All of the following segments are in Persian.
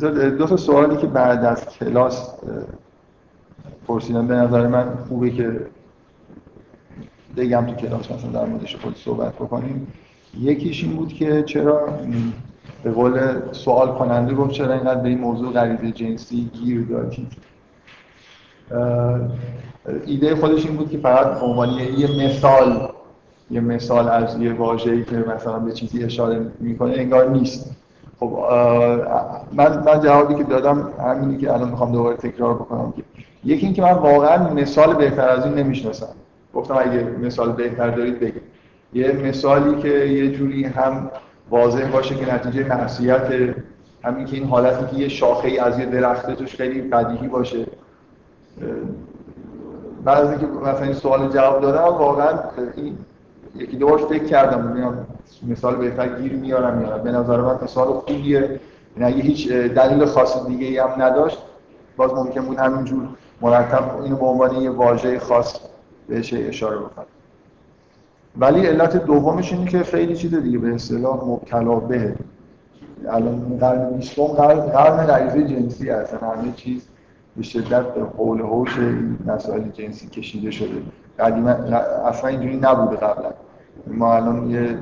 دو تا سوالی که بعد از کلاس پرسیدم. به نظر من خوبه که بگم تو کلاس مثلا در موردش خود صحبت بکنیم. یکیش این بود که چرا به قول سوال کننده گفت چرا اینقدر به این موضوع غریزه جنسی گیر دادید ایده خودش این بود که فقط به یه مثال یه مثال از یه واژه‌ای که مثلا به چیزی اشاره می‌کنه انگار نیست. خب من من جوابی که دادم همینی که الان می‌خوام دوباره تکرار بکنم که یکی اینکه من واقعا مثال بهتر از این نمی‌شناسم. گفتم اگه مثال بهتر دارید بگید. یه مثالی که یه جوری هم واضح باشه که نتیجه معصیت همین که این حالتی که یه شاخه ای از یه درخته توش خیلی بدیهی باشه. بعد از اینکه مثلا این سوال جواب دادم واقعا این یکی دو فکر کردم مثال بهتر گیر میارم میارم به نظر من مثال خوبیه. یعنی اگه هیچ دلیل خاص دیگه هم نداشت باز ممکن بود همینجور مرتب اینو به عنوان یه واژه خاص بهش اشاره بکنم. ولی علت دومش اینه که خیلی چیز دیگه به اصطلاح مبتلا به. الان قرن 20 قرن غریزه جنسی هستن. همه چیز به شدت به حول هوش مسائل جنسی کشیده شده. قدیما اصلا اینجوری نبوده قبلا. ما الان یه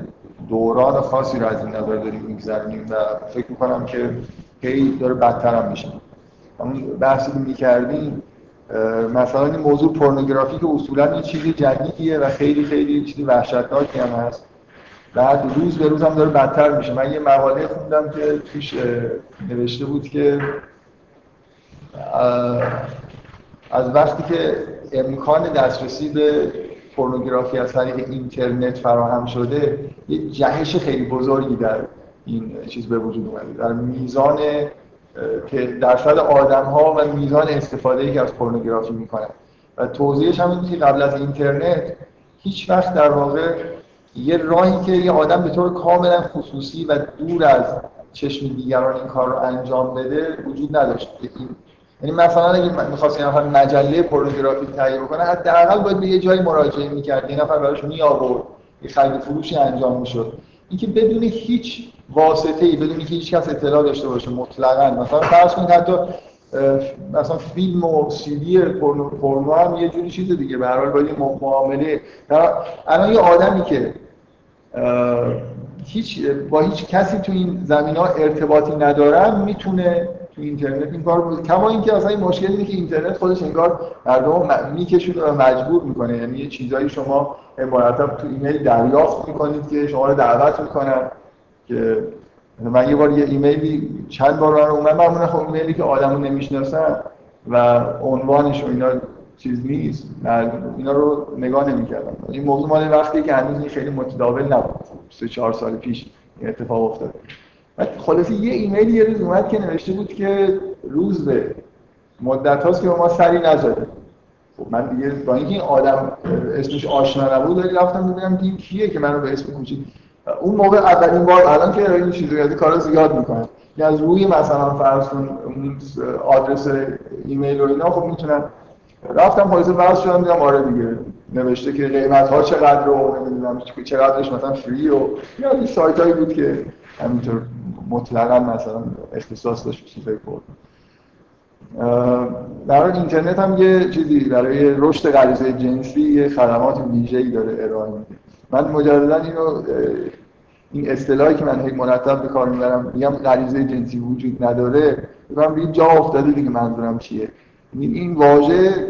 دوران خاصی رو از این نظر داریم میگذرونیم و فکر می‌کنم که هی داره بدتر هم میشه. همون بحثی که می‌کردیم مثلا این موضوع پورنوگرافی که اصولا یه چیزی جدیدیه و خیلی خیلی چیزی وحشتناکی هم هست. بعد روز به روز هم داره بدتر میشه. من یه مقاله خوندم که توش نوشته بود که از وقتی که امکان دسترسی به پورنوگرافی از طریق اینترنت فراهم شده یه جهش خیلی بزرگی در این چیز به وجود اومده. در میزان که درصد آدم ها و میزان استفاده ای که از پورنوگرافی می‌کنن. و توضیحش هم اینه که قبل از اینترنت هیچ وقت در واقع یه راهی که یه آدم به طور کاملا خصوصی و دور از چشم دیگران این کار رو انجام بده وجود نداشت. یعنی مثلا اگه می‌خواست یه نفر مجله پورنوگرافی تهیه بکنه حداقل باید به یه جایی مراجعه می‌کرد. یه نفر براش می آورد یه خرید فروشی انجام می‌شد. اینکه بدون هیچ واسطه ای بدون که هیچ کس اطلاع داشته باشه مطلقاً. مثلا فرض کنید حتی مثلا فیلم و سی دی پورنو, پورنو هم یه جوری چیز دیگه. به هر حال باید معامله. الان یه آدمی که هیچ با هیچ کسی تو این زمین ارتباطی ندارن می‌تونه تو اینترنت. این کار بود. کما اینکه اصلا این مشکل اینه که اینترنت خودش انگار مردم میکشونه و مجبور می‌کنه. یعنی یه چیزایی شما مرتب تو ایمیل دریافت می‌کنید که شما رو دعوت می‌کنن که من یه بار یه ایمیلی چند بار رو اومد. معمولا خب ایمیلی که آدمو نمی‌شناسن و عنوانش و اینا چیز نیست. اینا رو نگاه نمی‌کردم. این موضوع مال وقتی که هنوز این خیلی متداول نبود. سه چهار سال پیش این اتفاق افتاد. خلاصی یه ایمیل یه روز اومد که نوشته بود که روز به مدت هاست که ما سری نزده خب من دیگه با اینکه این آدم اسمش آشنا نبود رفتم ببینم کیه که منو به اسم کوچیک اون موقع اولین بار الان که این چیزا از کارا زیاد می‌کنن از روی مثلا فرض کن آدرس ایمیل و اینا خب می‌تونن رفتم پلیس بحث شدم دیدم آره دیگه نوشته که قیمت ها چقدر رو نمی‌دونم چقدرش مثلا فری و یا این سایت هایی بود که همینطور مطلقا مثلا اختصاص داشت چیزای پر در اینترنت هم یه چیزی برای رشد غریزه جنسی یه خدمات ویژه‌ای داره ارائه میده. من مجددا اینو این اصطلاحی که من هی مرتب به کار می‌برم میگم غریزه جنسی وجود نداره. من به جا افتاده دیگه منظورم چیه. این واژه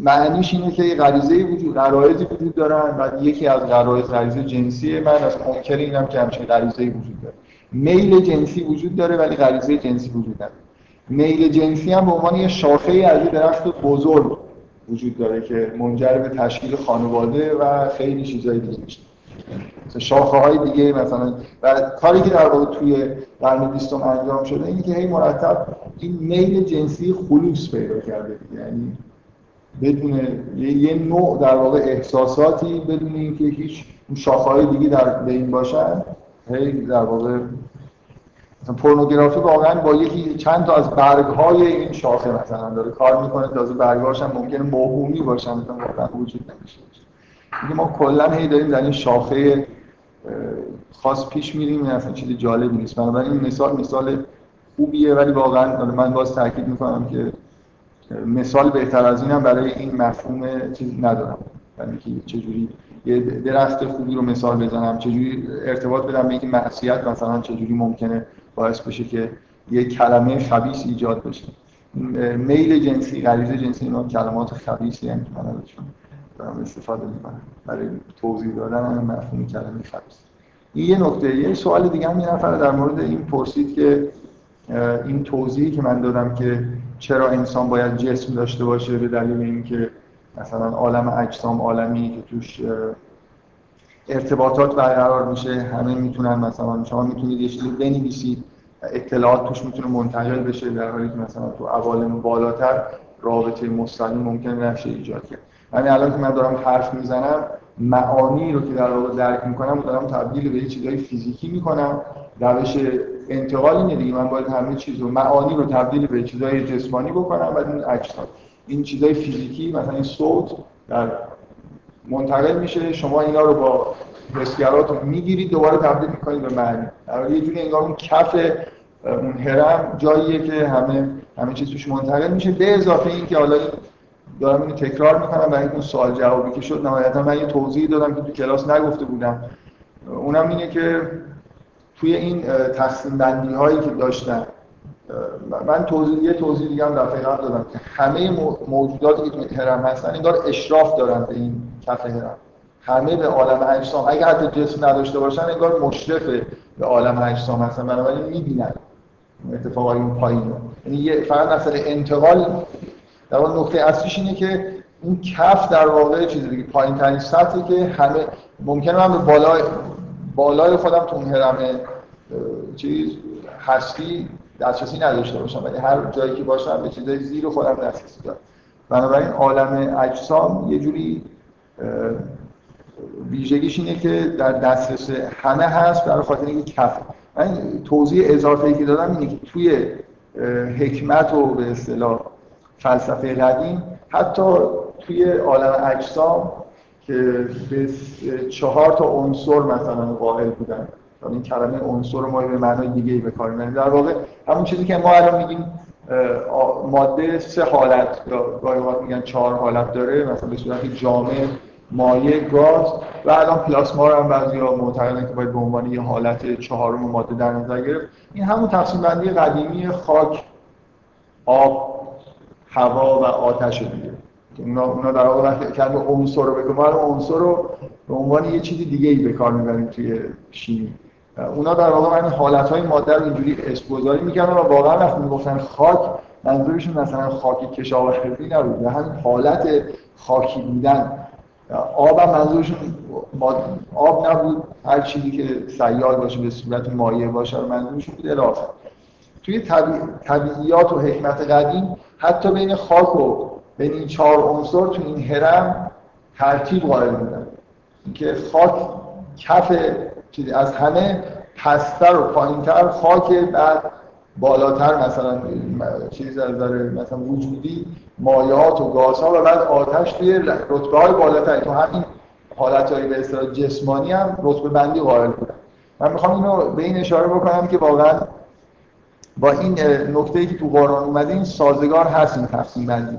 معنیش اینه که غریزه وجود غرایزی وجود دارن و یکی از غرایز غریزه جنسی من از منکر اینم که همچین غریزه وجود داره. میل جنسی وجود داره ولی غریزه جنسی وجود نداره. میل جنسی هم به عنوان یه شاخه از درخت بزرگ وجود داره که منجر به تشکیل خانواده و خیلی چیزهای دیگه میشه. شاخه های دیگه مثلا و کاری که در واقع توی قرن بیستم انجام شده اینه که هی مرتب این میل جنسی خلوص پیدا کرده یعنی بدون یه نوع در واقع احساساتی بدون اینکه هیچ شاخه های دیگه در بین باشن هی در واقع پورنوگرافی واقعا با یکی چند تا از برگ های این شاخه مثلا داره کار می‌کنه تازه برگ هم ممکنه موهومی باشن مثلا واقعا وجود نمیشه دیگه ما کلا هی داریم در این شاخه خاص پیش میریم این اصلا چیز جالبی نیست. بنابراین این مثال مثال خوبیه ولی واقعا من باز تاکید می‌کنم که مثال بهتر از اینم برای این مفهوم چیز ندارم. یعنی که چجوری یه درخت خوبی رو مثال بزنم چجوری ارتباط بدم به اینکه معصیت مثلا چجوری ممکنه باعث بشه که یه کلمه خبیث ایجاد بشه. میل جنسی غریزه جنسی اینا کلمات خبیثی هم که من دارم استفاده می‌کنم. برای توضیح دادن مفهوم کلمه خبیث. این یه نکته. یه سوال دیگه هم یه نفر در مورد این پرسید که این توضیحی که من دادم که چرا انسان باید جسم داشته باشه به دلیل اینکه مثلا عالم اجسام عالمی که توش ارتباطات برقرار میشه همه می‌تونن مثلا شما می‌تونید یه چیزی بنویسید اطلاعات توش می‌تونه منتقل بشه در حالی که مثلا تو عوالم بالاتر رابطه مستقیم ممکن نشه ایجاد کرد. یعنی الان که من دارم حرف می‌زنم معانی رو که در واقع درک می‌کنم دارم تبدیل به چیزای فیزیکی می‌کنم روش انتقال اینه دیگه. من باید همه چیز رو معانی رو تبدیل به چیزای جسمانی بکنم و این اجسام این چیزای فیزیکی مثلا این صوت در منتقل میشه شما اینا رو با حسگرات رو می‌گیرید دوباره تبدیل می‌کنید به معنی. در یه جوری انگار اون کف اون هرم جاییه که همه همه چیز توش منتقل میشه. به اضافه این که حالا دارم اینو تکرار می‌کنم برای اون سوال جوابی که شد نهایتا من یه توضیح دادم که تو کلاس نگفته بودم. اونم اینه که توی این تقسیم بندی هایی که داشتن من توضیح یه توضیح دیگه هم دفعه قبل دادم. که همه موجوداتی که تو هرم هستن انگار اشراف دارن به این کف هرم همه به عالم اجسام. اگه حتی جسم نداشته باشن انگار مشرف به عالم اجسام هستن. بنابراین می‌بینن اتفاقای اون پایین یعنی فقط مثلا انتقال. در واقع نقطه اصلیش اینه که این کف در واقع چیزی دیگه. پایین ترین سطحی که همه ممکنه من به بالای بالای خودم تو هرم چیز هستی دسترسی نداشته باشم ولی هر جایی که باشم به چیزای زیر خودم دسترسی دارم بنابراین عالم اجسام یه جوری ویژگیش اینه که در دسترس همه هست برای خاطر اینکه کف من توضیح اضافه ای که دادم اینه که توی حکمت و به اصطلاح فلسفه قدیم حتی توی عالم اجسام که به چهار تا عنصر مثلا قائل بودن. این کلمه عنصر ما به معنای دیگه ای به کار در واقع همون چیزی که ما الان میگیم ماده سه حالت یا گاهی میگن چهار حالت داره مثلا به صورت جامع مایع گاز و الان پلاسما رو هم بعضیا معتقدن که باید به عنوان یه حالت چهارم ماده در نظر گرفت. این همون تقسیم بندی قدیمی خاک آب هوا و آتش دیگه اونا, اونا در واقع وقتی کلمه عنصر رو بگم ما عنصر رو به عنوان یه چیز دیگه ای به کار می‌بریم توی شیمی. اونا در واقع من حالت های ماده رو اینجوری اسپوزاری می‌کردن و واقعا وقتی می‌گفتن خاک منظورشون مثلا خاکی کشاورزی نبود همین حالت خاکی بودن. آب هم منظورشون آب نبود هر چیزی که سیال باشه به صورت مایع باشه منظورشون بود الاخر توی طبیعیات و حکمت قدیم حتی بین خاک و بین این چهار عنصر تو این هرم ترتیب قائل بودن. که خاک کف چیزی از همه پستر و پایینتر خاک بعد بالاتر مثلا چیز از داره مثلا وجودی مایات و گازها و بعد آتش توی رتبه های بالاتر. تو همین حالت های به اصطلاح جسمانی هم رتبه بندی قائل بودن. من می‌خوام اینو به این اشاره بکنم که واقعا با این نکته که تو قرآن اومده این سازگار هست این تقسیم بندی.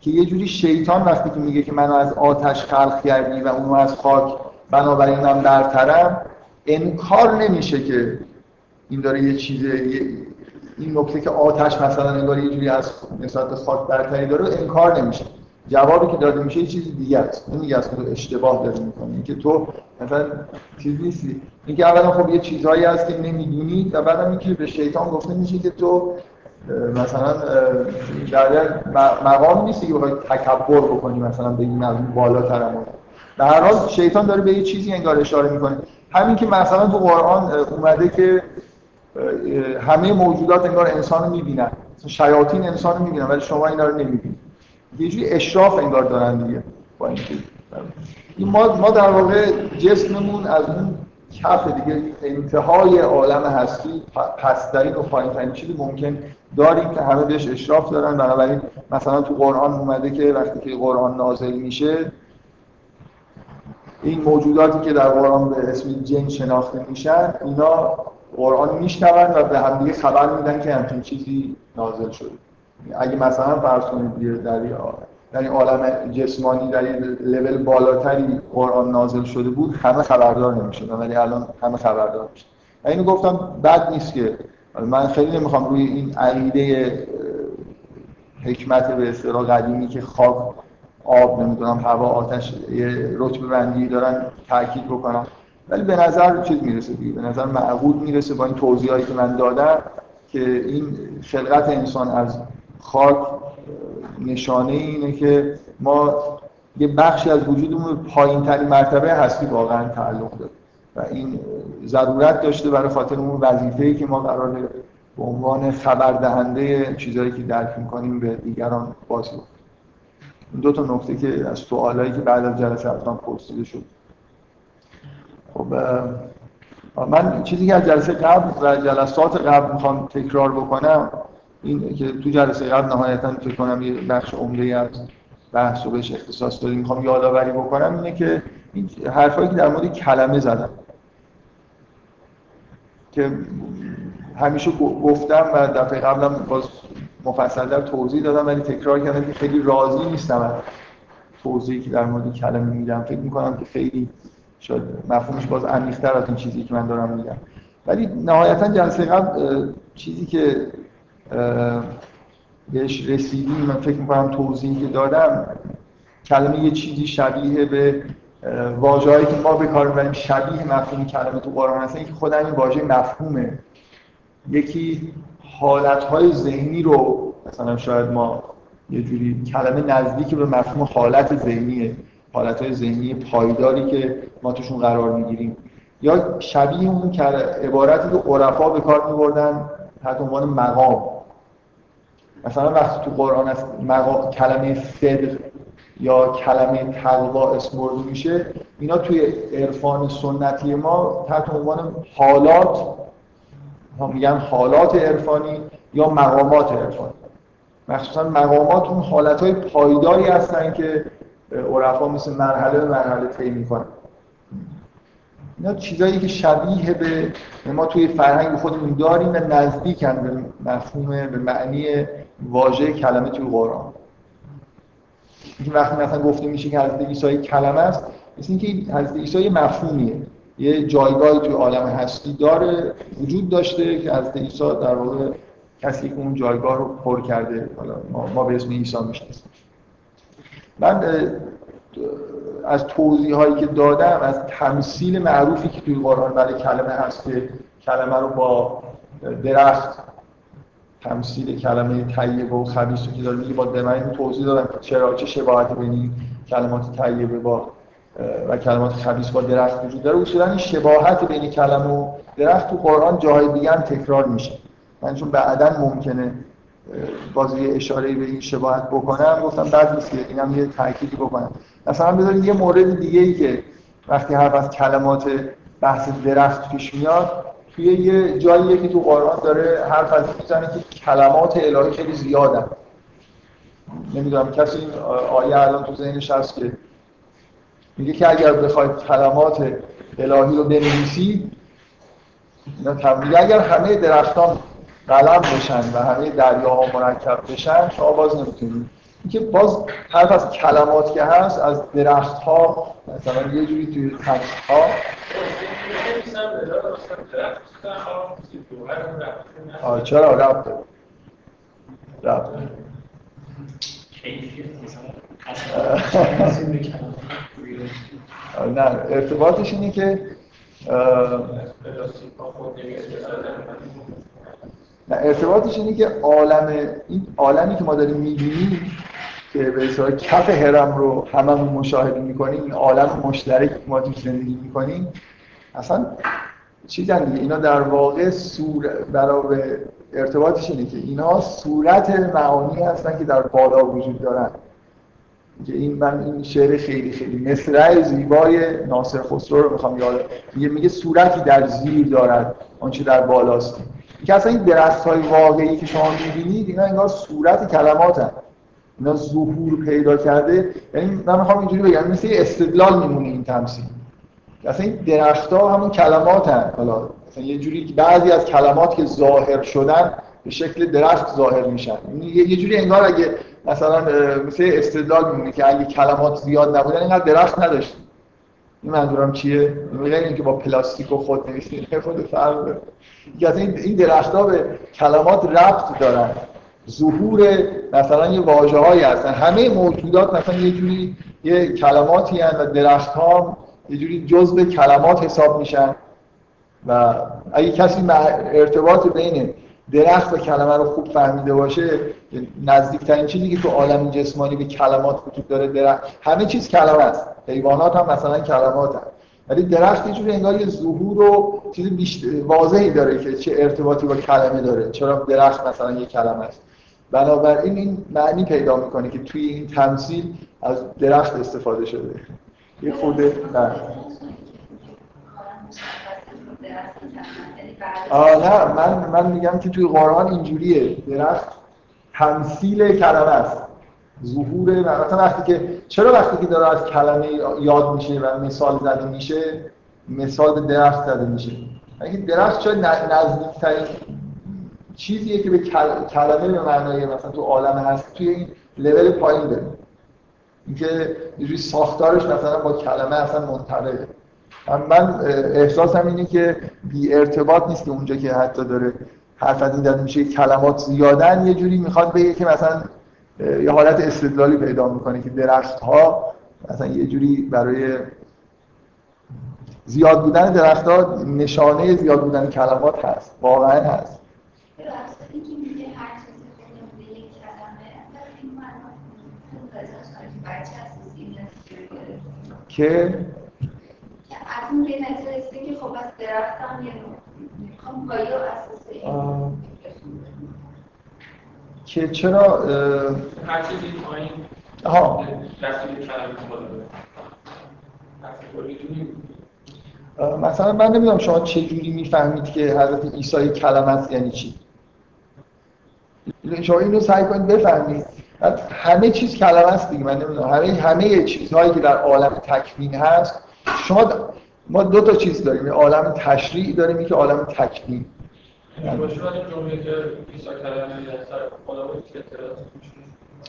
که یه جوری شیطان وقتی که میگه که منو از آتش خلق کردی و اونو از خاک بنابراین من برترم انکار نمیشه که این داره یه چیز این نکته که آتش مثلا انگار یه جوری از نسبت خاک برتری داره انکار نمیشه. جوابی که داده میشه یه چیز دیگه است. نمیگه از تو اشتباه داری می‌کنی اینکه تو مثلا چیز نیستی. اینکه اولا خب یه چیزهایی هست که نمی‌دونی و بعدم اینکه به شیطان گفته میشه که تو مثلا در مقام نیستی که بخوای تکبر بکنی مثلا بگی از بالاترم در هر حال شیطان داره به یه چیزی انگار اشاره می‌کنه. همین که مثلا تو قرآن اومده که همه موجودات انگار انسان رو می‌بینن شیاطین انسان رو می‌بینن ولی شما اینا رو نمی‌بینید. یه جوری اشراف انگار دارن دیگه با این ما, ما در واقع جسممون از اون کف دیگه انتهای عالم هستی پسترین و پایینترین چیزی ممکن داریم که همه بهش اشراف دارن. بنابراین مثلا تو قرآن اومده که وقتی که قرآن نازل میشه این موجوداتی که در قرآن به اسم جن شناخته میشن اینا قرآن میشنون و به همدیگه خبر میدن که همچین چیزی نازل شده. اگه مثلا فرض کنید در در این عالم جسمانی در این لول بالاتری قرآن نازل شده بود همه خبردار نمی‌شدن ولی الان همه خبردار میشن. اینو گفتم بد نیست که من خیلی نمی‌خوام روی این عقیده حکمت به اصطلاح قدیمی که خاک آب نمی‌دونم هوا آتش یه رتبه بندی دارن تاکید بکنم ولی به نظر چیز می‌رسه دیگه به نظر معقول می‌رسه با این توضیحاتی که من دادم که این خلقت انسان از خاک نشانه اینه که ما یه بخشی از وجودمون پایین ترین مرتبه هستی واقعا تعلق داره. و این ضرورت داشته برای خاطر اون وظیفه‌ای که ما قرار به عنوان خبر دهنده چیزهایی که درک می‌کنیم به دیگران بازی این دو تا نکته که از سوالایی که بعد از جلسه حتما پرسیده شد. خب من چیزی که از جلسه قبل و جلسات قبل می‌خوام تکرار بکنم این که تو جلسه قبل نهایتا فکر کنم یه بخش عمده از بحث رو بهش اختصاص دادیم. می‌خوام یادآوری بکنم اینه که این حرفایی که در مورد کلمه زدم که همیشه گفتم و دفعه قبلم باز مفصل توضیح دادم ولی تکرار کردم که خیلی راضی نیستم از توضیحی که در مورد کلمه میدم فکر می‌کنم که خیلی شاید مفهومش باز عمیق‌تر از این چیزی که من دارم میگم. ولی نهایتا جلسه قبل چیزی که بهش رسیدیم من فکر می‌کنم توضیحی که دادم کلمه یه چیزی شبیه به واژه‌ای که ما به کار می‌بریم شبیه مفهوم کلمه تو قرآن هستن که خود این واژه مفهومه. یکی حالتهای ذهنی رو مثلا شاید ما یه جوری کلمه نزدیک به مفهوم حالت ذهنیه حالتهای ذهنی پایداری که ما توشون قرار می‌گیریم. یا شبیه اون عبارتی که عرفا به کار میبردن تحت عنوان مقام. مثلا وقتی تو قرآن از مقام کلمه صدق یا کلمه تقوا اسم میشه اینا توی عرفان سنتی ما تحت عنوان حالات ما میگن حالات عرفانی یا مقامات عرفانی. مخصوصا مقامات اون حالت های پایداری هستن که عرفا مثل مرحله به مرحله طی می‌کنن. اینا چیزایی که شبیه به ما توی فرهنگ خودمون داریم و نزدیکن به مفهوم به معنی واژه کلمه توی قرآن. وقتی مثلا گفته میشه که حضرت عیسی کلمه است مثل اینکه حضرت عیسی یه مفهومیه. یه جایگاهی توی عالم هستی داره وجود داشته که حضرت عیسی در واقع کسی که اون جایگاه رو پر کرده حالا ما, به اسم عیسی می‌شناسیم. من از توضیح هایی که دادم از تمثیل معروفی که توی قرآن برای کلمه هست که کلمه رو با درخت تمثیل کلمه طیبه و خبیث که داره میگه با درخت توضیح دادم چرا چه شباهتی بین کلمات طیبه با و کلمات خبیث با درخت وجود داره اصولا این شباهت بین کلمه و درخت تو قرآن جاهای دیگه هم تکرار میشه. من چون بعدا ممکنه باز یه اشاره به این شباهت بکنم گفتم بعد نیست که اینم یه تأکیدی بکنم. مثلا بذارید یه مورد دیگه ای که وقتی حرف از کلمات بحث درخت پیش میاد توی یه جاییه که تو قرآن داره حرف از می‌زنه که کلمات الهی خیلی زیادن. نمی‌دونم کسی آیه الان تو ذهنش هست که میگه که اگر بخواید کلمات الهی رو بنویسید اینا اگر همه درختان قلم بشن و همه دریاها مرکب بشن شما باز نمی‌تونید. اینکه باز حرف از کلمات که هست از درخت ها مثلا یه جوری توی تکست ها آه چرا؟ ربط ربط. نه ارتباطش اینه که نه ارتباطش اینه که عالم این عالمی که ما داریم می‌بینیم که به اصطلاح کف هرم رو هممون مشاهده می‌کنیم این عالم مشترک ما توش زندگی می‌کنیم اصلا چیزن دیگه اینا در واقع سور برای ارتباطش اینه که اینا صورت معانی هستن که در بالا وجود دارن. که این من این شعر خیلی خیلی مصرع زیبای ناصر خسرو رو می‌خوام یاد میگه میگه صورتی در زیر دارد آنچه در بالاست. که اصلا این درست های واقعی که شما می‌بینید اینا انگار صورت کلمات هست اینا ظهور پیدا کرده. یعنی من می‌خوام اینجوری بگم مثل استدلال میمونه این تمثیل. اصلا این درخت ها همون کلمات هست حالا یه جوری بعضی از کلمات که ظاهر شدن به شکل درخت ظاهر میشن. یعنی یه جوری انگار اگه مثلا مثل استدلال میمونه که اگه کلمات زیاد نبودن اینقدر درخت نداشتیم این منظورم چیه؟ غیر اینکه با پلاستیک و خود نویسین خود فرق داره. از این درخت ها به کلمات ربط دارن. ظهور مثلا یه واژه هایی هستن. همه موجودات مثلا یه جوری یه کلماتی هستن و درخت ها یه جوری جزء کلمات حساب میشن. و اگه کسی ارتباط بین درخت و کلمه رو خوب فهمیده باشه نزدیکترین چیزی که تو عالم جسمانی به کلمات وجود داره درخت. همه چیز کلمه است. حیوانات هم مثلا کلمات هم. ولی درخت یه جوری انگار یه ظهور و چیز واضحی داره که چه ارتباطی با کلمه داره. چرا درخت مثلا یه کلمه است. بنابراین این معنی پیدا می‌کنه که توی این تمثیل از درخت استفاده شده. یه خود نه. آه نه من من میگم که توی قرآن اینجوریه. درخت تمثیل کلمه است. ظهور مثلا وقتی که چرا وقتی که داره از کلمه یاد میشه و مثال زده میشه مثال به درخت زده میشه؟ اینکه درخت شاید نزدیکترین چیزیه که به کلمه به معنای مثلا تو عالم هست توی این لول پایین داره. اینکه یه ساختارش مثلا با کلمه اصلا منطبقه. من احساسم اینه که بی ارتباط نیست که اونجا که حتی داره حرف از این میشه کلمات زیادن یه جوری می‌خواد بگه که مثلا یه حالت استدلالی پیدا می‌کنه که درخت ها مثلا یه جوری برای زیاد بودن درخت ها نشانه زیاد بودن کلمات هست واقعا هست. که از اون یه نتیجه که خب از درخت هم یه می‌خوام گایا اساسه که چرا هر چیزی پایین. ها مثلا من نمی‌دونم شما چه جوری می‌فهمید که حضرت عیسی کلمه است یعنی چی؟ شما اینو سعی کنید بفهمید. همه چیز کلمه است دیگه من نمی‌دونم. همه همه چیزهایی که در عالم تکوین هست شما ما دو تا چیز داریم. یه عالم تشریع داریم که عالم تکوین.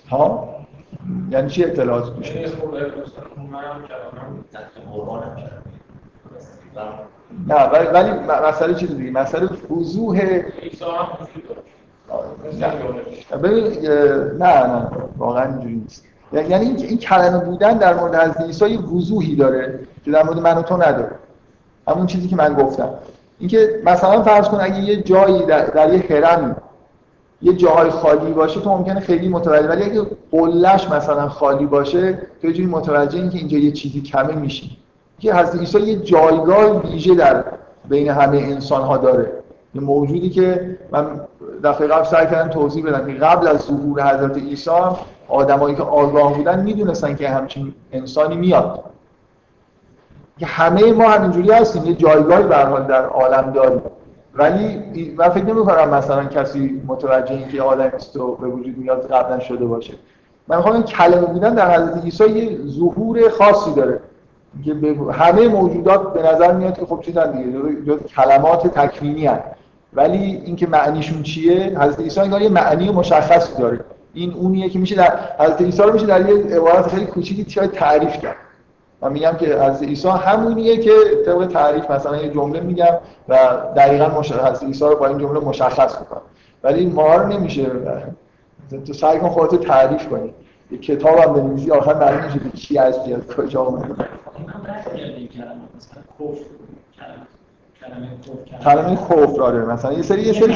ها؟ یعنی چی اطلاعات توش نه ولی مسئله چیز دیگه. مسئله وضوح ببین نه نه واقعا اینجوری نیست. یعنی این کلمه بودن در مورد حضرت عیسی وضوحی داره. که در مورد من و تو نداره. همون چیزی که من گفتم. اینکه مثلا فرض کن اگه یه جایی در, در یه هرم یه جاهای خالی باشه تو ممکنه خیلی متوجه ولی اگه قلش مثلا خالی باشه تو یه جوری متوجه این که اینجا یه چیزی کمه میشی. که حضرت عیسی یه جایگاه ویژه در بین همه انسان ها داره. یه موجودی که من دفعه قبل سعی کردم توضیح بدم که قبل از ظهور حضرت عیسی آدمایی که آگاه بودن می‌دونستن که همچین انسانی میاد. که همه ما همینجوری هستیم یه جایگاهی به حال در عالم داریم. ولی من فکر نمی کنم مثلا کسی متوجه این که آدم است و به وجود میاد قبلا شده باشه. من می‌خوام این کلمه بودن در حضرت عیسی یه ظهور خاصی داره. که همه موجودات به نظر میاد که خب چیزن دیگه؟ کلمات تکوینی هست ولی اینکه معنیشون چیه؟ حضرت عیسی انگار یه معنی مشخصی داره. این اونیه که میشه در حضرت عیسی رو میشه در یه عبارت خیلی کوچیکی تعریف کرد. من میگم که از عیسی همونیه که طبق تعریف مثلا یه جمله میگم و دقیقا مشخص عیسی رو با این جمله مشخص می‌کنم. ولی ما رو نمیشه. تو سعی کن خودت تعریف کنی. یه کتاب هم بنویسی آخر معلوم میشه که کی هستی از کجا اومده. کلمه کفر آره مثلا یه سری یه سری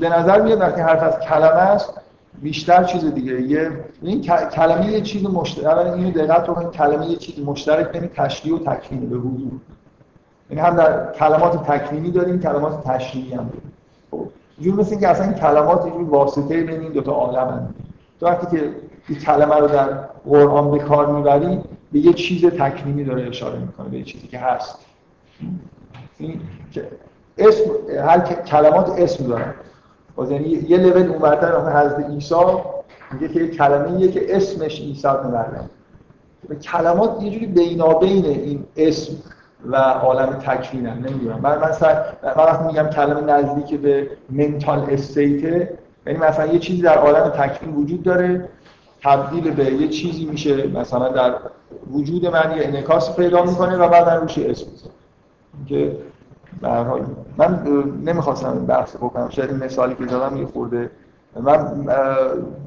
به نظر میاد وقتی حرف از کلمه است بیشتر چیز دیگه. یه این کلمه یه چیز مشترک اینو دقت کنید کلمه یه چیز مشترک بین تشریح و تکوین به وضوح. یعنی هم در کلمات تکوینی داریم کلمات تشریحی هم داریم. خب مثل اینکه اصلا این کلمات یه واسطه بین این دو تا عالم هم تو وقتی که این کلمه رو در قرآن به کار می‌بری به یه چیز تکوینی داره اشاره می‌کنه به چیزی که هست. این اسم هر کلمات اسم دارن. باز یعنی یه لول اونورتر مثلا حضرت عیسی میگه که کلمه که اسمش عیسی ابن مریم. کلمات یه جوری بینابین این اسم و عالم تکوینن نمی‌دونم. من من, میگم کلمه نزدیک به منتال استیت یعنی مثلا یه چیزی در عالم تکوین وجود داره تبدیل به یه چیزی میشه مثلا در وجود من یه انعکاس پیدا می‌کنه و بعد روش اسم که من نمی‌خواستم بحث بکنم. شاید این مثالی که زدم یه خورده من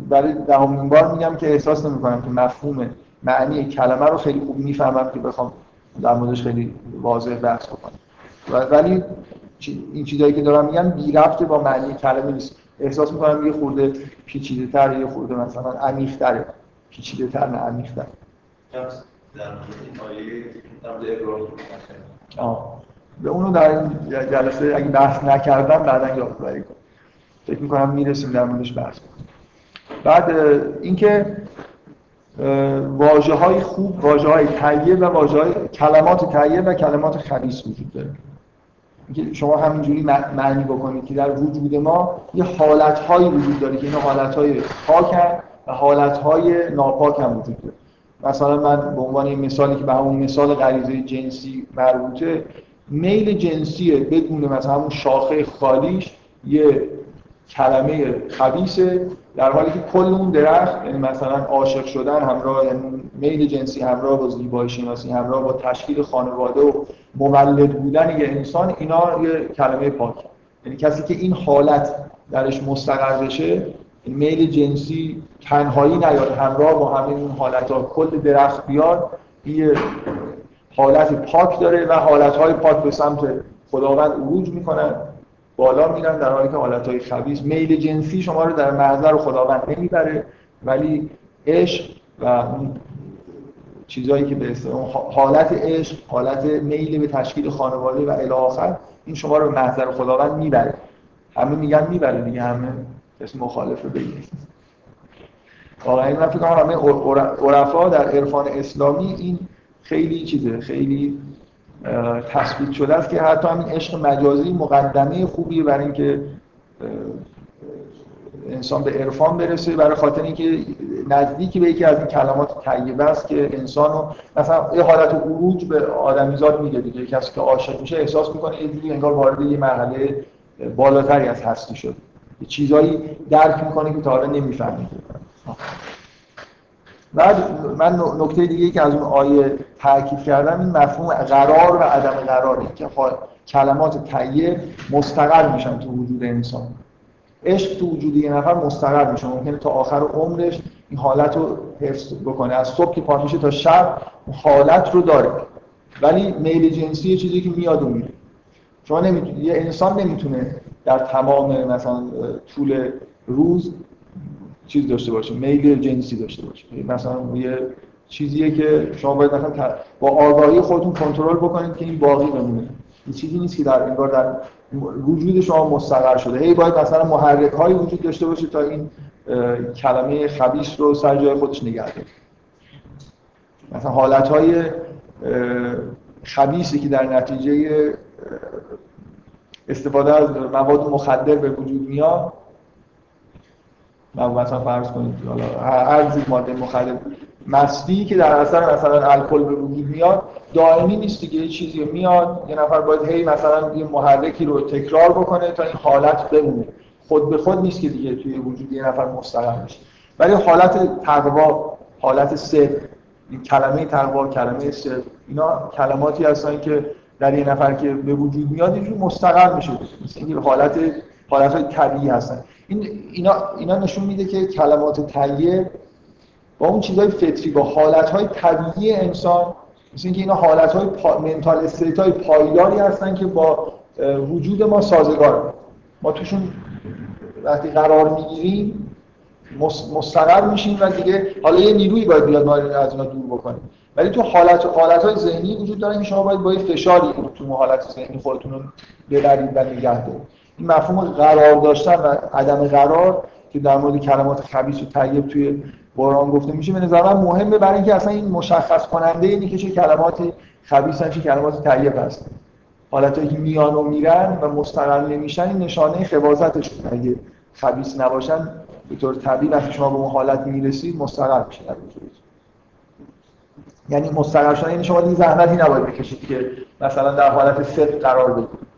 برای دهمین بار میگم که احساس نمی‌کنم که مفهوم معنی کلمه رو خیلی خوب می‌فهمم که بخوام در موردش خیلی واضح بحث بکنم. ولی این چیزایی که دارم میگم بی ربط با معنی کلمه نیست. احساس می‌کنم یه خورده پیچیده تر یه خورده مثلا عمیق تره پیچیده تر نه عمیق تر به اونو در جلسه اگه بحث نکردم بعدا یادآوری کنم فکر می‌کنم می‌رسیم در موردش بحث کنم بعد اینکه واژه های خوب واژه های طیب و واژه های کلمات طیب و کلمات خبیث وجود داره. که شما همینجوری معنی بکنید که در وجود ما یه حالت وجود داره که این حالت های پاک و حالت های ناپاک هم وجود داره. مثلا من به عنوان مثالی که به همون مثال غریزه جنسی مربوطه میل جنسیه بدون مثلا همون شاخه خالیش یه کلمه خبیسه در حالی که کل اون درخت یعنی مثلا عاشق شدن همراه یعنی میل جنسی همراه با زیبایی شناسی همراه با تشکیل خانواده و مولد بودن یه انسان اینا یه کلمه پاک. یعنی کسی که این حالت درش مستقر بشه میل جنسی تنهایی نیاد همراه با همین اون حالت ها کل درخت بیاد یه حالت پاک داره و حالت های پاک به سمت خداوند عروج می‌کنن بالا میرن در حالی که حالت های خبیث. میل جنسی شما رو در محضر خداوند نمی‌بره ولی عشق و چیزهایی که به حالت عشق حالت میل به تشکیل خانواده و الی آخر این شما رو به محضر خداوند می‌بره. همه میگن می‌بره دیگه همه اسم مخالف بگید واقعا من فکر همه عرفا در عرفان اسلامی این خیلی چیزه خیلی تثبیت شده است که حتی همین عشق مجازی مقدمه خوبیه برای اینکه انسان به عرفان برسه برای خاطر اینکه نزدیکی به یکی از این کلمات طیبه است که انسانو مثلا یه حالت عروج به آدمیزاد میده دیگه. کسی که عاشق میشه احساس می‌کنه یه انگار وارد یه مرحله بالاتری از هستی شد چیزایی درک می‌کنه که تا حالا نمی‌فهمید بعد من نکته دیگه که از اون آیه تاکید کردم این مفهوم قرار و عدم قراره که کلمات طیب مستقر میشن تو وجود انسان. عشق تو وجود یه نفر مستقر میشه. ممکنه تا آخر عمرش این حالت رو حفظ بکنه. از صبح که پا میشه تا شب حالت رو داره. ولی میل جنسی یه چیزی که میاد و میره. شما نمی‌تونه یه انسان نمی‌تونه در تمام مثلا طول روز چیز داشته باشه میل جنسی داشته باشه مثلا یه چیزیه که شما باید مثلا با آگاهی خودتون کنترل بکنید که این باقی بمونه. این چیزی نیست که در انگار در وجود شما مستقر شده. هی باید مثلا محرک هایی وجود داشته باشه تا این کلمه خبیث رو سر جای خودش نگه داره. مثلا حالت های خبیثی که در نتیجه استفاده از مواد مخدر به وجود میاد مثلا فرض کنید. حالا هر جور ماده مخدر مستی که در اثر مثلا الکل به وجود میاد دائمی نیست دیگه یه چیزی میاد یه نفر باید هی مثلا یه محرکی رو تکرار بکنه تا این حالت بمونه. خود به خود نیست که دیگه توی وجود یه نفر مستقر بشه. ولی حالت تقوا حالت این کلمه تقوا کلمه سر اینا کلماتی هستن که در یه نفر که به وجود میاد اینجور مستقر میشه. مثل حالت حالت طبیعی هستن. این اینا اینا نشون میده که کلمات طیب با اون چیزهای فطری با حالتهای طبیعی انسان مثل اینکه اینا حالتهای پا... منتال استیت های پایداری هستن که با وجود ما سازگار. ما توشون وقتی قرار می‌گیریم مستقر میشیم و دیگه حالا یه نیرویی باید بیاد ما از اینا دور بکنیم. ولی تو حالت حالت های ذهنی وجود داره که شما باید با یه فشاری تو حالت ذهنی خودتون رو ببرید و نگه دارید. این مفهوم قرار داشتن و عدم قرار که در مورد کلمات خبیث و طیب توی قرآن گفته میشه به نظر من مهمه برای اینکه اصلا این مشخص کننده اینه که چه کلمات خبیثن چه کلمات طیب هست حالتایی که میان و میرن و مستقر نمیشن این نشانه خباثتشون اگه خبیث نباشن به طور طبیعی وقتی شما به اون حالت می‌رسید مستقر میشه یعنی مستقر شدن یعنی شما دیگه زحمتی نباید بکشید که مثلا در حالت صدق قرار بگیرید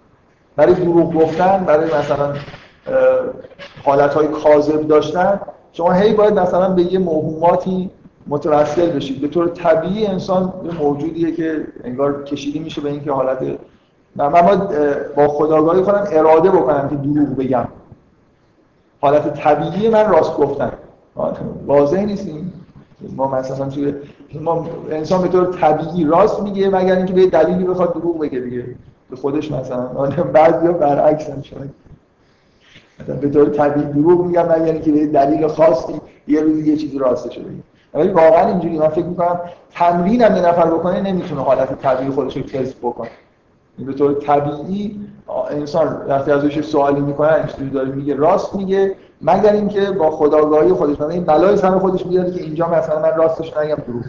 برای دروغ گفتن برای مثلا حالت های کاذب داشتن شما هی باید مثلا به یه موهوماتی متوسل بشید. به طور طبیعی انسان یه موجودیه که انگار کشیده میشه به اینکه حالت من باید با خداگاهی خودم اراده بکنم که دروغ بگم. حالت طبیعی من راست گفتن. واضح نیستیم ما مثلا توی ما انسان به طور طبیعی راست میگه مگر اینکه به دلیلی بخواد دروغ بگه دیگه. به خودش مثلا. بعضیا برعکس شاید. مثلا به طور طبیعی دروغ میگم مگر اینکه به دلیل خاصی یه روزی یه چیزی راستش بگه ولی واقعا اینجوری من فکر می‌کنم تمرین هم یه نفر بکنه نمی‌تونه حالت طبیعی خودش رو کسب بکنه. به طور طبیعی انسان وقتی ازش سوالی می‌کنه اینجوری داره میگه راست میگه مگر اینکه با خداگاهی خودش. من این بلای سر خودش میاد که اینجا مثلا من راستش نگم دروغ.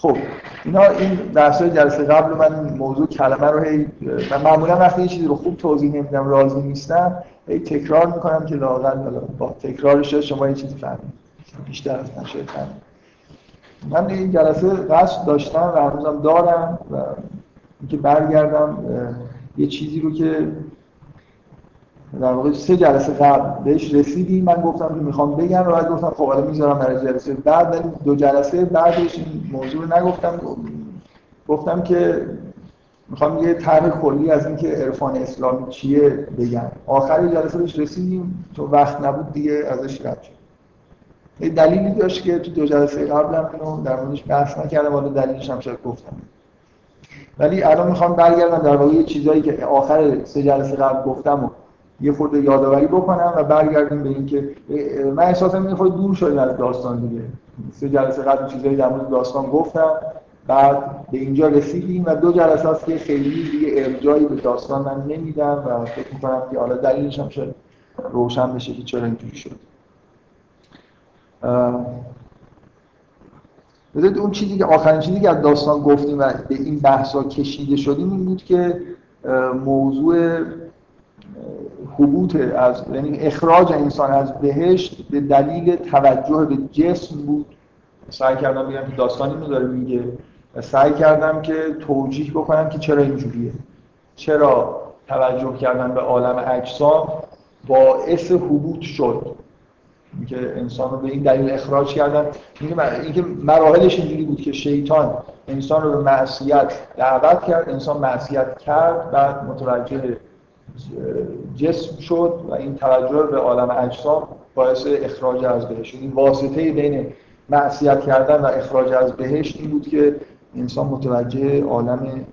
خب اینا این بحث جلسه قبل من موضوع کلمه رو هی من معمولا وقتی یه چیزی رو خوب توضیح نمیدم راضی نیستم هی تکرار می‌کنم که لااقل با تکرارش شما یه چیزی فهمید. بیشتر از من من این جلسه قصد داشتم و هنوزم دارم و اینکه برگردم یه چیزی رو که در واقع سه جلسه قبل بهش رسیدیم من گفتم که می‌خوام بگم و بعد گفتم خب حالا می‌ذارم برای جلسه بعد دو جلسه بعدش این موضوع نگفتم. گفتم که می‌خوام یه طرح کلی از اینکه عرفان اسلامی چیه بگم. آخر جلسه بهش رسیدیم تو وقت نبود دیگه ازش رد شد. یه دلیلی داشت که تو دو جلسه قبلم اینو در موردش بحث نکردم حالا دلیلش هم شاید گفتم. ولی الان می‌خوام برگردم در واقع یه چیزایی که آخر سه جلسه قبل گفتم و یه خورده یادآوری بکنم و برگردیم به اینکه من احساسم یه خورده دور شدیم از داستان دیگه. سه جلسه قبل چیزایی در مورد داستان گفتم بعد به اینجا رسیدیم و دو جلسه هست که خیلی دیگه ارجایی به داستان من نمیدم و فکر می‌کنم که حالا دلیلش هم شاید روشن بشه که چرا اینجوری شد. بذارید اون چیزی که آخرین چیزی که از داستان گفتیم و به این بحثا کشیده شدیم این بود که موضوع حبوط از یعنی اخراج انسان از بهشت به دلیل توجه به جسم بود. سعی کردم بگم که داستانی رو داره میگه سعی کردم که توجیه بکنم که چرا اینجوریه. چرا توجه کردن به عالم اجسام باعث حبوط شد؟ که انسان رو به این دلیل اخراج کردن. اینکه مراحلش اینجوری بود که شیطان انسان رو به معصیت دعوت کرد انسان معصیت کرد بعد متوجه جسم شد و این توجه به عالم اجسام باعث اخراج از بهشت. این واسطه بین معصیت کردن و اخراج از بهشت این بود که انسان متوجه عالم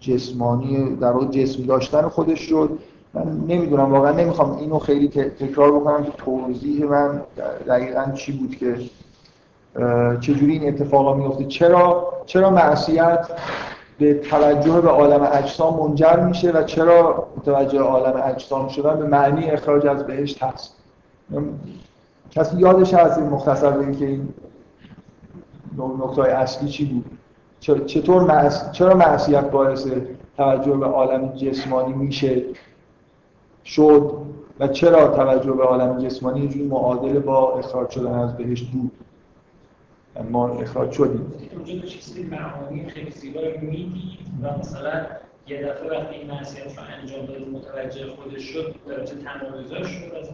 جسمانی در واقع جسم داشتن خودش شد. من نمی‌دونم واقعا نمی‌خوام اینو خیلی تکرار بکنم که توضیح من دقیقا چی بود که چجوری این اتفاقا میفته چرا؟ چرا معصیت به توجه به عالم اجسام منجر میشه و چرا متوجه عالم اجسام شدن؟ به معنی اخراج از بهشت هست. کسی یادش هست این مختصر بگید که این نکته اصلی چی بود؟ چطور معص... چرا معصیت باعث توجه به عالم جسمانی میشه؟ شد و چرا توجه به عالم جسمانی اینجوری معادل با اخراج شدن از بهشت بود؟ ما اخراج شدیم. اونجا چیزی معانی خیلی زیبایی. میدی و مثلا یه دفعه وقتی این معصیت رو انجام داد متوجه خودش شد درجه تمایزش شد از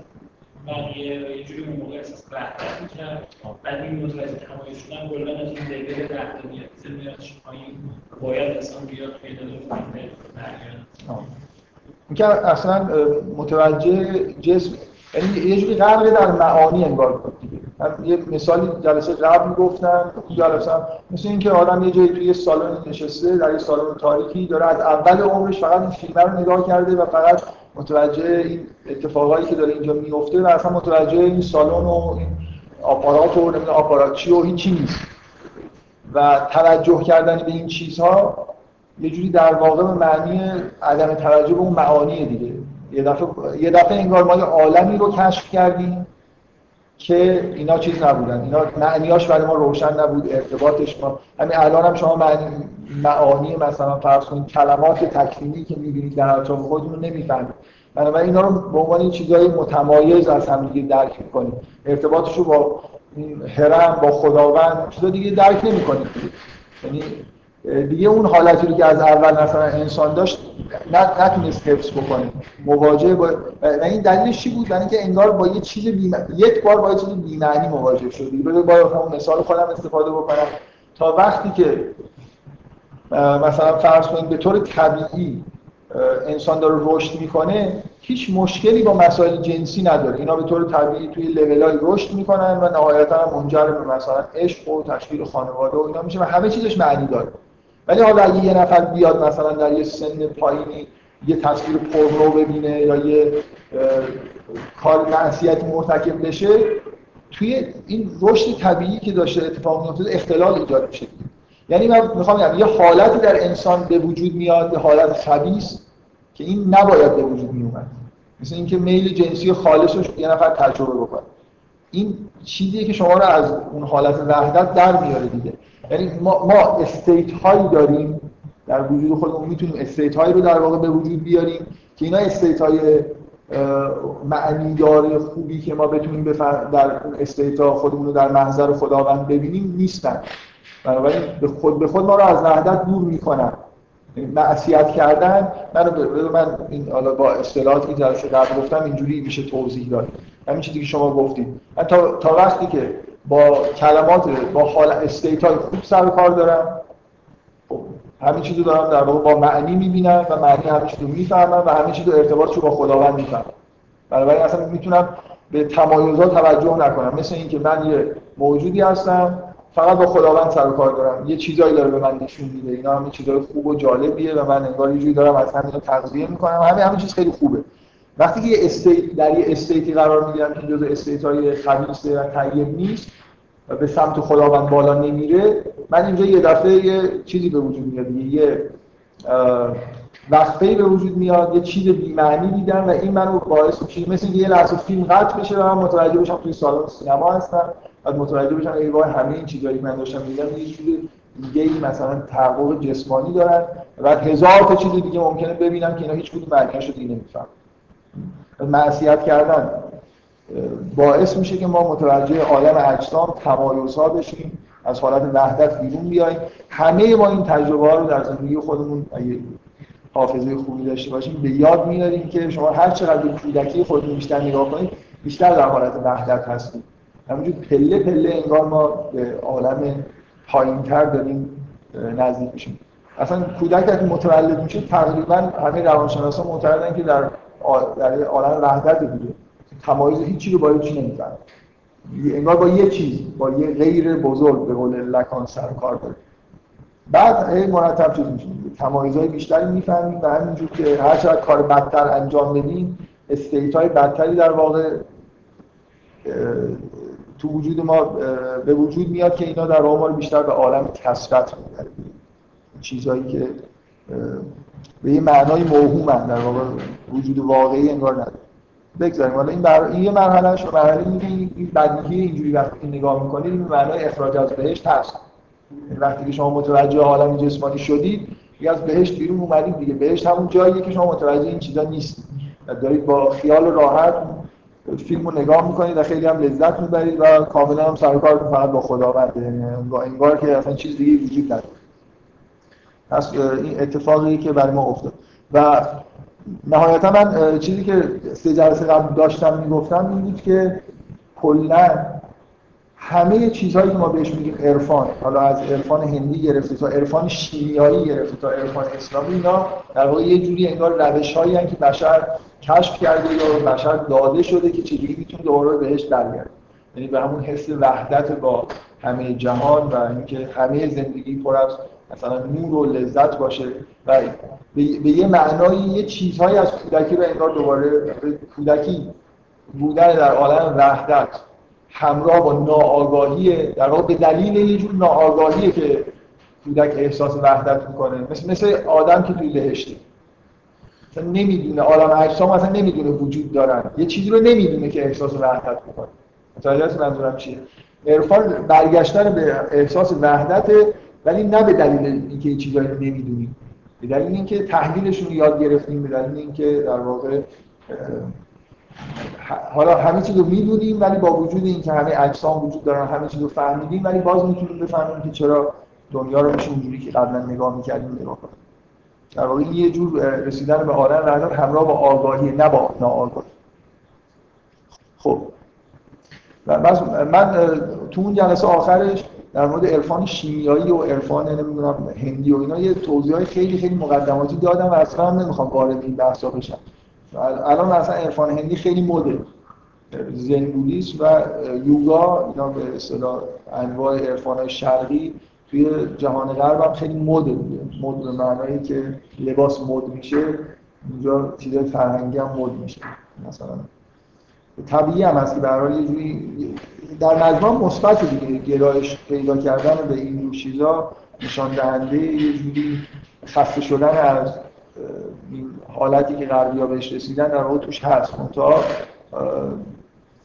بقیه یه جوری اون موقع احساس وحدت می‌کرد. بعد این متوجه تمایز شدن کلا از این لیول وحدانیت میادش پایین باید اصلا بیاد پیدا برگرد که اصلا متوجه جسم یعنی یه جوری غرق در معانی انگار دیگه. من یه مثالی جلسه قبل گفتم جلسه مثل اینکه آدم یه جایی توی سالن نشسته در یه سالن تاریکی داره از اول عمرش فقط این فیلم رو نگاه کرده و فقط متوجه این اتفاقایی که داره اینجا میفته و اصلا متوجه این سالن و این آپارات و نمی‌دونم آپارات و هیچی نیست. و توجه کردن به این چیزها یه جوری در واقع به معنی عدم توجه به اون معانی دیگه. یه دفعه یه دفعه انگار ما یه عالمی رو کشف کردیم که اینا چیز نبودن. اینا معنیاش برای ما روشن نبود ارتباطش ما همین الان هم شما معنی معانی مثلا فرض کنید کلمات تکلیمی که می‌بینید در اطراف خودتون رو نمی‌فهمید. بنابراین اینا رو به عنوان چیزای متمایز از هم دیگه درک می‌کنیم ارتباطش رو با هرم با خداوند چیزا دیگه درک نمی‌کنیم یعنی دیگه اون حالتی رو که از اول مثلا انسان داشت نتونست حفظ بکنه. مواجه با و این دلیلش چی بود؟ اینکه انگار با یه چیز بیم... یک بار با یه چیز بی‌معنی مواجه شد. دیگه با مثال خودم استفاده بکنم. تا وقتی که مثلا فرض کنید به طور طبیعی انسان داره رشد می‌کنه هیچ مشکلی با مسائل جنسی نداره. اینا به طور طبیعی توی لولای رشد می‌کنن و نهایتا منجر به مثلا عشق و تشکیل خانواده و اینا میشه و همه چیزش معنی داره. ولی حالا اگه یه نفر بیاد مثلا در یه سن پایینی یه تصویر پرنو ببینه یا یه کار معصیتی مرتکب بشه توی این رشد طبیعی که داشته اتفاق میفته اختلال ایجاد میشه. یعنی من می‌خوام یه حالتی در انسان به وجود میاد یه حالت خبیث که این نباید به وجود میومد مثل اینکه میل جنسی خالصش یه نفر تجربه بکنه. این چیزیه که شما رو از اون حالت وحدت در میاره دیگه. یعنی ما, ما state هایی داریم در وجود خودمون می‌تونیم state هایی رو در واقع به وجود بیاریم که اینا state های معنیدار خوبی که ما بتونیم در state ها خودمون رو در محضر خداوند ببینیم نیستن. بنابراین به خود به خود ما رو از وحدت دور می‌کنن. یعنی معصیت کردن من من این حالا با اصطلاحاتی که قبل گفتم اینجوری میشه توضیح داد. همین چیزی که شما گفتید. من تا, تا وقتی که با کلمات با حال state های خوب سر کار دارم همین چیزو دارم در واقع با معنی می‌بینم و معنی همین چیزو می‌فهمم و همین چیزو ارتباطشو با خداوند می‌فهمم بنابراین اصلا می‌تونم به تمایزات توجه نکنم. مثل اینکه من یه موجودی هستم فقط با خداوند سر کار دارم. یه چیزایی داره به من نشون میده. اینا همین چیزای خوب و جالبیه و من انگار یه جوری دارم از همین تغذیه می‌کنم. همین همین چیز خیلی خوبه. وقتی که state در یه state ی قرار می‌گیرم که جزء state خبیثه و طیب نیست و به سمت خداوند بالا نمیره من اینجا یه دفعه یه چیزی به وجود میاد یه وقفه به وجود میاد یه چیز بی‌معنی دیدم و این منو باعث میشه مثل یه لحظه فیلم قطع بشه و من متوجه بشم توی سالن سینما هستم بعد متوجه بشم ای وای همه این چیزایی من داشتم می‌دیدم یه چیز دیگه ای مثلا تحقق جسمانی دارن و هزار تا چیز دیگه ممکنه ببینم که اینا هیچ کدوم معنیشو دیگه نمی‌فهمم معصیت کردن. باعث میشه که ما متوجه عالم اجسام تمایزها بشیم از حالت وحدت بیرون بیایم همه ما این تجربه ها رو در زندگی خودمون اگه حافظه خوبی داشته باشیم به یاد میاریم که شما هر چقدر به کودکی خودتون بیشتر نگاه کنید بیشتر در حالت وحدت هستید. همونجور پله پله انگار ما به عالم پایینتر داریم نزدیک میشیم. اصلا کودک که متولد میشه تقریبا همه روانشناسا معتقدن که در در عالم وحدت دیگه. تمایز هیچی رو با هیچی نمی‌فهمه انگار با یه چیز با یه غیر بزرگ به قول لکان سر کار داره. بعد هی مرتب چیز میشه. تمایزهای بیشتری می‌فهمیم و همینجور که هر چقدر کار بدتر انجام بدیم استیت های بدتری در واقع تو وجود ما به وجود میاد که اینا در واقع بیشتر به عالم کسرت می‌بره. چیزهایی که به یه معنای موهوم در واقع. وجود واقعی انگار نداره. بگذاریم. حالا این بر... این یه مرحله شو مرحله این بدیهی اینجوری وقتی نگاه می‌کنید این معنای اخراج از بهشت هست. یعنی وقتی که شما متوجه عالم جسمانی شدید دیگه از بهشت بیرون اومدید دیگه. بهشت همون جاییه که شما متوجه این چیزا نیست دارید با خیال راحت فیلم نگاه می‌کنید و خیلی هم لذت می‌برید و کاملا هم سرکار فقط با خداوند. یعنی انگار که اصلا چیز دیگه وجود نداره. پس این اتفاقی که برای ما افتاد. و نهایتا من چیزی که سه جلسه قبل داشتم می‌گفتم این بود که کلا همه چیزهایی که ما بهش میگیم عرفان حالا از عرفان هندی گرفته تا عرفان شیمیایی گرفته تا عرفان اسلامی اینا در واقع یه جوری انگار روش هایی که بشر کشف کرده یا بشر داده شده که چجوری می‌تونه دوباره بهش برگرده. یعنی به همون حس وحدت با همه جهان و اینکه همه زندگی پر از مثلا نور و لذت باشه. و به یه معنایی یه چیزهایی از کودکی رو انگار دوباره کودکی بودن در عالم وحدت همراه با ناآگاهی در واقع به دلیل یه جور ناآگاهیه که کودک احساس وحدت می‌کنه. مثل مثل آدم که توی بهشته. مثلا نمی‌دونه. عالم اجسام اصلا نمی‌دونه وجود دارن. یه چیزی رو نمی‌دونه که احساس وحدت می‌کنه. متوجه منظورم چیه؟ عرفان برگشتن به احساس وحدت ولی نه به دلیل اینکه چیزایی رو نمی‌دونیم. به دلیل اینکه تحلیلشون رو یاد گرفتیم به دلیل اینکه در واقع حالا همه چیز رو می‌دونیم ولی با وجود اینکه همه اجسام وجود دارن همه چیز رو فهمیدیم ولی باز می‌تونیم بفهمیم که چرا دنیا رو میشه اونجوری که قبلا نگاه می‌کردیم نگاه کنیم. در واقع یه جور رسیدن به عالم وحدت همراه با آگاهی نه با ناآگاهی. خب. من تو اون جلسه آخرش در مورد عرفان شیمیایی و عرفان نمی‌دونم هندی و اینا یه توضیحات خیلی خیلی مقدماتی دادم و اصلا نمی‌خوام وارد این بحثا بشم. الان مثلا عرفان هندی خیلی مده زن و یوگا اینا به اصطلاح انواع عرفان شرقی توی جهان غرب هم خیلی مده دیگه مد به معنایی که لباس مد میشه اینجا چیزای فرهنگی هم مد میشه. مثلا طبیعی هم هست که برای یه در مجموع مثبت دیگه. گرایش پیدا کردن به این چیزا نشان دهنده یه جوری خسته شدن از این حالتی که غربی بهش رسیدن در واقع توش هست. منتها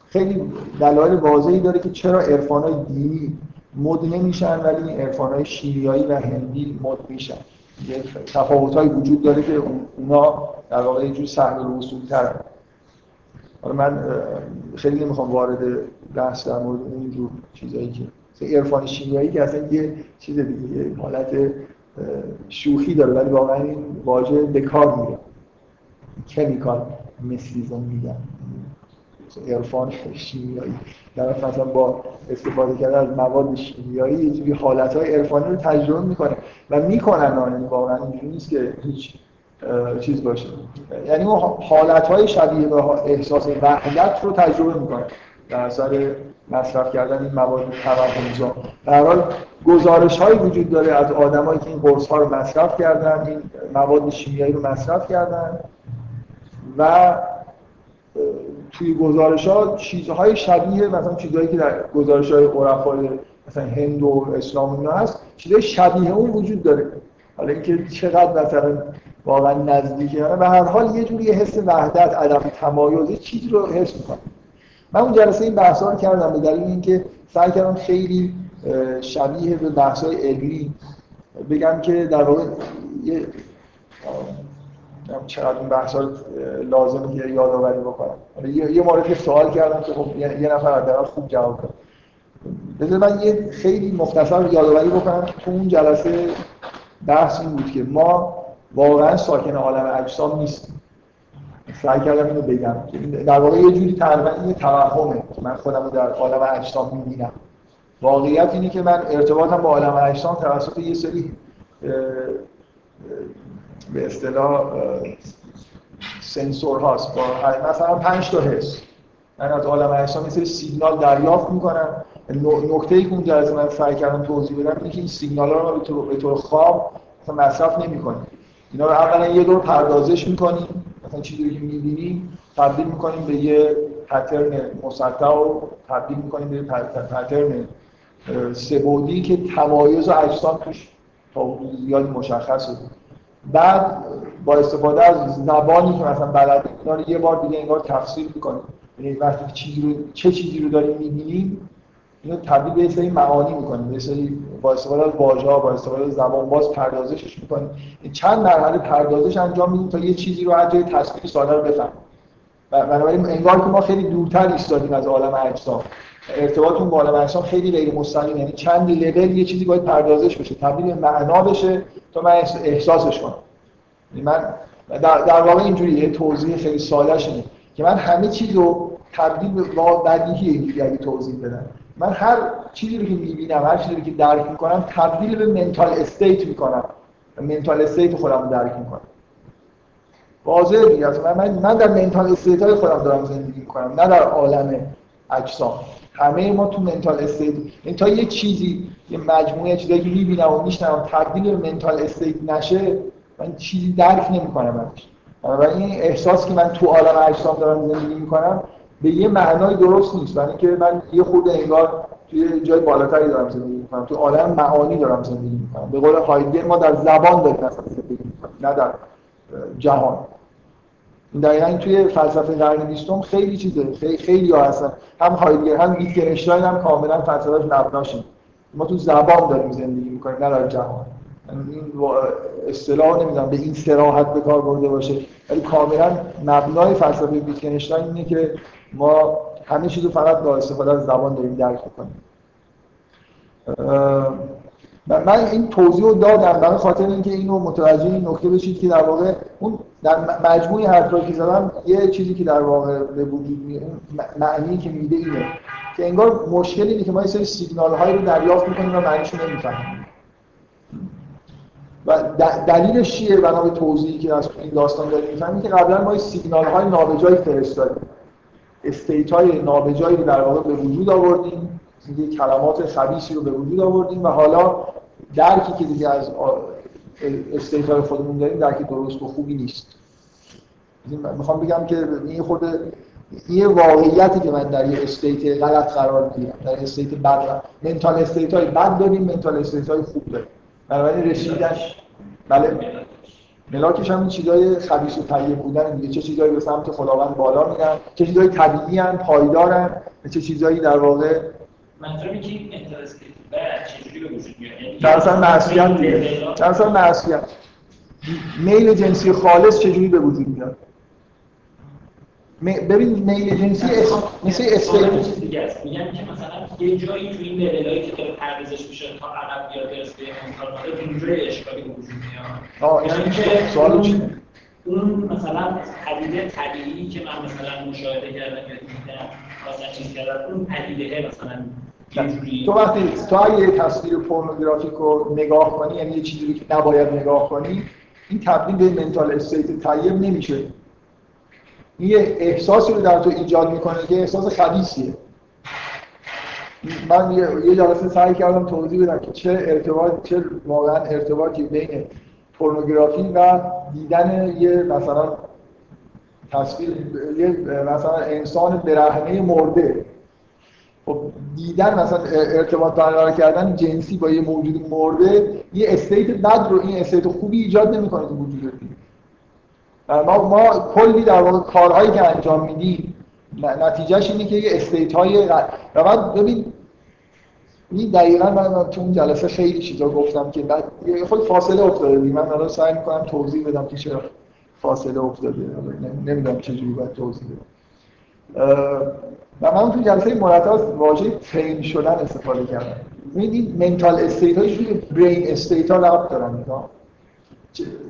خیلی دلایل واضحی داره که چرا عرفانای دینی مد نمیشن ولی این شیمیایی و هندی مد میشن. یه تفاوت‌هایی وجود داره که اونا در واقع یه جور سهل و تر حالا من خیلی نمی‌خوام وارد بحث در مورد اون جور چیزایی که عرفان شیمیایی که اصلا یه چیز دیگه یه حالت شوخی داره ولی واقعا این واژه به کار میره کمیکال مسلیزم میگن عرفان شیمیایی. در مثلا با استفاده کردن از مواد شیمیایی یه جوری حالتهای عرفانی رو تجربه می‌کنه. و می‌کنن یعنی واقعا اینجوری نیست که هیچ چیز باشه. یعنی اون حالتهای شبیه به احساس وحدت رو تجربه می‌کنه در اثر مصرف کردن این مواد توهمزا در حال گزارش های وجود داره از آدمایی که این قرص ها رو مصرف کردن این مواد شیمیایی رو مصرف کردن. و توی گزارش ها چیزهای شبیه مثلا چیزهایی که در گزارش های عرفای مثلا هند و اسلام اینا هست چیزهای شبیه اون وجود داره. حالا اینکه چقدر مثلا واقعا نزدیکه. و هر حال یه جوری حس وحدت عدم تمایز چیزی رو حس می‌کنم. من اون جلسه این بحثا رو کردم به دلیل اینکه سعی کردم خیلی شبیه به بحث های علمی بگم که در واقع یه چقدر این بحث لازمه که یادآوری بکنم. یه مورد که سوال کردم که خب یه نفر از خوب جواب کرد بذار من یه خیلی مختصر یادآوری بکنم تو اون جلسه بحث این بود که ما واقعا ساکن عالم اجسام نیستیم. سعی کردم اینو بگم در واقع یه جوری تقریبا این توهمه من خودم رو در عالم اجسام می‌بینم. واقعیت اینه که من ارتباطم با عالم اجسام توسط یه سری به اصطلاح سنسور هاست. با مثلا پنج تا حس. من از عالم اجسام یه سری سیگنال دریافت می‌کنم. نکته ای که اون جلسه من سعی کردم توضیح بدم اینه که این سیگنال ها رو به طور, به طور خواب مصرف نمی‌کنیم. اینا رو اولا یه دور پردازش می‌کنیم مثلا چیزی که می‌بینیم تبدیل می‌کنیم به یه پترن مسطح و تبدیل می‌کنیم به پترن سبودی که تمایز و اجسام توش تا زیادی مشخصه بعد با استفاده از زبانی که مثلا بلد اینا رو یه بار دیگه انگار تفسیر می‌کنیم. یعنی وقتی چیزی رو چه چیزی رو داریم می‌بینیم اینو تبدیل به سری معانی می‌کنیم به سری با استفاده از واژه با استفاده از زبان باز پردازشش می‌کنیم. چند مرحله پردازش انجام میدیم تا یه چیزی رو جای تصویر ساده رو بفهمیم. بنابراین انگار که ما خیلی دورتر ایستادیم از عالم اجسام. ارتباطمون با عالم اجسام خیلی غیر مستقیم یعنی چند لول یه چیزی باید پردازش بشه تبدیل به معنا بشه تا من احساسش کنم. یعنی من در, در واقع اینجوری یه توضیح خیلی سادهش اینه که من همه چیز رو تبدیل به بدیهی توضیح بدم. من هر چیزی رو که می‌بینم هر چیزی رو که درک می‌کنم تبدیل به mental state می‌کنم. mental state خودم رو درک می‌کنم. واضحه دیگه. من, من در mental state های خودم دارم زندگی می‌کنم نه در عالم اجسام. همه ما تو mental state این تا یه چیزی یه مجموعه چیزایی که می‌بینم و میشنوم تبدیل به mental state نشه من چیزی درک نمی‌کنم و این احساس که من تو عالم اجسام دارم زندگی می‌کنم به یه معنای درست نیست. برای اینکه من یه خورده انگار توی جای بالاتری دارم زندگی می‌کنم. تو عالم معانی دارم زندگی می‌کنم. به قول هایدگر ما در زبان داریم زندگی نه در جهان. این دقیقا توی فلسفه قرن بیستم خیلی چیزه. خیلی خیلی ها هستن. هم هایدگر هم ویتگنشتاین هم کاملا فلسفهش نبناشه ما تو زبان داریم زندگی می‌کنیم نه در جهان. این اصطلاح نمی‌دونم به این سراحت به کار برده باشه. ولی کاملا مبنای فلسفه ویتگنشتاین اینه که ما همه چیزو فقط با استفاده از زبان داریم درک کنیم من این توضیح رو دادم برای خاطر اینکه اینو متوجه این نکته بشید که در واقع اون در مجموعی حرفایی که زدم یه چیزی که در واقع به وجود معنی که میده اینه که انگار مشکل اینه که ما یه سری سیگنال هایی رو دریافت می‌کنیم و معنیشو نمی‌فهمیم. و دلیلش چیه؟ بنا به توضیحی که از این داستان داریم می‌فهمیم که قبلا ما سیگنال های نابجایی فرستادیم. استیت های نابجایی رو در واقع به وجود آوردیم. یه کلمات خبیثی رو به وجود آوردیم و حالا درکی که دیگه از state های خودمون داریم درکی درست و خوبی نیست. می‌خوام بگم که این خود این واقعیتی که من در یه state غلط قرار می‌گیرم. در state بد mental state های بد داریم mental state های خوب داریم. بنابراین رسیدش بله. ملاکش هم این چیزای خبیث و طیب بودن دیگه. چه چیزایی به سمت خداوند بالا میرن چه چیزایی طبیعی ان پایدارن چه چیزایی در واقع منظورم اینه که این چجوری به وجود میاد؟ یعنی در اصل معصیت دیگه. در اصل معصیت. میل جنسی خالص چجوری به وجود میاد؟ ببین میل جنسی. مثل استیت دیگه است. میگم که مثلا یه جایی تو این لولایی که داره پردازش میشه تا عقب بیاد برسه به امکانات اینجوری اشکالی وجود میاد. آه یعنی که سوال اون مثلا پدیده طبیعی که من مثلا مشاهده کردم یا دیدم مثلا چیز کردم اون پدیده مثلا تو وقتی تو یه تصویر پورنوگرافیک رو نگاه کنی یعنی یه چیزی که نباید نگاه کنی این تبدیل به منتال استیت طیب نمیشه. این یه احساسی رو در تو ایجاد می‌کنه که احساس خبیثیه. من یه جلسه سعی کردم توضیح بدم که چه ارتباط چه واقعا ارتباطی بین پورنوگرافی و دیدن یه مثلا تصویر یه مثلا انسان برهنه مرده. خب دیدن مثلا ارتباط برقرار کردن جنسی با یه موجود مرده یه state بد رو این state خوبی ایجاد نمی‌کنه تو وجود ما ما کلی در واقع کارهایی که انجام میدیم نتیجهش اینه که یه state های و بعد ببین این دقیقا من تو اون جلسه خیلی چیزا گفتم که بعد خود فاصله افتاده. من الان سعی می‌کنم توضیح بدم که چرا فاصله افتاده. نمی‌دونم چجوری باید توضیح بدم. و من تو جلسه مرتب واژه train شدن استفاده کردم. این mental state هایی که brain state ها ربط دارن نگاه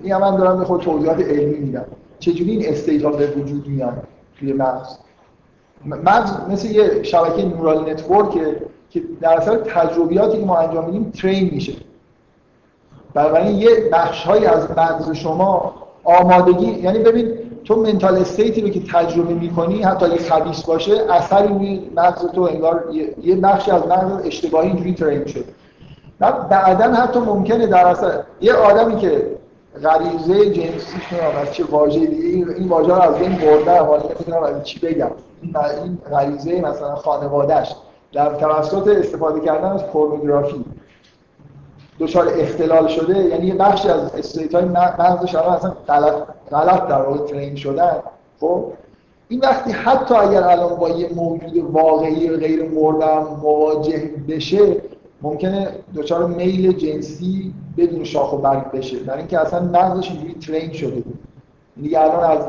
این هم من دارم به خود توضیحات علمی میدم. چجوری این state ها به وجود میان توی مغز؟ مغز مثل یه شبکه neural network که در اثر تجربیاتی که ما انجام میدیم train میشه. بنابراین یه بخش از مغز شما آمادگی یعنی ببین تو منتال استیتی رو که تجربه می‌کنی حتی اگه خبیث باشه اثری روی مغز تو انگار یه بخشی از مغز اشتباهی اینجوری ترین شد. بعدا حتی ممکنه در اصل یه آدمی که غریزه جنسی از چه واژه این واژه رو از بین برده حالا نمی‌تونم از چی بگم. این غریزه مثلا خانوادهش در توسط استفاده کردن از پورنوگرافی دچار اختلال شده یعنی یه بخشی از استیت های مغزش اصلا غلط غلط در واقع ترین شدن. خب؟ این وقتی حتی اگر الان با یه موجود واقعی غیر مردم مواجه بشه ممکنه دچار میل جنسی بدون شاخ و برگ بشه. در اینکه اصلا مغزش اینجوری ترین شده. بود دیگه الان از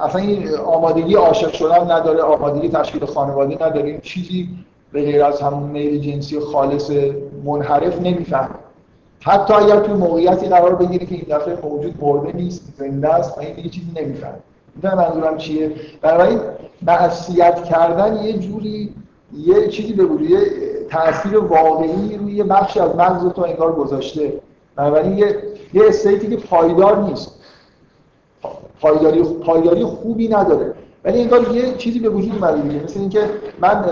اصلا این آمادگی عاشق شدن نداره آمادگی تشکیل خانواده نداره چیزی به غیر از همون میل جنسی خالص منحرف نمیفهم حتی اگر توی موقعیتی قرار بگیره که این دفعه موجود مرده نیست زنده است این دیگه چیزی نمیفهم می‌دونم منظورم چیه؟ بنابراین معصیت کردن یه جوری یه چیزی به وجود تاثیر واقعی روی یه بخشی از مغز تو انگار گذاشته. بنابراین یه یه استیتی که پایدار نیست. پایداری پایداری خوبی نداره. ولی انگار یه چیزی به وجود اومده دیگه. مثل اینکه من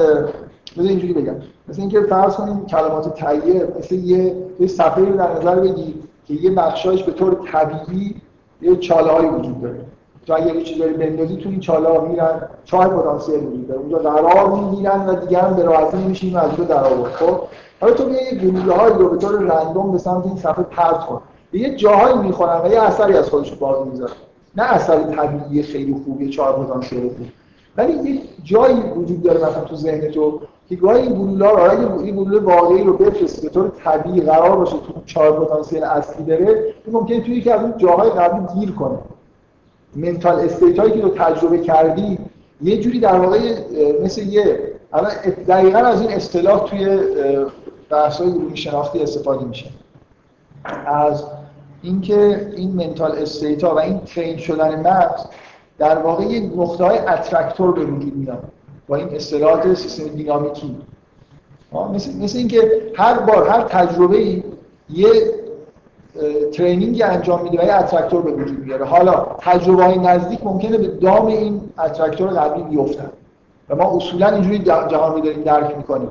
مثل اینجوری بگم. مثل اینکه فرض کنیم کلمات تهیه مثل یه یه صفحه رو در نظر بگی که یه بخشایش به طور طبیعی یه چاله وجود داره. تو اگه یه چیزایی بندازی تو این چاله ها میرن چهار پتانسیل وجود داره اونجا قرار می‌گیرن و دیگه هم به راحتی نمیشه از اونجا در آورد. خب؟ حالا تو یه گلوله های رو به طور رندوم به سمت این صفحه پرت کن. به یه جاهایی می‌خورن و یه اثری از خودش باقی می‌ذاره نه اثر طبیعی خیلی خوبی چهار پتانسیل بود. ولی یه جایی وجود داره مثلا تو ذهن تو که گاهی این گلوله رو اگه این گلوله واقعی رو بفرسته به طور طبیعی قرار باشه تو چهار پتانسیل اصلی بره این ممکنه توی یکی از اون جاهای قبلی گیر کنه. منتال استیت هایی که رو تجربه کردی یه جوری در واقع مثل یه دقیقا از این اصطلاح توی بحث های علومی شناختی استفاده میشه. از اینکه این mental state ها و این train شدن مغز در واقع یک نقطه های attractor به وجود میاد. با این اصطلاحات سیستم دینامیکی. مثل, مثل اینکه هر بار هر تجربه ای یه training انجام میده و یه attractor به وجود میاره. حالا تجربه های نزدیک ممکنه به دام این attractor قبلی بیفتن. و ما اصولا اینجوری جهان رو داریم درک می‌کنیم.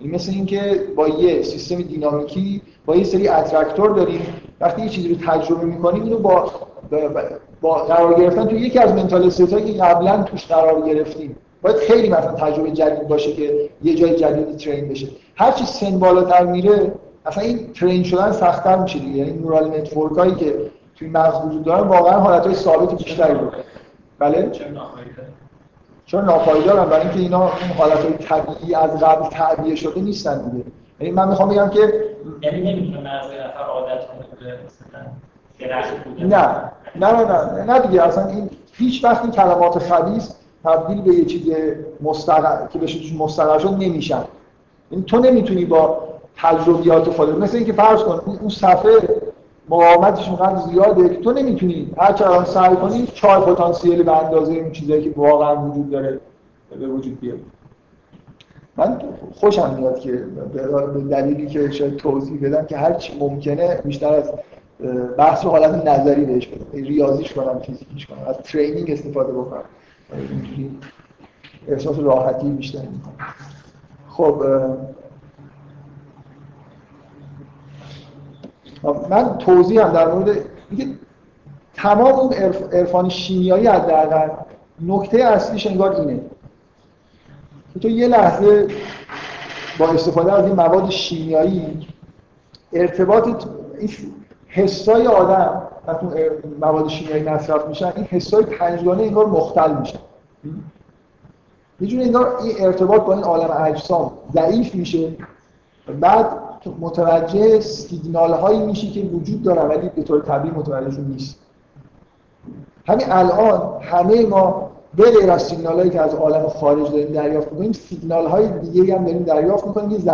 این مثل اینکه با یه سیستم دینامیکی با یه سری attractor داریم وقتی یه چیزی رو تجربه می‌کنیم اینو با با قرار گرفتن تو یکی از mental state که قبلا توش قرار گرفتیم. باید خیلی مثلا تجربه جدید باشه که یه جای جدیدی train بشه. هر چی سن بالاتر میره اصلا این train شدن سختتر میشه دیگه. یعنی neural network هایی که توی مغز وجود دارن واقعا حالت های ثابت بیشتری رو بله؟ چون ناپایدارن برای اینکه اینا اون حالت های طبیعی از قبل تعبیه شده نیستن دیگه. یعنی من می‌خوام بگم که یعنی نمی‌تونه مغز نفر عادت کنه نه. نه نه نه. دیگه اصلا این هیچ وقت این کلمات خبیث تبدیل به یه چیز مستقر که بشه مستقر شد نمیشن. این یعنی تو نمی‌تونی با تجربیات خودت مثل اینکه فرض کن اون صفحه مقاومتش اونقدر زیاده که تو نمی‌تونی هر چقدر سعی کنی چهار پتانسیل به اندازه این چیزایی که واقعا وجود داره به وجود بیاد من خوشم میاد که به دلیلی که شاید توضیح بدم که هر چی ممکنه بیشتر از بحث رو حالت نظری بهش بدم. ریاضیش کنم فیزیکیش کنم. از ترینینگ استفاده بکنم. احساس راحتی بیشتر می‌کنم. خب من توضیح هم در مورد تمام اون عرفان شیمیایی حداقل نکته اصلیش انگار اینه. تو یه لحظه با استفاده از این مواد شیمیایی ارتباط حسای آدم وقتی مواد شیمیایی مصرف میشن این حسای پنجگانه انگار مختل میشن. یه جوری انگار این ارتباط با این عالم اجسام ضعیف میشه. بعد متوجه سیگنال هایی میشی که وجود دارن ولی به طور طبیعی متوجهشون نیست. همین الان همه ما به غیر از سیگنال هایی که از عالم خارج داریم دریافت می‌کنیم سیگنال های دیگه هم داریم دریافت می‌کنیم که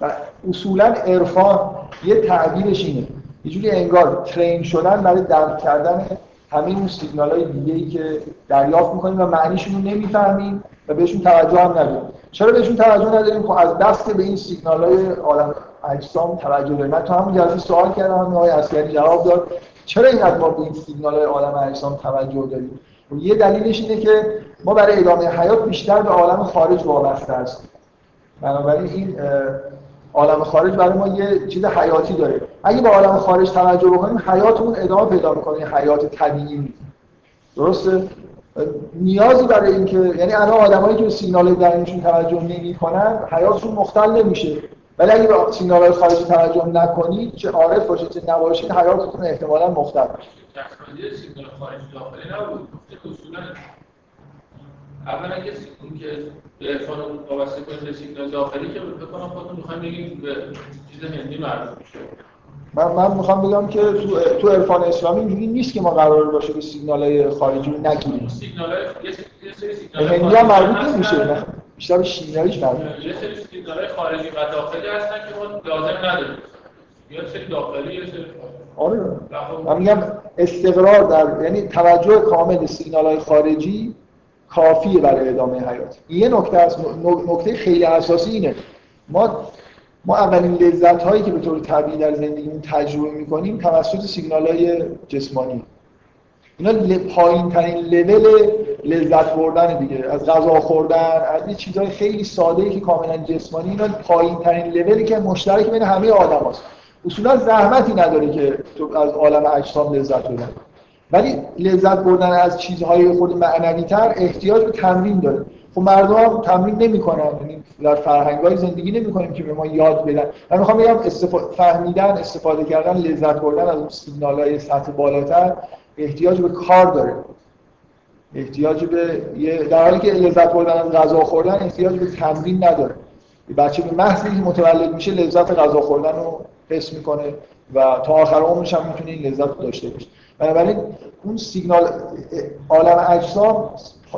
و اصولا عرفان یه تعبیرش اینه. یه جوری انگار ترین شدن برای درک کردن همه اون سیگنال های دیگه ای که دریافت می‌کنیم و معنیشون رو نمی‌فهمیم و بهشون توجه هم نداریم. چرا بهشون توجه نداریم؟ خب از دست به این سیگنال های عالم اجسام توجه داریم. من تو همون جلسه سوال کردم همین آقای جواب داد. چرا اینقدر ما به این سیگنال های عالم اجسام توجه داریم؟ یه دلیلش اینه که ما برای ادامه حیات بیشتر به عالم خارج وابسته هستیم. بنابراین این عالم خارج برای ما یه چیز حیاتی داره. اگه به عالم خارج توجه بکنیم حیاتمون ادامه پیدا می‌کنه حیات طبیعی. درسته؟ نیازی برای اینکه یعنی الان آدمایی که سیگنال درونشون توجه نمی‌کنن حیاتشون مختل نمیشه. ولی اگه به سیگنال خارجی توجه نکنید چه عارف باشید چه نباشید حیاتتون احتمالا مختل میشه سیگنال خارجی داخلی نبود. اصولا اولا که اون که به عرفان وابسته کنید به سیگنال داخلی که بکنم خودتون می‌خوایم بگیم به چیز هندی مربوط میشه. من من می‌خوام بگم که تو تو عرفان اسلامی اینجوری نیست که ما قرار باشه که سیگنال های خارجی رو نگیریم. سیگنال های یه سری سیگنال هندی هم مربوط نمیشه بیشتر به شیمیاییش مربوط یه سری خارجی و داخلی هستن که ما لازم نداریم. یا سری داخلی یا سری آره. من میگم استقرار در یعنی توجه کامل سیگنال های خارجی کافیه برای ادامه حیات. یه نکته است نکته خیلی اساسی اینه. ما ما اولین لذت هایی که به طور طبیعی در زندگیمون تجربه می‌کنیم توسط سیگنال های جسمانی. اینا پایین ترین لول لذت بردن دیگه. از غذا خوردن از این چیزهای خیلی ساده ای که کاملا جسمانی اینا پایین ترین لولی که مشترک بین همه آدم هست. اصولا زحمتی نداره که تو از عالم اجسام لذت ببری. ولی لذت بردن از چیزهای خود معنوی تر احتیاج به تمرین داره. خب مردم هم تمرین نمی‌کنن. یعنی در فرهنگای زندگی نمی‌کنیم که به ما یاد بدن. من می‌خوام بگم فهمیدن استفاده کردن لذت بردن از اون سیگنال های سطح بالاتر احتیاج به کار داره. احتیاج به یه در حالی که لذت بردن از غذا خوردن احتیاج به تمرین نداره. بچه به محض اینکه متولد میشه لذت غذا خوردن رو حس می‌کنه و تا آخر عمرش هم می‌تونه این لذت رو داشته باشه. بنابراین اون سیگنال عالم اجسام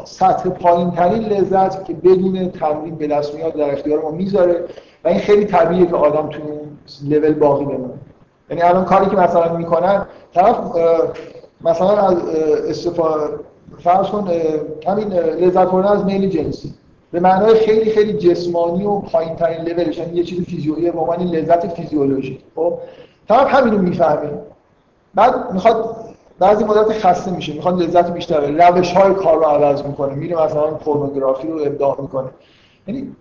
سطح پایین ترین لذت که بدون تمرین به دست میاد در اختیار ما می‌ذاره و این خیلی طبیعیه که آدم تو اون لول باقی بمونه. یعنی الان کاری که مثلا می‌کنن طرف مثلا از استفاده فرض کن همین لذت بردن از میل جنسی. به معنای خیلی خیلی جسمانی و پایین ترین لولش یعنی یه چیز فیزیولوژی به عنوان لذت فیزیولوژیک خب طرف همینو می‌فهمه. بعد می‌خواد بعضی مدت خسته میشه می‌خواد لذت بیشتر بره روش کار رو عوض می‌کنه. میره مثلا پورنوگرافی رو ابداع می‌کنه. یعنی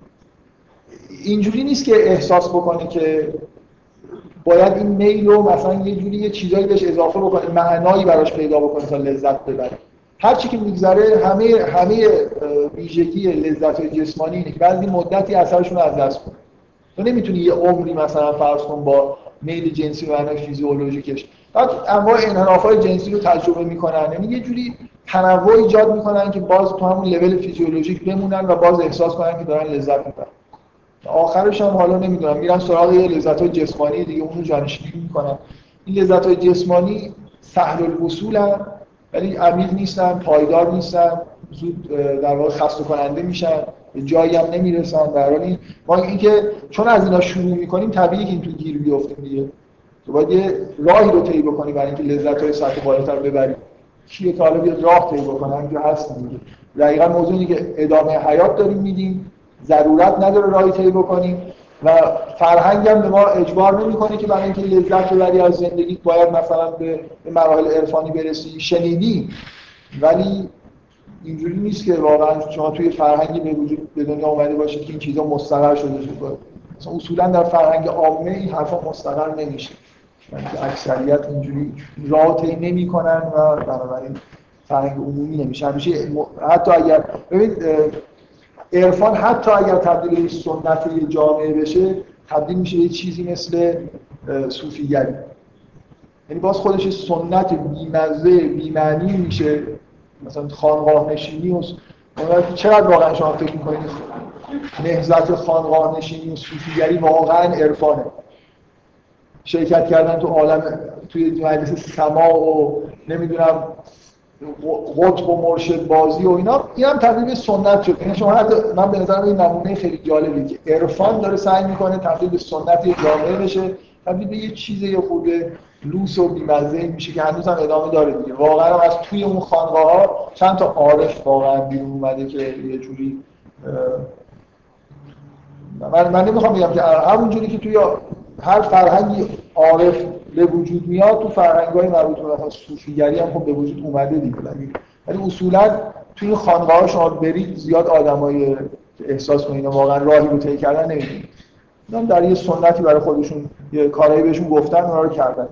اینجوری نیست که احساس بکنه که باید این میل رو مثلا یه جوری یه چیزایی بهش اضافه بکنه معنایی براش پیدا بکنه تا لذت ببره. هر چی که میگذره همه همه ویژگی لذت جسمانی اینه که بعضی مدتی اثرشون از دست کنه تو نمی‌تونی یه عمری مثلا فرض کن با میل جنسی و فیزیولوژیکش. بعد انواع انحراف‌های جنسی رو تجربه می‌کنن. یعنی یه جوری تنوع ایجاد می‌کنن که باز تو همون لول فیزیولوژیک بمونن و باز احساس کنن که دارن لذت می‌برن. آخرش هم حالا نمی‌دونم میرن سراغ یه لذت های جسمانی دیگه اونو جانشینی می‌کنن. این لذت های جسمانی سهل الوصول ولی عمیق نیستن پایدار نیستن زود در واقع خسته کننده میشن به جایی هم نمی‌رسن در حالی ما اینکه چون از اینا شروع می‌کنیم طبیعی که این تو گیر بیافتیم دیگه. تو باید یه راهی رو طی بکنی برای اینکه لذت های سطح بالاتر ببری. کیه که حالا بیاد راه طی بکنه همینجا هست دیگه. دقیقا موضوعی که ادامه حیات داریم میدیم ضرورت نداره راهی طی بکنیم. و فرهنگ هم به ما اجبار نمی‌کنه که برای اینکه لذت ببری از زندگی باید مثلا به مراحل عرفانی برسی. شنیدی؟ ولی اینجوری نیست که واقعا شما توی فرهنگی به وجود به دنیا اومده باشید که این چیزا مستقر شده شده. مثلا اصولا در فرهنگ عامه این حرفا مستقر نمیشه. که اکثریت اینجوری راه نمی‌کنن و بنابراین فرهنگ عمومی نمیشه. همیشه حتی اگر ببینید عرفان حتی اگر تبدیل به سنت یه جامعه بشه تبدیل میشه یه چیزی مثل صوفیگری. یعنی باز خودش سنت بیمزه بیمعنی میشه. مثلا خانقاه نشینی و چقدر واقعا شما فکر می‌کنید؟ نهزت خانقاه نشینی و صوفیگری واقعا عرفانه. شرکت کردن تو عالم توی مجلس سما و نمی‌دونم قطب و مرشد بازی و اینا این هم تبدیل به سنت شد. یعنی شما حتی من به نظرم این نمونه خیلی جالبی که عرفان داره سعی می‌کنه تبدیل به سنت جامعه بشه تبدیل به یه چیز یه خود لوس و بیمزه میشه که هنوز هم ادامه داره دیگه. واقعا از توی اون خانقاه ها چند تا عارف واقعا بیرون اومده که یه جوری من, من نمی‌خوام بگم که همونجوری که توی هر فرهنگی عارف به وجود میاد تو فرهنگ های مربوط به مثلا صوفیگری هم خب به وجود اومده دیگه. ولی اصولا توی خانقاه ها شما برید زیاد آدمای احساس کنید واقعا راهی رو طی کردن نمی‌دونید در یه سنتی برای خودشون یه کارایی بهشون گفتن اونا رو کردن.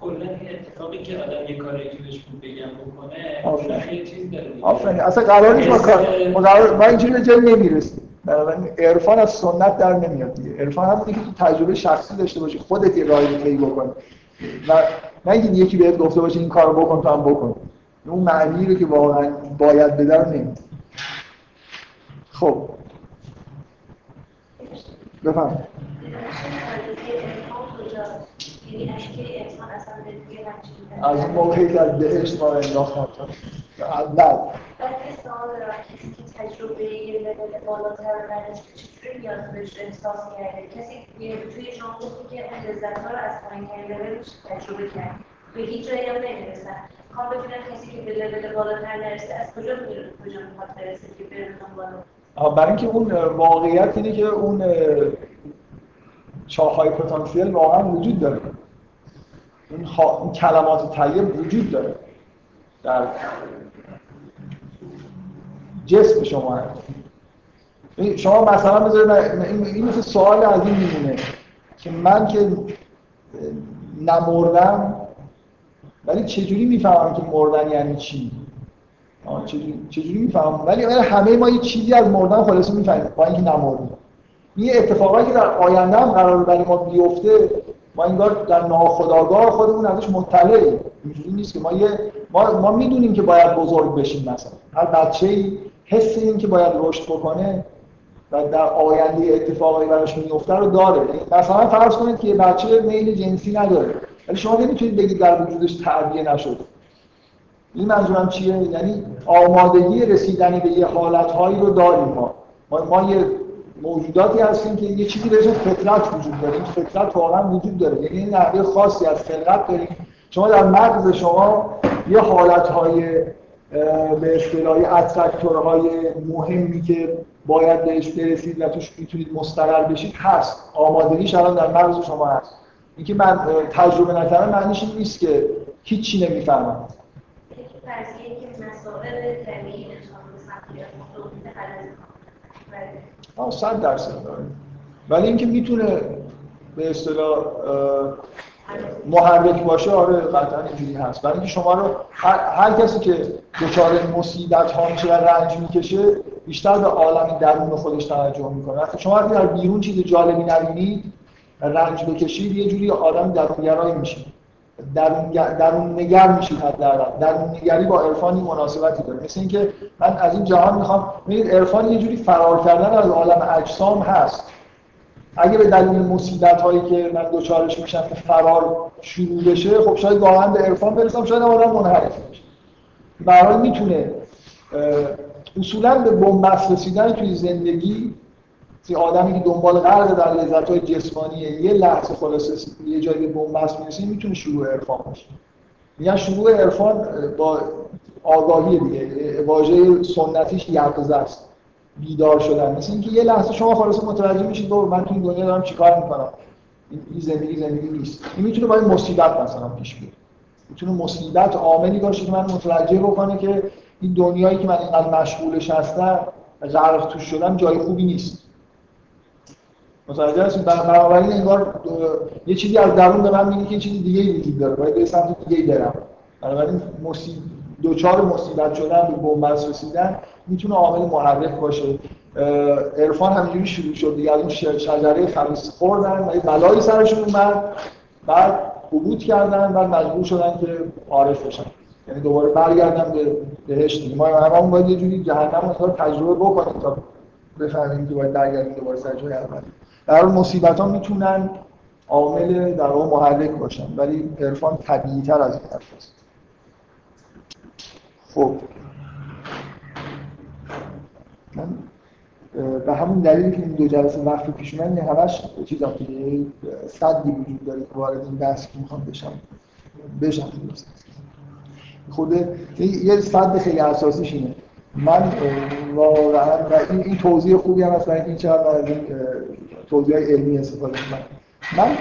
کلا اتفاقی که آدم یه کاری که بهش بگم بکنه یه چیز داره آفرین. اصلا قرار نیست ما کار ما اینجوری به جایی نمی‌رسیم. بنابراین عرفان از سنت در نمیاد دیگه. عرفان همونی که تو تجربه شخصی داشته باشی خودت یه راهی طی بکنی. و نه اینکه یکی بهت گفته باشه این کارو بکن تو هم بکن. اون معنی رو که واقعا باید رو نمیده خب. بفهم از اون موقعی که از بهشت ما انداخت اول کسی که تجربه یه لول بالاتر چطوری نیاز بهش احساس کرده؟ کسی توی شما گفتی که اون لذت ها رو از پایینترین لولش تجربه کرد. به هیچ جایی هم نمی‌رسن. کام ببینم کسی که به لول بالاتر نرسه از کجا میره؟ کجا می‌خواد برسه که بره دنبال برای اینکه اون واقعیت اینه که اون چاهای پتانسیل واقعا وجود داره. این, این کلمات طیب وجود داره. در جسم شما. هست شما مثلا بذارید این مثل سوال از این میمونه که من که نمردم ولی چجوری می‌فهمم که مردن یعنی چی؟ چجوری, چجوری می‌فهمم؟ ولی همه ما یه چیزی از مردن خلاصه می‌فهمیم با اینکه نمردیم. این اتفاقایی که در آینده هم قرار برای ما بیفته ما انگار در ناخودآگاه خودمون ازش مطلعیم. اینجوری نیست که ما یه ما, ما می‌دونیم که باید بزرگ بشیم مثلا. هر بچه‌ای حس این که باید رشد بکنه و در آینده اتفاقی براش میفته رو داره. مثلا فرض کنید که بچه میل جنسی نداره. ولی شما نمی‌تونید بگید در وجودش تعبیه نشده. این منظورم چیه؟ یعنی آمادگی رسیدن به یه حالتهایی رو داریم ما, ما یه موجوداتی هستیم که یه چیزی به اسم فطرت وجود داره. این فطرت واقعا وجود داره. یعنی این نحوه خاصی از خلقت داریم. شما در مغز شما یه حالتهای به اصطلاح اترکتورهای مهمی که باید بهش برسید و توش می‌تونید مستقر بشید هست. آمادگیش الان در مغز شما هست. اینکه من تجربه نکردم معنیش این نیست که هیچی نمی‌فهمم. آه صد درصد داره. ولی اینکه می‌تونه به اصطلاح محرک باشه آره قطعا اینجوری هست. برای اینکه شما رو هر, هر کسی که دچار مصیبت ها میشه و رنج می‌کشه بیشتر به عالم درون خودش توجه می‌کنه. وقتی شما در بیرون چیز جالبی نبینید رنج بکشید یه جوری آدم درونگرایی میشید درون, درون نگر میشید حداقل درون نگری با عرفانی مناسبتی داره. مثل اینکه من از این جهان می‌خوام ببینید عرفان یه جوری فرار کردن از عالم اجسام هست. اگه به دلیل مصیبت هایی که من دوچارش میشم که فرار شروع بشه خب شاید واقعا به عرفان برسم شاید آدم منحرف بشه. برای می‌تونه اصولا به بنبست رسیدن توی زندگی آدمی که دنبال غرق در لذت های جسمانیه یه لحظه خلاص یه جایی به بنبست می‌رسه می‌تونه شروع عرفان باشه میگن شروع عرفان با آگاهی دیگه واژه سنتیش یقظه است. بیدار شدن. مثل اینکه یه لحظه شما خلاص متوجه میشید دور من تو این دنیا دارم چیکار می‌کنم؟ این زندگی زندگی نیست. این می‌تونه با این مصیبت مثلا پیش بیاد. می‌تونه مصیبت عاملی باشه که من متوجه بکنه که این دنیایی که من اینقدر مشغولش هستم غرق توش شدم جای خوبی نیست. متوجه هستید بنابراین انگار یه چیزی از درون به من میگه که چیزی دیگه وجود داره. باید به سمت دیگه برم. بنابراین مصیب دوچار مصیبت شدن به بنبست رسیدن می‌تونه عامل محرک باشه. عرفان همینجوری شروع شد دیگه. اون شجره خمیس خوردن و بلایی سرشون اومد. بعد حبوط کردن و مجبور شدن که عارف بشن. یعنی دوباره برگردن به بهشت ما هممون باید یه جوری جهنم رو تجربه بکنیم تا بفهمیم که باید برگردیم دوباره سر اول در مصیبت ها می‌تونن عامل در واقع محرک باشن ولی عرفان طبیعی تر از این حرف است. خب. من به همون دلیلی که این دو جلسه وقت پیش من همش چیزا دیگه صدی وجود داره که وارد این بحث که می‌خوام بشم بشم. خود یه صد خیلی اساسیش اینه. من واقعا این, این توضیح خوبی هم هست برای این چقدر از این توضیح علمی استفاده کنم من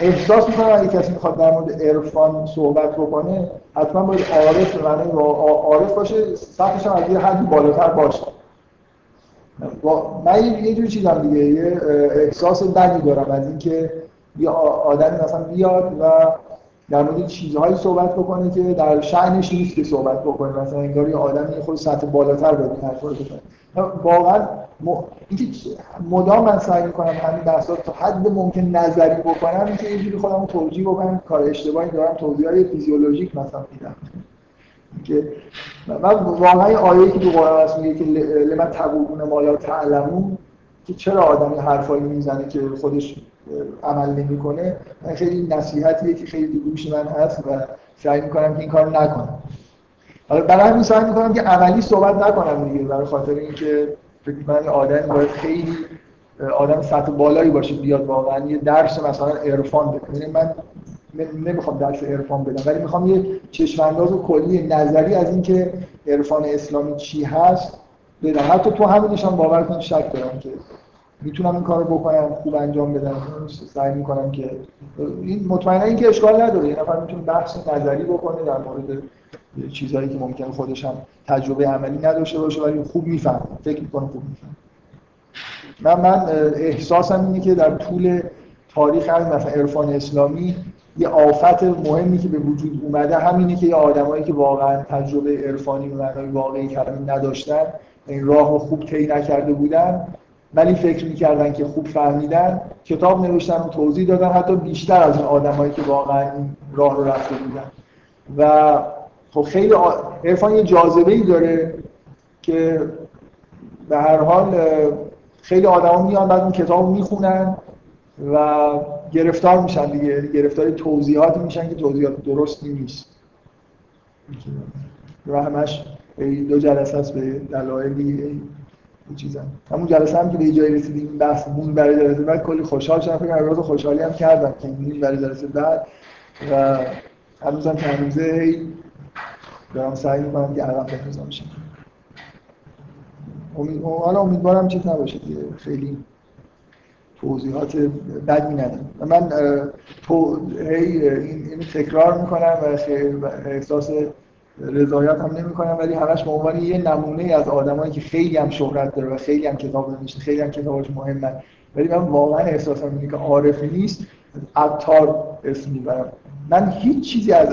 احساس می‌کنم اگه کسی می‌خواد در مورد عرفان صحبت بکنه حتما باید عارف معنی عارف باشه سطحش از یه حدی بالاتر باشه. من یه جور چیزم دیگه یه احساس بدی دارم از اینکه یه آدمی مثلا بیاد و در مورد چیزهایی صحبت بکنه که در شأنش نیست که صحبت بکنه. مثلا انگار یه آدمی خود سطح بالاتر به این حرفا رو واقعا. مدام من سعی می‌کنم همین بحثا تا حد ممکن نظری بکنم اینکه یه جوری خودم توجیه بکنم کار اشتباهی دارم توضیح های فیزیولوژیک مثلا میدم. که من واقعا آیه که تو قرآن هست میگه که لمن تقولون مالا تعلمون که چرا آدم حرفایی می‌زنه که خودش عمل نمی‌کنه؟ من خیلی نصیحتیه که خیلی گوش من هست و سعی می‌کنم که این کار نکنم. حالا برای همین سعی می‌کنم که عملی صحبت نکنم دیگه برای خاطر اینکه من آدم باید خیلی آدم سطح بالایی باشه بیاد واقعا. یه درس مثلا عرفان بده. یعنی من نمی‌خوام درس عرفان بدم ولی می‌خوام یه چشمانداز و کلی نظری از اینکه عرفان اسلامی چی هست بدم. حتی تو همینش هم باور کن شک دارم که می‌تونم این کارو بکنم خوب انجام بدم. سعی می‌کنم که این مطمئنا اینکه اشکال نداره. یه نفر می‌تونه بحث نظری بکنه در مورد چیزهایی که ممکن خودش هم تجربه عملی نداشته باشه ولی خوب می‌فهمه. فکر می‌کنه خوب می‌فهمه. من من احساسم اینه که در طول تاریخ همین مثلا عرفان اسلامی یه آفت مهمی که به وجود اومده همینه که یه آدمایی که واقعا تجربه عرفانی و معنای واقعی کلمه نداشتن این راه رو خوب طی نکرده بودن ولی فکر می‌کردن که خوب فهمیدن کتاب نوشتن و توضیح دادن حتی بیشتر از این آدمایی که واقعا این راه رو رفته بودن. و خب خیلی عرفان یه جاذبه ای داره که به هر حال خیلی آدما میان بعد اون کتاب می‌خونن و گرفتار میشن دیگه. گرفتار توضیحاتی میشن که توضیحات درستی نیست. و همش دو جلسه است به دلایلی چیزا. همون جلسه هم که به جایی رسیدیم این بحث مون برای جلسه بعد کلی خوشحال شدم. فکر روز خوشحالی هم کردم. که این برای جلسه بعد و که هنوزه دارم سعی می‌کنم که عقب بندازم. شد امید... حالا امیدوارم چیز نباشه که خیلی توضیحات بدی ندارم. من تو هی این تکرار می‌کنم و احساس رضایت هم نمی کنم ولی همش به عنوان یه نمونه از آدمایی که خیلی هم شهرت داره و خیلی هم کتاب نوشته خیلی هم کتابش مهمه. ولی من واقعا احساسم اینه که عارفی نیست عطار اسم می‌برم. من هیچ چیزی از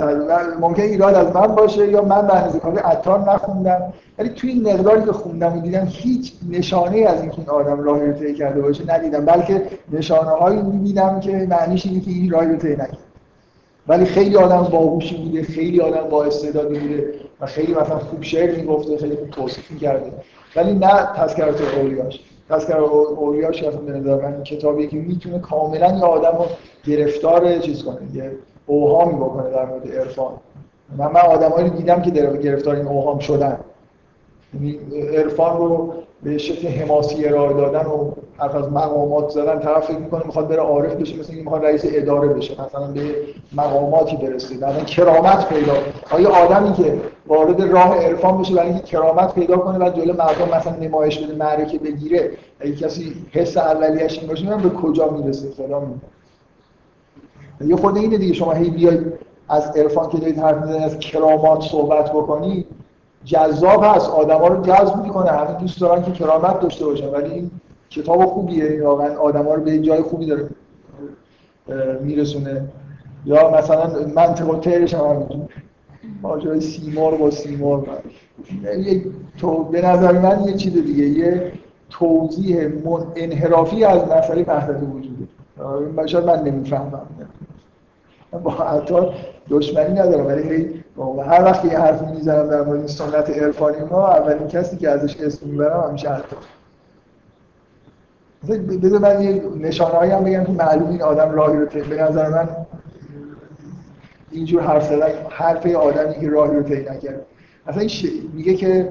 ممکن ایراد از من باشه یا من به اندازه کافی عطار نخوندم. ولی توی این مقداری که خوندم و دیدم هیچ نشانه از اینکه این آدم راهی رو کرده باشه ندیدم. بلکه نشانه هایی می‌بینم که معنیش اینه که این راهی رو طی نکرد. ولی خیلی آدم باهوشی بوده خیلی آدم با استعدادی بوده و خیلی مثلا خوب شعر می‌گفته خیلی خوب توصیف ولی نه تذکرات اولیاش. تذکرات اولیاش اصلا به نظر من کتابی که می‌تونه کاملا یه آدم گرفتار چیز کنه اوهامی بکنه در مورد عرفان. من من آدمایی رو دیدم که گرفتار این اوهام شدن. یعنی عرفان رو به شکل حماسی ارائه دادن و حرف از مقامات زدن طرف فکر می‌کنه می‌خواد بره عارف بشه مثل اینکه می‌خواد رئیس اداره بشه. مثلا به مقاماتی برسه. بعدا کرامت پیدا آیا آدمی که وارد راه عرفان بشه برای اینکه کرامت پیدا کنه و جلو مردم مثلا نمایش بده معرکه بگیره اگه کسی حس اولیه‌اش این باشه به کجا می‌رسه؟ فلان یه خود اینه دیگه شما هی بیاید از عرفان که دارید حرف می‌زنید از کرامات صحبت بکنید جذاب هست. آدما رو جذب می‌کنه. همه دوست دارن که کرامت داشته باشن ولی این کتاب خوبیه. واقعا آدما رو به جای خوبی داره میرسونه. یا مثلا منطق و تیرش هم ماجرای سیمور با سیمور تو به نظر من یه چیز دیگه یه توضیح انحرافی از مسئله وحدت وجوده. شاید من نمی‌فهمم. با حتی دشمنی ندارم. ولی هی هر وقت یه حرفی می‌زنم در مورد سنت عرفانی ما اولین کسی که ازش اسم می‌برم همیشه حتی بذار من یه نشانه هایی هم بگم که معلوم این آدم راهی رو به نظر من اینجور حرف زدن حرف آدمی که راهی رو طی نکرد. اصلا این میگه که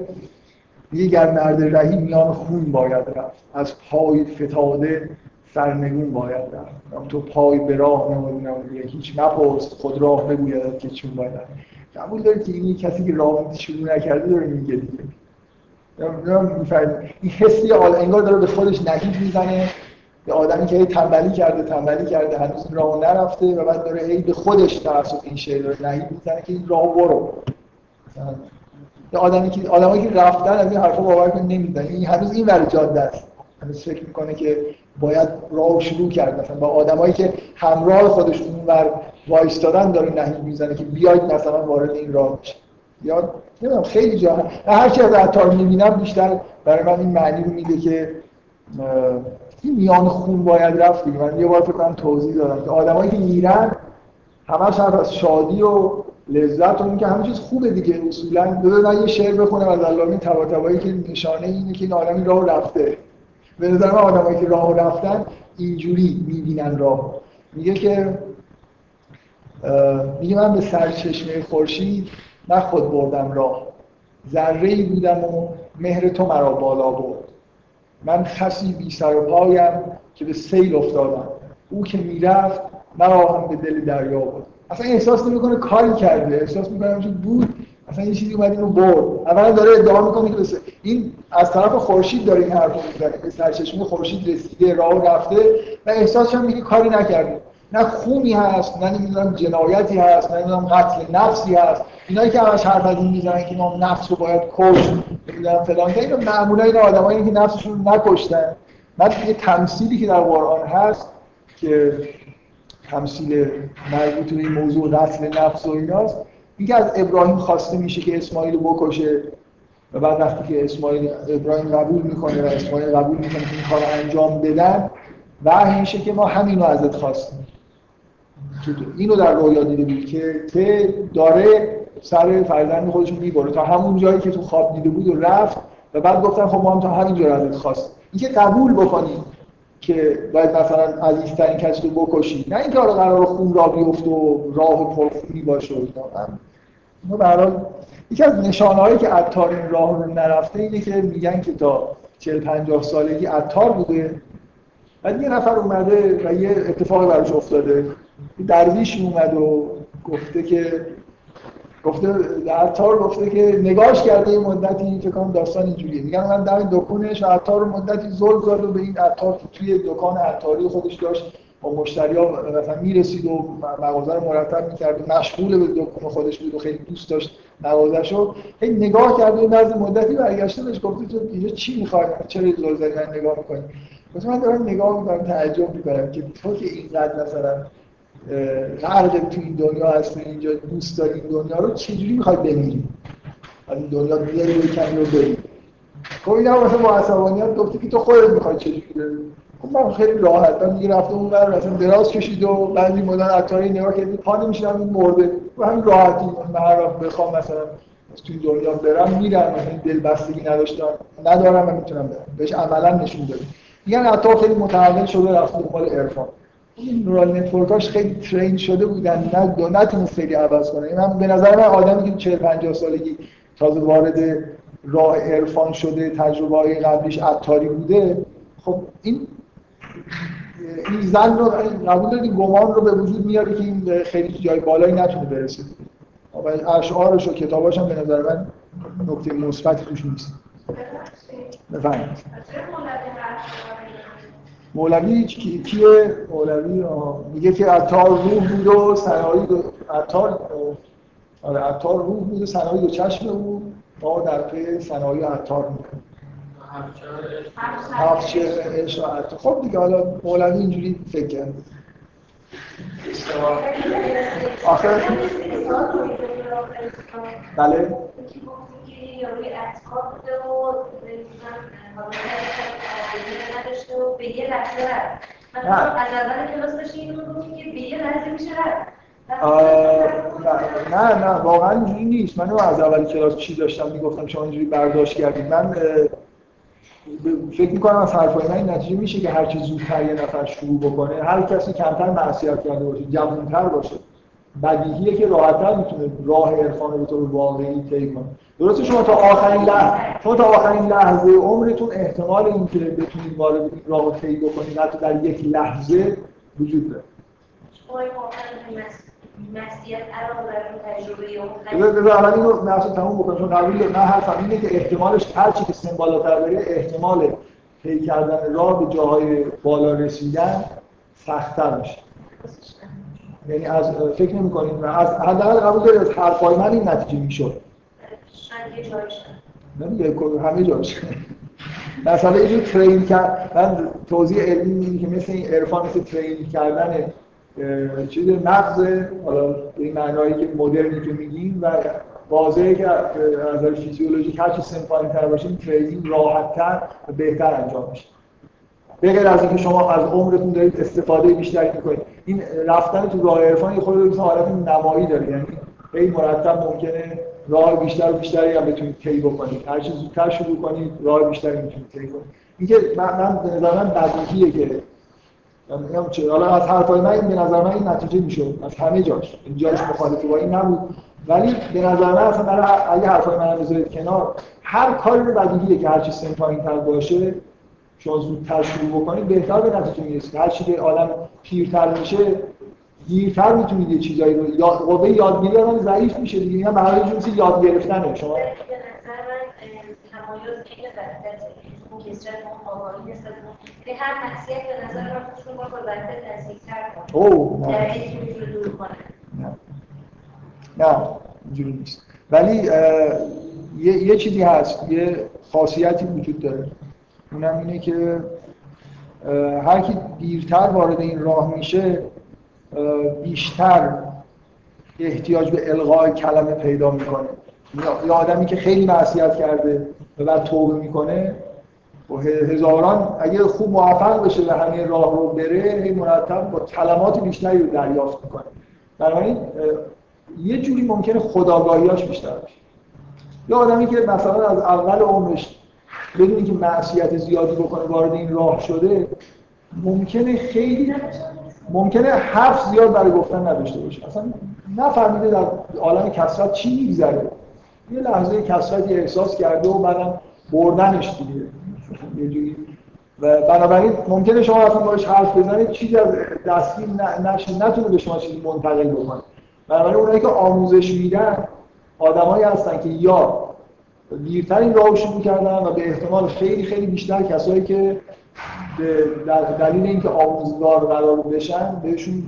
میگه گر مرد رهی میان خون باید رفت. از پای فتاده سرنگون باید رفت. تو پای به راه نمودی هیچ مپرس خود راه بگوید که چون باید قبول دارید که این کسی که راه شروع نکرده داره میگه دیگه. این حسی انگار داره به خودش نهیب می‌زنه. به آدمی که تنبلی کرده تنبلی کرده هنوز راه نرفته و بعد داره هی به خودش توسط این شعر داره نهیب می‌زنه که این راه برو. مثلا آدمی که آدمایی که رفتن از این حرفا باور کن نمیدن این هنوز این ور جاده است. هنوز فکر می‌کنه که باید راه شروع کرد. مثلا با آدمایی که همراه خودش اونور وایستادن داره نهیب می‌زنه که بیاید مثلا وارد این راه بشه. یا نمی‌دونم خیلی جا. هر چی از عطار می‌بینم بیشتر برای من این معنی رو میده که این میان خون باید رفت من یه بار فکر کنم توضیح دادم که آدمایی که میرن همش حرف از شادی و لذت و که همه چیز خوبه دیگه. اصولا دو یه شعر بخونم از علامه طباطبایی که نشانه اینه که این آدمی راه رفته. به نظر من آدمایی که راه رفتن اینجوری می‌بینن راه. میگه که میگه من به سرچشمه خورشید من خود بردم راه. ذره بودم و مهر تو مرا بالا برد. من خسی بی سر و پایم که به سیل افتادم. او که می‌رفت مرا هم به دل دریا بود اصلا احساس نمی‌کنه کاری کرده. احساس می‌کنه بود اصلا یه چیزی اومد اینو برد. اولا داره ادعا می‌کنه که بسه. این از طرف خورشید داره این حرفو می‌زنه. به سرچشمه خورشید رسیده راه رفته و احساسش هم میگه کاری نکرده. نه خونی هست نه نمی‌دونم جنایتی هست نه نمی‌دونم قتل نفسی هست. اینایی که همش حرف از این می‌زنن که ما نفس رو باید کش نمی‌دونم فلان. که اینو معمولا این آدمایی که نفسشون نکشتن. بعد یه تمثیلی که در قرآن هست که تمثیل مربوط به این موضوع قتل نفس و ایناست میگه از ابراهیم خواسته میشه که اسماعیل بکشه و بعد وقتی که اسماعیل ابراهیم قبول می‌کنه و اسماعیل قبول می‌کنه که این کار انجام بدن و میشه که ما همینو ازت خواستیم. اینو در رویا دیده بود که ته داره سر فرزند خودش می‌بره. تا همون جایی که تو خواب دیده بود و رفت و بعد گفتن خب ما هم تا همینجا ازت خواست اینکه قبول بکنی که باید مثلا عزیزترین کسی رو بکشی. نه اینکه آره قرار خون را بیفت و راه پرخونی باشه و اینا به هر یکی از نشانه هایی که عطار این راه رو نرفته اینه که میگن که تا 40 50 سالگی عطار بوده. بعد یه نفر اومده و یه اتفاقی براش افتاده. درویش اومد و گفته که گفته عطار گفته که نگاش کرده یه مدتی فکر کنم داستان اینجوریه. میگن من در دکونش عطار مدتی زل زد و به این عطار که توی دکان عطاری خودش داشت با مشتری ها مثلا می‌رسید و مغازه رو مرتب می‌کرد مشغول به دکان خودش بود و خیلی دوست داشت مغازه‌شو هی نگاه کرده و بعد مدتی برگشته بهش گفته تو اینجا چی می‌خوای؟ چرا زل زدی من نگاه می‌کنی؟ مثلا من دارم نگاه می‌کنم تعجب می‌کنم که تو که اینقدر مثلا غرق تو این دنیا هست اینجا دوست داری این دنیا رو چجوری می‌خوای بمیری؟ از این دنیا بیاری و کمی رو بری. خب این هم مثلا با عصبانیت گفتی که تو خودت می‌خوای چجوری من خیلی راحت من دیگه رفته اون بر مثلا دراز کشید و بعضی مدن عطاری نگاه کردی پا نمیشم این مرده. و همین راحتی من هر وقت بخوام مثلا تو این دنیا برم میرم مثلا دل بستگی نداشتم ندارم و می‌تونم برم. بهش عملا نشون بده میگن عطا خیلی متحول شده رفته دنبال عرفان. این نورال نتورکاش خیلی ترین شده بودن نه دو نتونست خیلی عوض کنه. من به نظر من آدمی که 40 50 سالگی تازه وارد راه عرفان شده تجربه های قبلیش عطاری بوده خب این این زن رو قبول داری گمان رو به وجود میاره که این خیلی جای بالایی نتونه برسه. و اشعارش و کتاباش هم به نظر من نکته مثبتی توش نیست. بفرمایید. مولوی کیه؟ مولوی میگه که عطار روح بود و سنایی دو عطار آره عطار روح بود و سنایی دو چشم بود ما در پی سنایی عطار می‌کنه. هفت شعر خب دیگه حالا مولوی اینجوری فکر کرد. آخر بله. از اول کلاس داشتی اینو که به یه لحظه میشه نه نه واقعا اینجوری نیست. من از اول کلاس چی داشتم می‌گفتم شما اینجوری برداشت کردید. من فکر می‌کنم از حرفای من این نتیجه میشه که هر چه زودتر یه نفر شروع بکنه هر کسی کمتر معصیت کرده باشه جوانتر باشه. بدیهیه که راحتتر می‌تونه راه عرفان رو به طور واقعی طی کنه. درسته شما تا آخرین لحظه شما تا آخرین لحظه عمرتون احتمال اینکه بتونید وارد راه رو طی بکنید حتی در یک لحظه وجود داره. بذار اول اینو بحث تموم بکنم. چون قبول من حرفم اینه که احتمالش هر چی که سن بالاتر بره احتمال طی کردن راه به جاهای بالا رسیدن سخت‌تر میشه. یعنی از فکر نمی کنید از حداقل قبول دارید از حرفای من این نتیجه می‌شد. نه همه جاش مثلا اینجور ترین کرد من توضیح علمی اینه که مثل این عرفان مثل ترین کردن چیز مغز حالا این معنایی که مدرنی که میگیم و واضحه که از نظر فیزیولوژیک هر چی سن تر باشیم ترینینگ راحتتر و بهتر انجام میشه. بغیر از اینکه شما از عمرتون دارید استفاده بیشتری می‌کنید. این رفتن تو راه عرفان خود مثل حالت نمایی داره. یعنی خیلی مرتب ممکنه راه بیشتر و بیشتری هم بتونید طی بکنید. هر چه زودتر شروع کنید راه بیشتری می‌تونید طی کنید. اینکه من به نظر من که حالا از حرفای من این به نظر من این نتیجه می‌شد. از همه جاش. این جاش مخالف با این نبود. ولی به نظر من اصلا برای اگه حرفای من بذارید کنار هر کاری رو بدیهیه که هر چی سن پایین‌تر باشه شما زودتر شروع بکنید بهتر به نتیجه می‌رسید. هر چی که آدم پیرتر میشه دیرتر می‌تونید یه چیزایی رو یاد قوه یادگیری آدم ضعیف میشه دیگه. اینا برای یاد گرفتنه. شما اوه نه نه اینجوری نیست. ولی یه, یه چیزی هست یه خاصیتی وجود داره. اونم اینه که هر کی دیرتر وارد این راه میشه بیشتر احتیاج به الغای کلمه پیدا می‌کنه. یه آدمی که خیلی معصیت کرده و بعد توبه می‌کنه هزاران اگه خوب موفق بشه و همین راه رو بره هی مرتب با کلمات بیشتری رو دریافت می‌کنه. بنابراین یه جوری ممکنه خداگاهیاش بیشتر بشه یه آدمی که مثلا از اول عمرش بدونی که معصیت زیادی بکنه وارد این راه شده ممکنه خیلی ممکنه حرف زیاد برای گفتن نداشته باشه. اصلا نفهمیده در عالم کسرت چی میگذره. یه لحظه کسرتی احساس کرده و بعدم بردنش دیگه. و بنابراین ممکنه شما اصلا باش حرف بزنید چیزی از دستگیر نشه نتونه به شما چیزی منتقل بکنه. بنابراین اونایی که آموزش میدن آدمایی هستن که یا دیرتر این راهو شروع کردن و به احتمال خیلی خیلی بیشتر کسایی که در دلیل اینکه آموزگار قرار بشن بهشون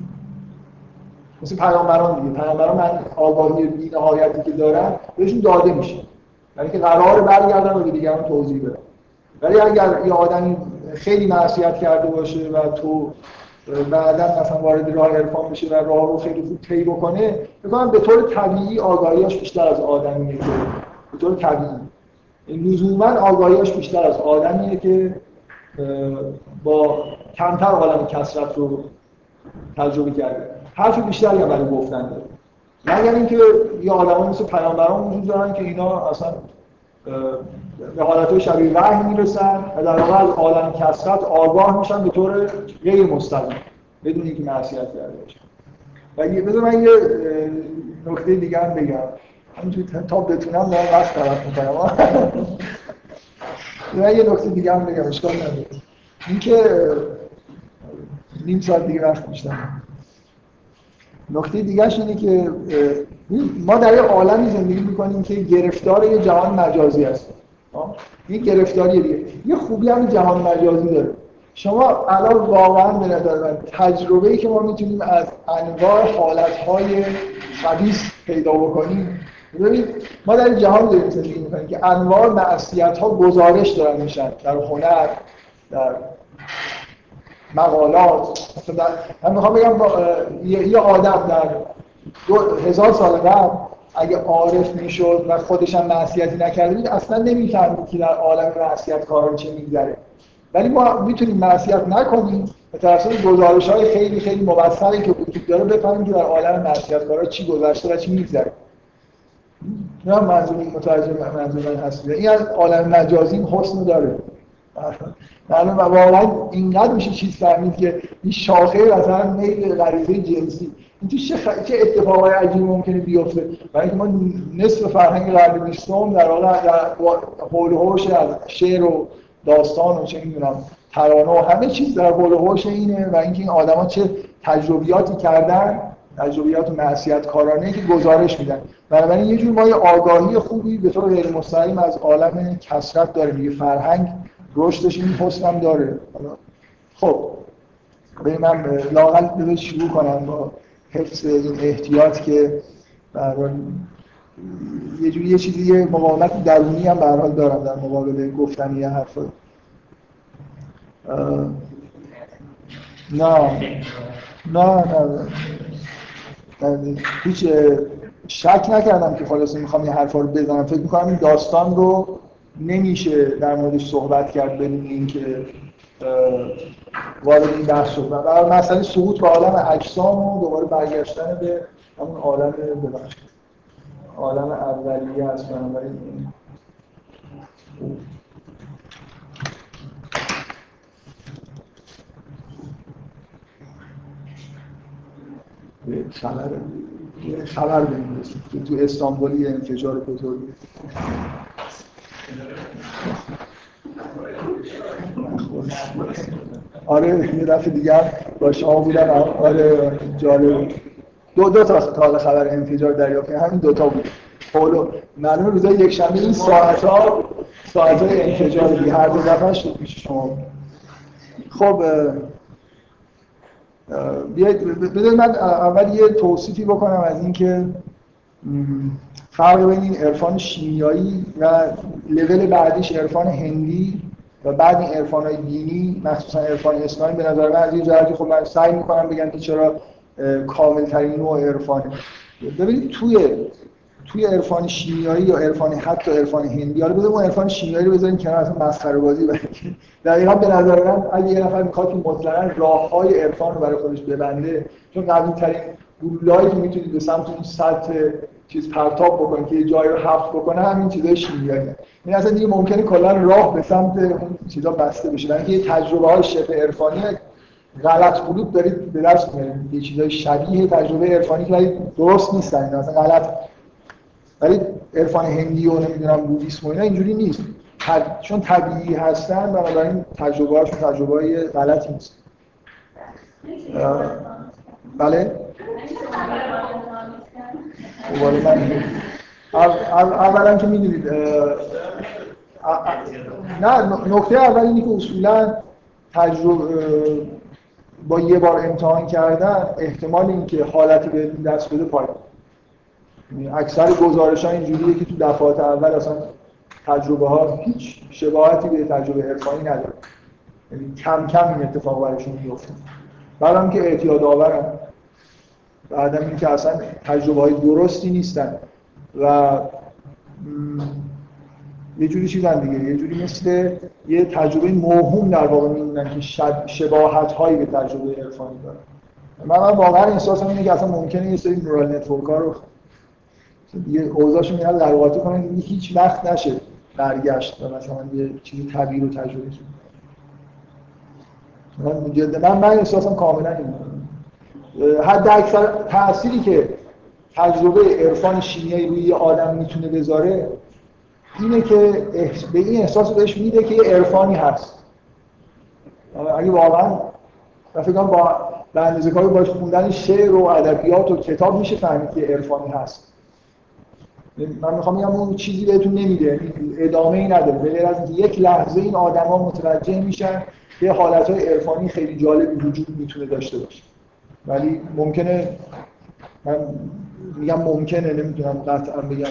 مثل پیامبران دیگه پیامبران من آگاهی بی‌نهایتی که دارن بهشون داده میشه. یعنی که قرار برگردن و به دیگران توضیح بدن. ولی اگر یه آدمی خیلی معصیت کرده باشه و تو بعدا مثلا وارد راه عرفان بشه و راه رو خیلی خوب طی بکنه میگم به طور طبیعی آگاهیاش بیشتر از آدمیه که به طور طبیعی. لزوما آگاهیاش بیشتر از آدمیه که با کمتر عالم کسرت رو تجربه کرده. حرف بیشتری هم برای گفتن داره. مگر اینکه یه آدمایی مثل پیامبران وجود دارن که اینا اصلا به حالت شبیه وحی می‌رسن و در واقع از عالم کسرت آگاه میشن به طور غیر مستقیم بدون اینکه معصیت کرده باشن. و بذار من یه نکته دیگه هم بگم. همینجوری تا بتونم دارم وقت طرف می‌کنم. من یه نکته دیگه هم بگم اشکال نداره. اینکه نیم ساعت دیگه وقت بیشتر نکته دیگهش اینه که ما در یه عالمی زندگی می‌کنیم که گرفتار یه جهان مجازی هست. یه گرفتاری دیگه. یه خوبی هم جهان مجازی داره. شما الان واقعا به نظر من تجربه ای که ما می‌تونیم از انواع حالتهای خبیث پیدا بکنیم ببینید ما در جهان داریم زندگی می‌کنیم که انواع معصیت ها گزارش دارن میشن در هنر در مقالات. من می‌خوام بگم یه آدم در دو هزار سال قبل اگه عارف می‌شد و خودش هم معصیتی نکرده بود اصلا نمی‌فهمید که در عالم معصیت کارا چه میگذره. ولی ما می‌تونیم معصیت نکنیم به توسط گزارش خیلی خیلی مبصری که وجود داره بفهمیم که در عالم معصیت کارا چی گذشته و چی میگذره. نه منظور متوجه منظور من هست این از عالم مجازی حسن داره. معلوم واقعا اینقدر میشه چیز فهمید که این شاخه مثلا میل غریزه جنسی. این تو چه, خ... چه اتفاقای عجیبی ممکنه بیفته؟ برای اینکه ما نصف فرهنگ قرن بیستم در در حول هوش از شعر و داستان و چه می‌دونم ترانه و همه چیز در حول هوش اینه و اینکه این آدما چه تجربیاتی کردن تجربیات معصیت کارانه که گزارش میدن. بنابراین یه جور ما یه آگاهی خوبی به طور غیر مستقیم از عالم کسرت داره. یه فرهنگ رشدش این هم داره. خب به من بذار شروع کنم با حفظ این احتیاط که برحال یه جوری یه چیزی یه مقاومت درونی هم برحال دارم در مقابل گفتن یه حرف نه. نه نه. هیچ شک نکردم که خلاص می‌خوام یه حرفا رو بزنم. فکر می‌کنم این داستان رو نمیشه در موردش صحبت کرد بدون اینکه وارد این بحث شد. و مثلا سقوط به عالم اجسام و دوباره برگشتن به همون عالم ببخشید. عالم اولیه هست بنابراین خبر خبر که تو استانبول یه انفجار پترولی آره یه دفعه دیگر با شما بودم. آره جالب. دو دو تا تا خبر انفجار دریافت همین دو تا بود. پولو معلومه روزای یک شنبه این ساعت ها ساعت های انفجار دیگه. هر دو دفعه شد پیش شما. خب بیاید بذارید من اول یه توصیفی بکنم از اینکه فرق بین این عرفان شیمیایی و لول بعدیش عرفان هندی و بعد این عرفان های دینی مخصوصا عرفان اسلامی به نظر من از یه جهتی خب من سعی می‌کنم بگم که چرا کامل ترین نوع عرفانه. ببینید توی توی عرفان شیمیایی یا عرفان حتی عرفان هندی حالا بذاریم اون عرفان شیمیایی رو بذاریم کنار اصلا مسخره بازی برای دقیقا به نظر من اگه یه نفر می‌خواد که مطلقا راههای عرفان رو برای خودش ببنده چون قوی ترین گلوله‌ای که می‌تونید به سمت اون سطح چیز پرتاب بکنه که یه جایی رو حفظ بکنه همین چیزای شیمیایی. این یعنی اصلا دیگه ممکنه کلا راه به سمت اون چیزا بسته بشه. یعنی یه تجربه های شبه عرفانی غلط بلوط دارید به دست میارید. یه چیزای شبیه تجربه عرفانی که ولی درست نیستن اصلا غلط. ولی عرفان هندی و نمی‌دونم بودیسم و اینا اینجوری نیست. چون طبیعی هستن بنابراین تجربه هاشون تجربه های غلطی نیست. بله؟ اولا که می‌دونید نه نکته اول اینه که اصولا تجربه با یه بار امتحان کردن احتمال اینکه حالتی به دست بده پایین. یعنی اکثر گزارش ها اینجوریه که تو دفعات اول اصلا تجربه ها هیچ شباهتی به تجربه عرفانی نداره. یعنی کم کم این اتفاق براشون میفته بعدم که اعتیاد آورن این که اصلا تجربه های درستی نیستن و یه جوری چیزن دیگه یه جوری مثل یه تجربه موهوم در واقع میمونن که شباهت هایی به تجربه عرفانی دارن من, من واقعا احساسم اینه که اصلا ممکنه یه سری نورال نتورک ها رو یه اوضاعشون میاد لغواتی کنن هیچ وقت نشه برگشت و مثلا یه چیزی طبیعی رو تجربه کنه. من من احساسم کاملا این حد اکثر تأثیری که تجربه عرفان شیمیایی روی یه آدم می‌تونه بذاره اینه که به این احساس بهش میده که یه عرفانی هست. اگه واقعا فکر با به اندازه کاری باش خوندن شعر و ادبیات و کتاب میشه فهمید که عرفانی هست. من می‌خوام بگم اون چیزی بهتون نمیده. ادامه ای نداره. به از یک لحظه این آدما متوجه میشن که حالت های عرفانی خیلی جالبی وجود می‌تونه داشته باشه. ولی ممکنه من میگم ممکنه نمی‌تونم قطعا بگم.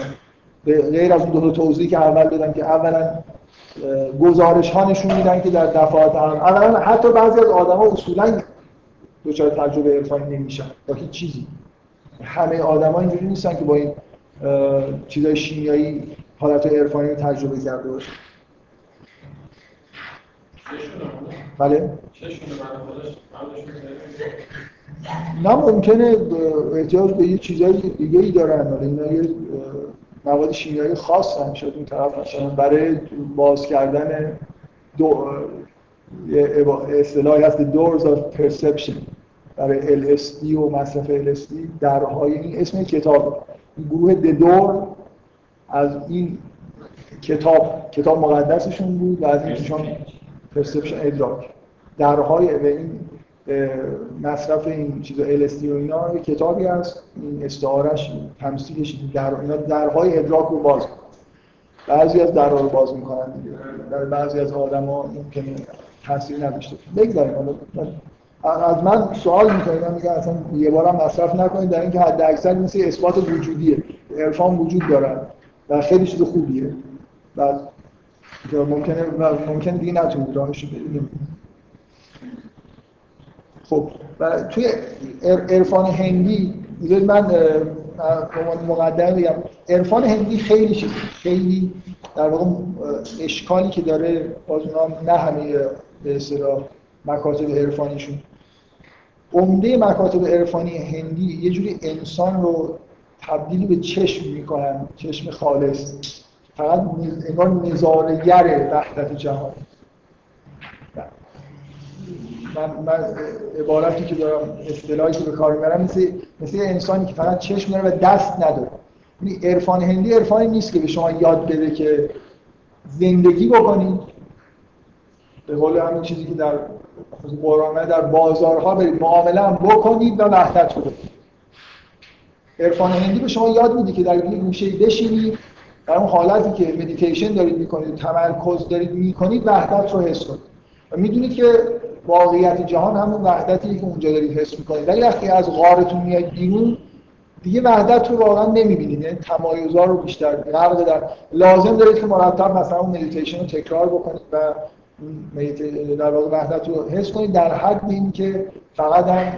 به غیر از اون دو, توضیحی که اول دادم که اولا گزارش ها نشون میدن که در دفعات هم اولا حتی بعضی از آدما اصولا دچار تجربه عرفانی نمیشن با هیچ چیزی. همه آدما اینجوری نیستن که با این چیزای شیمیایی حالت عرفانی رو تجربه کرده باشه بله؟ نه ممکنه احتیاج به یه چیزای دیگه ای دارن. ولی اینا یه مواد شیمیایی خاص هم شد اون طرف مثلا برای باز کردن دو اصطلاحی هست doors of perception. برای LSD و مصرف LSD درهای این اسم کتاب. گروه ددور از این کتاب کتاب مقدسشون بود و از این چون پرسپشن ادراک. درهای به این مصرف این چیز LSD و اینا یه کتابی هست. این استعارش تمثیلش در اینا درهای ادراک رو باز بعضی از درها رو باز می‌کنن دیگه. در بعضی از آدما ممکنه تاثیر نداشته بگذاریم. از من سوال می‌کنید من میگم اصلا یه بارم مصرف نکنید. در اینکه حد اکثر مثل اثبات وجودیه. عرفان وجود دارن و خیلی چیز خوبیه. و ممکنه ممکنه دیگه نتونید. راهش خب و توی عرفان هندی من عنوان مقدمه بگم عرفان هندی خیلی چیز خیلی در واقع اشکالی که داره باز نه همه به اصطلاح مکاتب عرفانیشون. عمده مکاتب عرفانی هندی یه جوری انسان رو تبدیل به چشم می‌کنن چشم خالص. فقط انگار نظارگر وحدت جهان. من, من عبارتی که دارم اصطلاحی که به کار می‌برم مثل مثل انسانی که فقط چشم داره و دست نداره. یعنی عرفان هندی عرفانی نیست که به شما یاد بده که زندگی بکنید به قول همین چیزی که در قرآن در بازارها برید معامله هم بکنید و وحدت کنید. عرفان هندی به شما یاد میده که در یک گوشه بشینید در اون حالتی که مدیتیشن دارید می‌کنید تمرکز دارید می‌کنید وحدت رو حس کنید. و می‌دونید که واقعیت جهان همون وحدتی که اونجا دارید حس می‌کنید. ولی وقتی از غارتون میاد بیرون دیگه وحدت رو واقعا نمی‌بینید. یعنی تمایزها رو بیشتر غرق در لازم دارید که مرتب مثلا اون مدیتیشن رو تکرار بکنید و در واقع وحدت رو حس کنید در حد این که فقط هم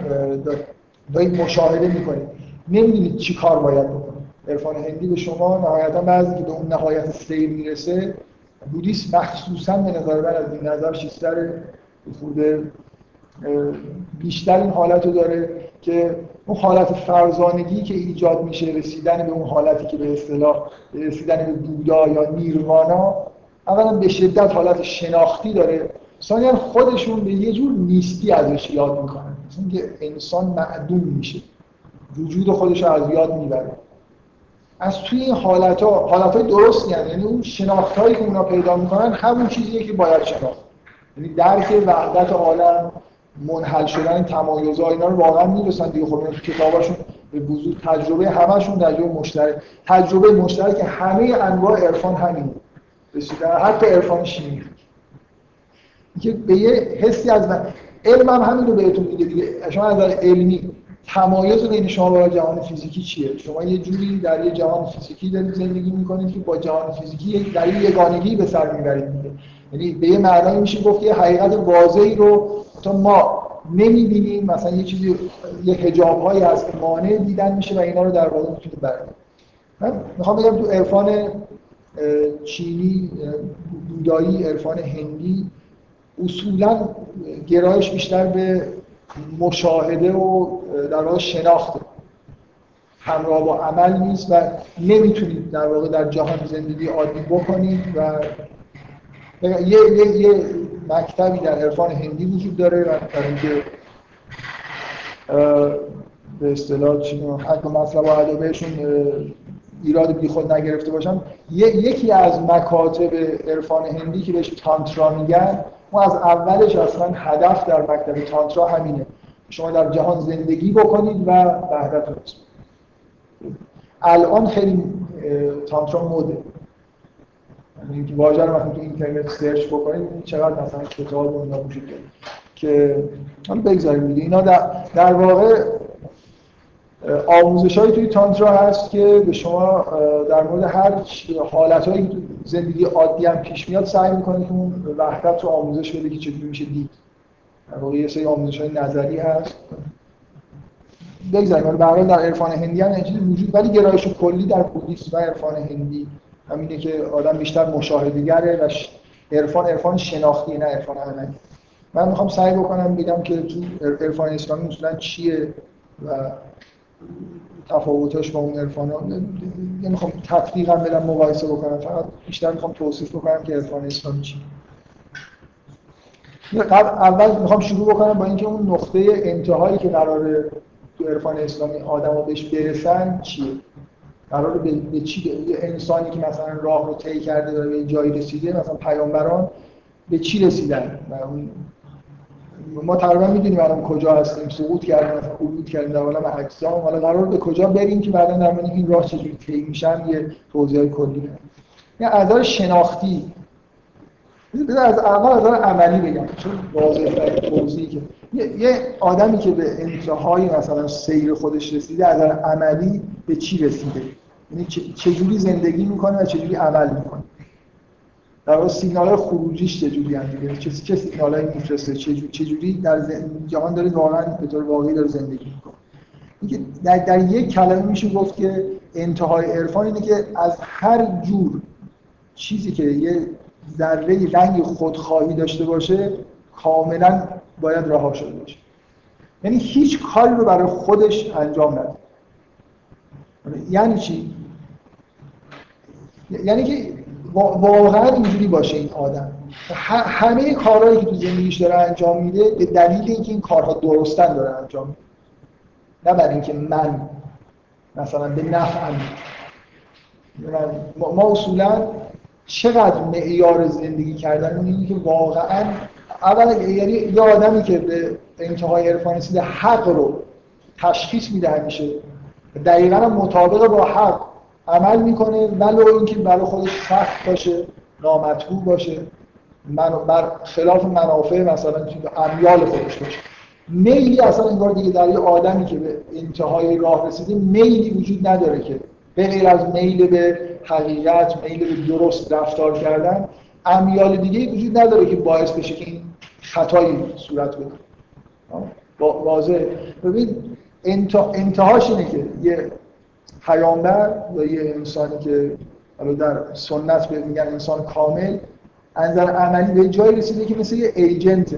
دارید مشاهده می‌کنید. نمی‌دونید چی کار باید بکنید. عرفان هندی به شما نهایتا بعضی که به اون نهایت سیر می‌رسه بودیسم مخصوصا به نظر من از این نظر چیزتر خورده بیشتر این حالت رو داره که اون حالت فرزانگی که ایجاد میشه رسیدن به اون حالتی که به اصطلاح رسیدن به بودا یا نیروانا اولا به شدت حالت شناختی داره. ثانیا خودشون به یه جور نیستی ازش یاد می‌کنن. مثل که انسان معدوم میشه. وجود خودش از یاد می‌بره. از توی این حالت ها حالت های درست یعنی اون شناخت هایی که اونا پیدا می‌کنن همون چیزیه که باید شناخت. یعنی درک وحدت عالم منحل شدن تمایزها اینا رو واقعا می‌رسن دیگه. خب کتاباشون به بزرگ تجربه همشون تجربه مشترک. تجربه مشترک همه انواع عرفان همین رسیدن. حتی عرفان شیمی. که به یه حسی از من علم هم همین رو بهتون میگه دیگه. شما از علمی تمایز بین شما با جهان فیزیکی چیه؟ شما یه جوری در یه جهان فیزیکی دارید زندگی می‌کنید که با جهان فیزیکی در یه یگانگی به سر می‌برید یعنی به یه معنی میشه گفت یه حقیقت واضحی رو تا ما نمی‌بینیم. مثلا یه چیزی یه حجاب هایی هست که مانع دیدن میشه و اینا رو در واقع می‌تونید برید من می‌خوام بگم تو عرفان چینی بودایی عرفان هندی اصولا گرایش بیشتر به مشاهده و در واقع شناخته همراه با عمل نیست و نمی‌تونید در واقع در جهان زندگی عادی بکنید و یه, یه, یه مکتبی در عرفان هندی وجود داره و اینکه به اصطلاح حق مطلب و ادبهشون ایراد بی خود نگرفته باشم یکی از مکاتب عرفان هندی که بهش تانترا میگن ما از اولش اصلا هدف در مکتب تانترا همینه. شما در جهان زندگی بکنید و وحدت رو الان خیلی تانترا مده. یعنی که واژه رو مثلا تو اینترنت سرچ بکنید چقدر مثلا کتاب و وجود داره که حالا بگذاریم دیگه. اینا در, در واقع آموزش های توی تانترا هست که به شما در مورد هر حالت هایی زندگی عادی هم پیش میاد سعی می‌کنه که اون وحدت رو آموزش بده که چطوری میشه دید. در واقع یه سری آموزش های نظری هست. بگذاریم. برای در عرفان هندی هم وجود ولی گرایش کلی در بودیسم و عرفان هندی همینه که آدم بیشتر مشاهدهگره و عرفان عرفان شناختی نه عرفان عملی. من می‌خوام سعی بکنم بگم که تو عرفان اسلامی اصولا چیه و تفاوتش با اون عرفان ها. نمی‌خوام تطبیقا بدم مقایسه بکنم. فقط بیشتر می‌خوام توصیف بکنم که عرفان اسلامی چیه اول می‌خوام شروع بکنم با اینکه اون نقطه انتهایی که قرار تو عرفان اسلامی آدم بهش برسن چیه؟ قرار به, به چی انسانی که مثلا راه رو طی کرده داره به جایی رسیده مثلا پیامبران به چی رسیدن؟ ما تقریبا می‌دونیم الان کجا هستیم سقوط کردیم مثلا عبور کردیم در عالم اجسام. حالا قرار به کجا بریم که بعدا در این راه چجوری طی میشن؟ یه توضیح کلی بدم از شناختی بذار از اول از عملی بگم چون واضح توضیحی که یه آدمی که به انتهای مثلا سیر خودش رسیده از عملی به چی رسیده؟ یعنی چجوری زندگی می‌کنه و چجوری عمل می‌کنه؟ در واقع سیگنال خروجیش چجوری هم دیگه چه چه سیگنالایی میفرسته؟ چجوری در جهان داره واقعا به طور واقعی داره زندگی می‌کنه؟ در, در یک کلمه میشه گفت که انتهای عرفان اینه که از هر جور چیزی که یه ذره رنگ خودخواهی داشته باشه کاملا باید رها شده باشه. یعنی هیچ کاری رو برای خودش انجام نده. یعنی چی؟ یعنی که واقعا اینجوری باشه این آدم. همه کارهایی که تو زندگیش داره انجام میده به دلیل اینکه این کارها درستن داره انجام میده. نه برای اینکه من مثلا به نفعم ما اصولا چقدر معیار زندگی کردن؟ اینه که واقعا اولا یعنی یه آدمی که به انتهای عرفان رسیده حق رو تشخیص میده همیشه. دقیقا مطابق با حق عمل می‌کنه ولو اینکه برای خودش سخت باشه نامطبوع باشه. من بر خلاف منافع مثلا امیال خودش باشه. میلی اصلا انگار دیگه در یه آدمی که به انتهای راه رسیده میلی وجود نداره که به غیر از میل به حقیقت میل به درست رفتار کردن امیال دیگه وجود نداره که باعث بشه که این خطایی صورت بده واضح ببین انتهاش اینه که یه پیامبر یا یه انسانی که حالا در سنت به میگن انسان کامل انظر عملی به جایی رسیده که مثل یه ایجنت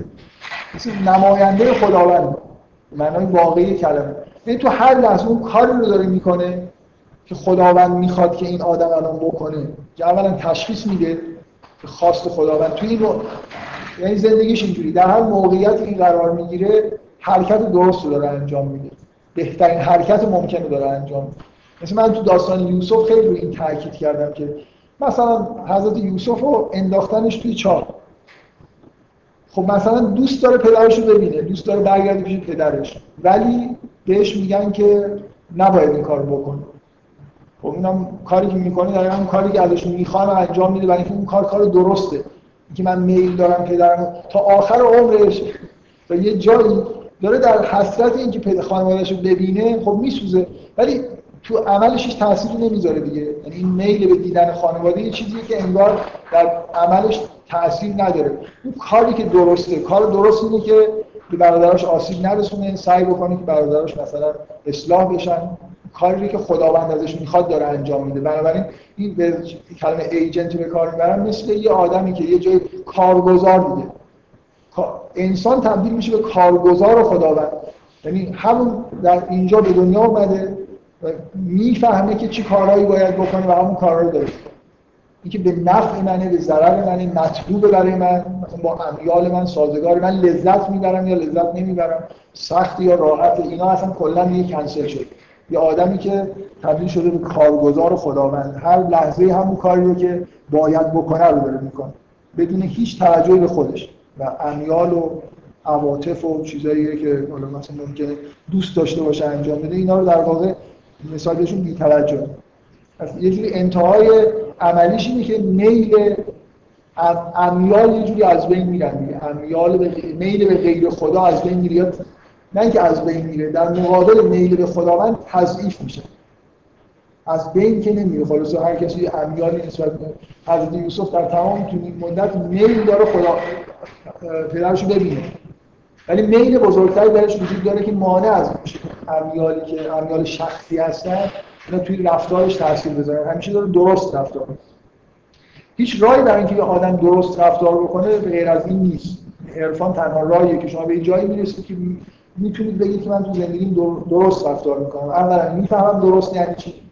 مثل نماینده خداوند معنای واقعی کلمه. یعنی تو هر لحظه اون کاری رو داره می‌کنه که خداوند می‌خواد که این آدم الان بکنه. که اولا تشخیص میده که خواست خداوند. تو این رو یعنی زندگیش اینجوری. در هر موقعیت این قرار می‌گیره حرکت درست رو داره انجام میده. بهترین حرکت ممکنه داره انجام میده. مثل من تو داستان یوسف خیلی روی این تاکید کردم که مثلا حضرت یوسف رو انداختنش توی چاه خب مثلا دوست داره پدرش رو ببینه دوست داره برگرده پیش پدرش. ولی بهش میگن که نباید این کار بکنه. خب اینم کاری که می‌کنه در همون کاری که ازش می‌خوان انجام میده برای اینکه اون کار کار درسته. اینکه من میل دارم پدرم تا آخر عمرش و یه جایی داره در حسرت اینکه پدر خانواده‌اش رو ببینه خب میسوزه. ولی تو عملش هیچ تأثیری نمی‌ذاره دیگه. یعنی این میل به دیدن خانواده یه چیزیه که انگار در عملش تاثیر نداره. اون کاری که درسته کار درست اینه که به برادراش آسیب نرسونه سعی بکنه که برادراش مثلا اصلاح بشن. کاری که خداوند ازش می‌خواد داره انجام میده. بنابراین این به کلمه ایجنت به کار می‌برن مثل یه آدمی که یه جای کارگزار دیگه انسان تبدیل میشه به کارگزار خداوند. یعنی همون در اینجا به دنیا اومده می‌فهمه که چی کارهایی باید بکنه و همون کارها رو داره. اینکه به نفع منه به ضرر منه مطلوبه برای من با امیال من سازگار من لذت می‌برم یا لذت نمی‌برم سخت یا راحت اینا اصلا کلا یه کنسل شد یه آدمی که تبدیل شده به کارگزار خداوند هر لحظه همون کاری رو که باید بکنه رو داره می‌کنه. بدون هیچ توجهی به خودش و امیال و عواطف و چیزایی که حالا مثلا ممکنه دوست داشته باشه انجام بده اینا رو در واقع مثال بهشون بی‌توجه یه جوری انتهای عملیش اینه که میل امیال یه جوری از بین میرن دیگه. امیال به میل به غیر خدا از بین میره. نه اینکه از بین میره در مقابل میل به خداوند تضعیف میشه. از بین که نمیره. خلاص هر کسی امیالی نسبت به حضرت یوسف در تمام این مدت میل داره خدا پدرشو ببینه. ولی میل بزرگتری درش وجود داره که مانع از امیالی که امیال شخصی هستن اینا توی رفتارش تاثیر بذارن. همیشه داره درست رفتار هیچ راهی برای اینکه یه آدم درست رفتار بکنه غیر از این نیست. عرفان تنها راهیه که شما به جایی می‌رسید که می‌تونید بگید که من تو زندگیم درست رفتار می‌کنم. اولا می‌فهمم درست یعنی چی.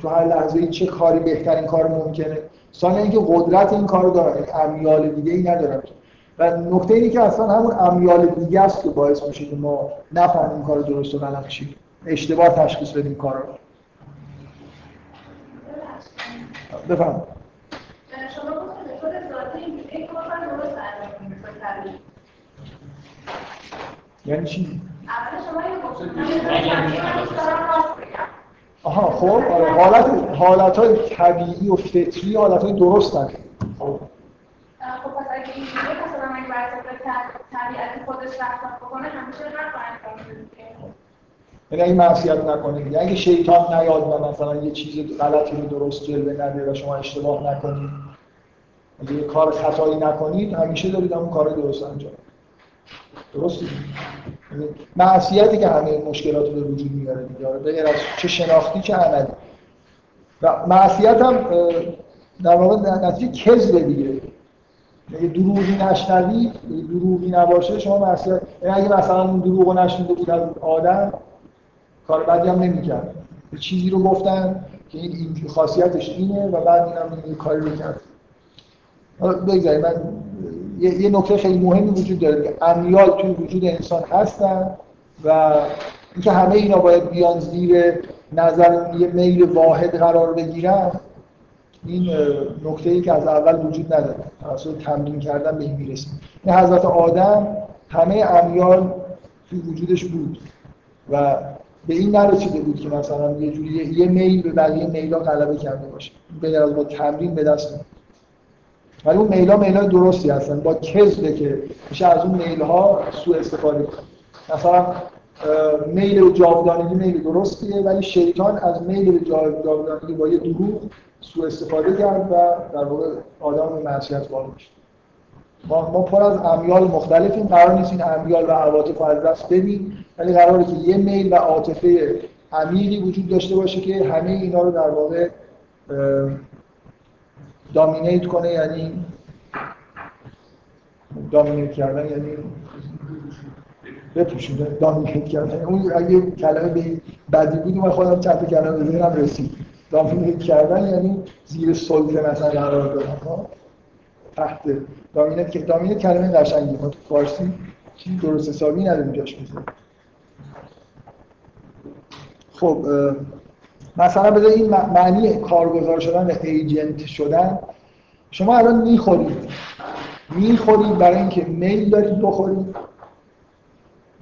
تو هر لحظه چه کاری بهترین کار ممکنه. ثانیا اینکه قدرت این کارو دارم یعنی امیال دیگه ای ندارم و نکته اینه که اصلا همون امیال دیگه است که باعث میشه که ما نفهمیم کار درست و غلط اشتباه تشخیص بدیم کارا رو بفهم شما گفتید خود ذاتی این کار درست انجام یعنی چی؟ این آها خب آره حالت حالت های طبیعی و فطری حالت های درست هست خب خب پس اگه این اگه طبیعت خودش رفتار بکنه همیشه یعنی اگه معصیت نکنید یعنی اگه شیطان نیاد و مثلا یه چیز غلطی رو درست جلوه نده و شما اشتباه نکنید اگه یه کار خطایی نکنید همیشه دارید اون کار درست انجام درسته. یعنی معصیتی که همه مشکلات رو به وجود میاره دیگه. آره، غیر از چه شناختی چه عملی. و معصیت هم در واقع نتیجه کذبه دیگه. اگه دروغی نشنوید دروغی نباشه شما معصیت یعنی اگه مثلا اون دروغو نشنیده بود از آدم کار بدی هم نمی‌کرد. چیزی رو گفتن که این خاصیتش اینه و بعد اینم این کاری رو کرد. بگذاریم من یه, یه نکته خیلی مهمی وجود داره که امیال توی وجود انسان هستن و اینکه همه اینا باید بیان زیر نظر یه میل واحد قرار بگیرن این نکته ای که از اول وجود نداره. توسط تمرین کردن به این می‌رسیم. این حضرت آدم همه امیال توی وجودش بود و به این نرسیده بود که مثلا یه جوری یه میل به بقیه میلا غلبه کرده باشه. به از با تمرین به دست ولی اون میلا میلا درستی هستن. با کذبه که میشه از اون میل ها سوء استفاده کنه. مثلا میل به جاودانگی میل درستیه ولی شیطان از میل به جاودانگی با یه دروغ سوء استفاده کرد و در واقع آدم به معصیت وارد میشه ما, ما پر از امیال مختلفیم. قرار نیست این امیال و عواطف از دست بدیم ولی قراره که یه میل و عاطفه عمیقی وجود داشته باشه که همه اینا رو در واقع دامینیت کنه یعنی دامینیت کردن یعنی بپوشونه دامینیت کردن. اون اگه کلمه به بدی بود من خودم چند کلمه به رسید. دامینیت کردن یعنی زیر سلطه مثلا قرار دادن تحت دامینیت که دامینیت کلمه قشنگی تو فارسی چیزی درست حسابی نداریم جاش می‌ذاریم. خب مثلا بذار این معنی کارگزار شدن ایجنت شدن. شما الان می‌خورید. می‌خورید برای اینکه میل دارید بخورید.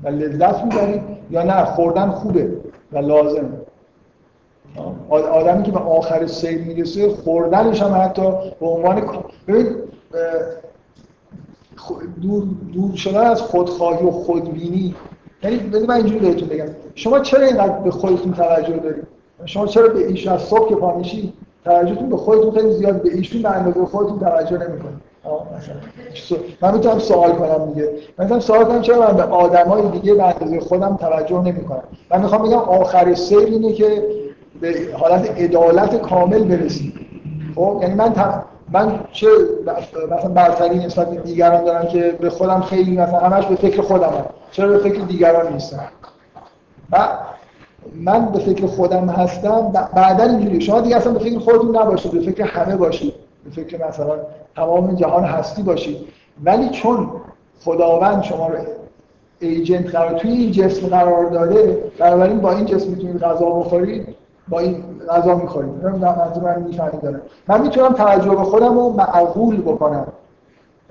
و لذت می‌برید. یا نه خوردن خوبه و لازم. آدمی که به آخر سیر می‌رسه خوردنش هم حتی به عنوان دور, دور شدن از خودخواهی و خودبینی. یعنی بذار من اینجوری بهتون بگم. شما چرا اینقدر به خودتون توجه دارید؟ شما چرا به ایش از صبح که پا میشی توجهتون به خودتون خیلی زیاد به ایشون به اندازه خودتون توجه نمی‌کنید. من می‌تونم سوال کنم دیگه. من می‌تونم سوال کنم چرا من به آدمای دیگه به اندازه خودم توجه نمی‌کنم؟ من می‌خوام بگم آخر سیر اینه که به حالت عدالت کامل برسید خب؟ یعنی من من چه مثلا برتری نسبت به دیگران دارم که به خودم خیلی مثلا همش به فکر خودم چرا به فکر دیگران نیستم؟ و من به فکر خودم هستم بعدا اینجوری شما دیگه اصلا به فکر خودتون نباشید به فکر همه باشید به فکر مثلا تمام جهان هستی باشید ولی چون خداوند شما رو ایجنت قرار توی این جسم قرار داده بنابراین با این جسم می‌تونید غذا بخورید با این غذا می‌خورید منظور من می‌فهمید من می‌تونم توجه به خودم رو معقول بکنم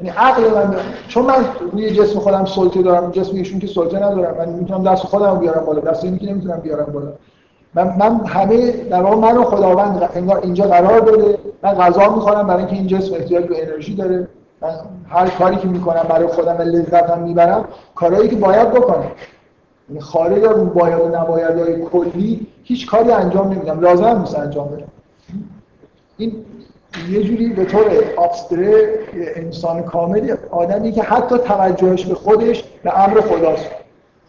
یعنی عقل من چون من روی جسم خودم سلطه دارم جسم ایشون که سلطه ندارم. من می‌تونم دست خودم بیارم بالا دست اینی که نمی‌تونم بیارم بالا. من, من همه در واقع منو خداوند انگار اینجا قرار داده. من غذا می‌خورم برای اینکه این جسم احتیاج به انرژی داره. من هر کاری که می‌کنم برای خودم لذت هم می‌برم کارهایی که باید بکنم. یعنی خارج از باید و نباید های کلی هیچ کاری انجام نمیدم. لازم نیست انجام بدم. این یه جوری به طور ابستره انسان کاملی آدمی که حتی توجهش به خودش به امر خداست.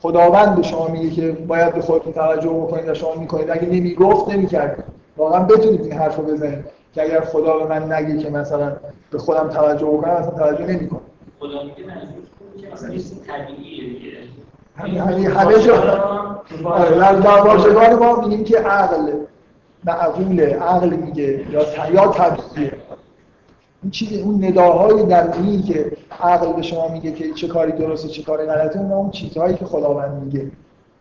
خداوند به شما میگه که باید به خودتون توجه بکنید و شما می‌کنید. اگه نمی‌گفت نمی‌کردید واقعا بتونید این حرف رو بزنید. که اگر خدا به من نگه که مثلا به خودم توجه بکنم اصلا توجه نمی‌کنم. خدا میگه دیگه. همین همه جا. در واژگان ما میگیم که عقل. معقوله عقل میگه یا یا طبیعیه این چیز اون نداهای درونی که عقل به شما میگه که چه کاری درسته چه کاری غلطه اون اون چیزهایی که خداوند میگه.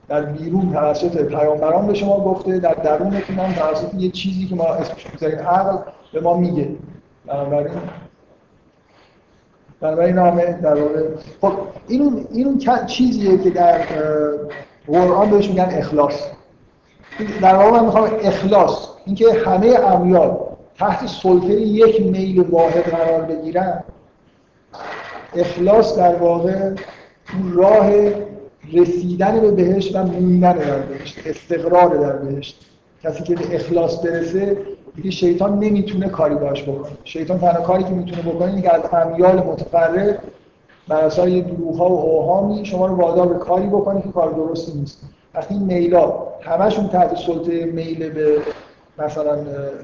در بیرون توسط پیامبران به شما گفته در درونتون هم توسط یه چیزی که ما اسمش می‌ذاریم عقل به ما میگه. بنابراین بنابراین نامه در واقع خب این این چیزیه که در قرآن بهش میگن اخلاص. در واقع من می‌خوام اخلاص اینکه همه امیال تحت سلطه یک میل واحد قرار بگیرن اخلاص در واقع راه رسیدن به بهشت و موندن در بهشت استقرار در بهشت. کسی که به اخلاص برسه دیگه شیطان نمی‌تونه کاری باش بکنه. شیطان تنها کاری که می‌تونه بکنه اینه که از امیال متفرق بر اساس دروغ ها و اوهامی شما رو وادار به کاری بکنه که کار درستی نیست. وقتی این میلا همشون تحت سلطه میل به مثلا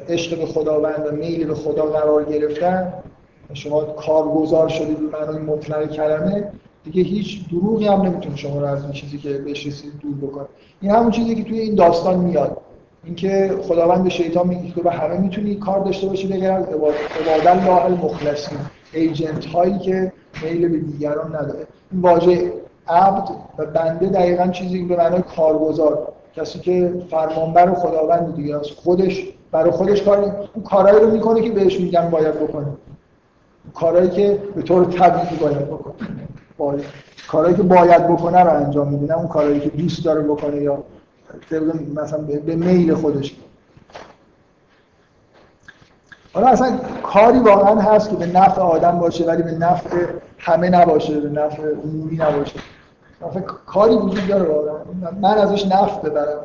عشق به خداوند و میل به خدا قرار گرفتن. شما کارگزار شدید به معنای مطلق کلمه. دیگه هیچ دروغی هم نمی‌تونه شما رو از این چیزی که بهش رسید دور بکنه. این همون چیزی که توی این داستان میاد. اینکه خداوند به شیطان میگه که به همه می‌تونی کار داشته باشی بگر از عباد الله المخلصین ایجنت هایی که میل به دیگران نداره. این واژه عبد و بنده دقیقا چیزی به معنای کارگزار کسی که فرمانبر خداوند دیگه. از خودش برای خودش کار اون کارهایی رو می‌کنه که بهش میگن باید بکنه. کارهایی که به طور طبیعی باید بکنه. باید. کارهایی که باید بکنه رو انجام میده اون کارهایی که دوست داره بکنه یا مثلا به میل خودش. حالا اصلا کاری واقعا هست که به نفع آدم باشه ولی به نفع همه نباشه به نفع عمومی نباشه. مثلا کاری وجود داره واقعا. من ازش نفع ببرم.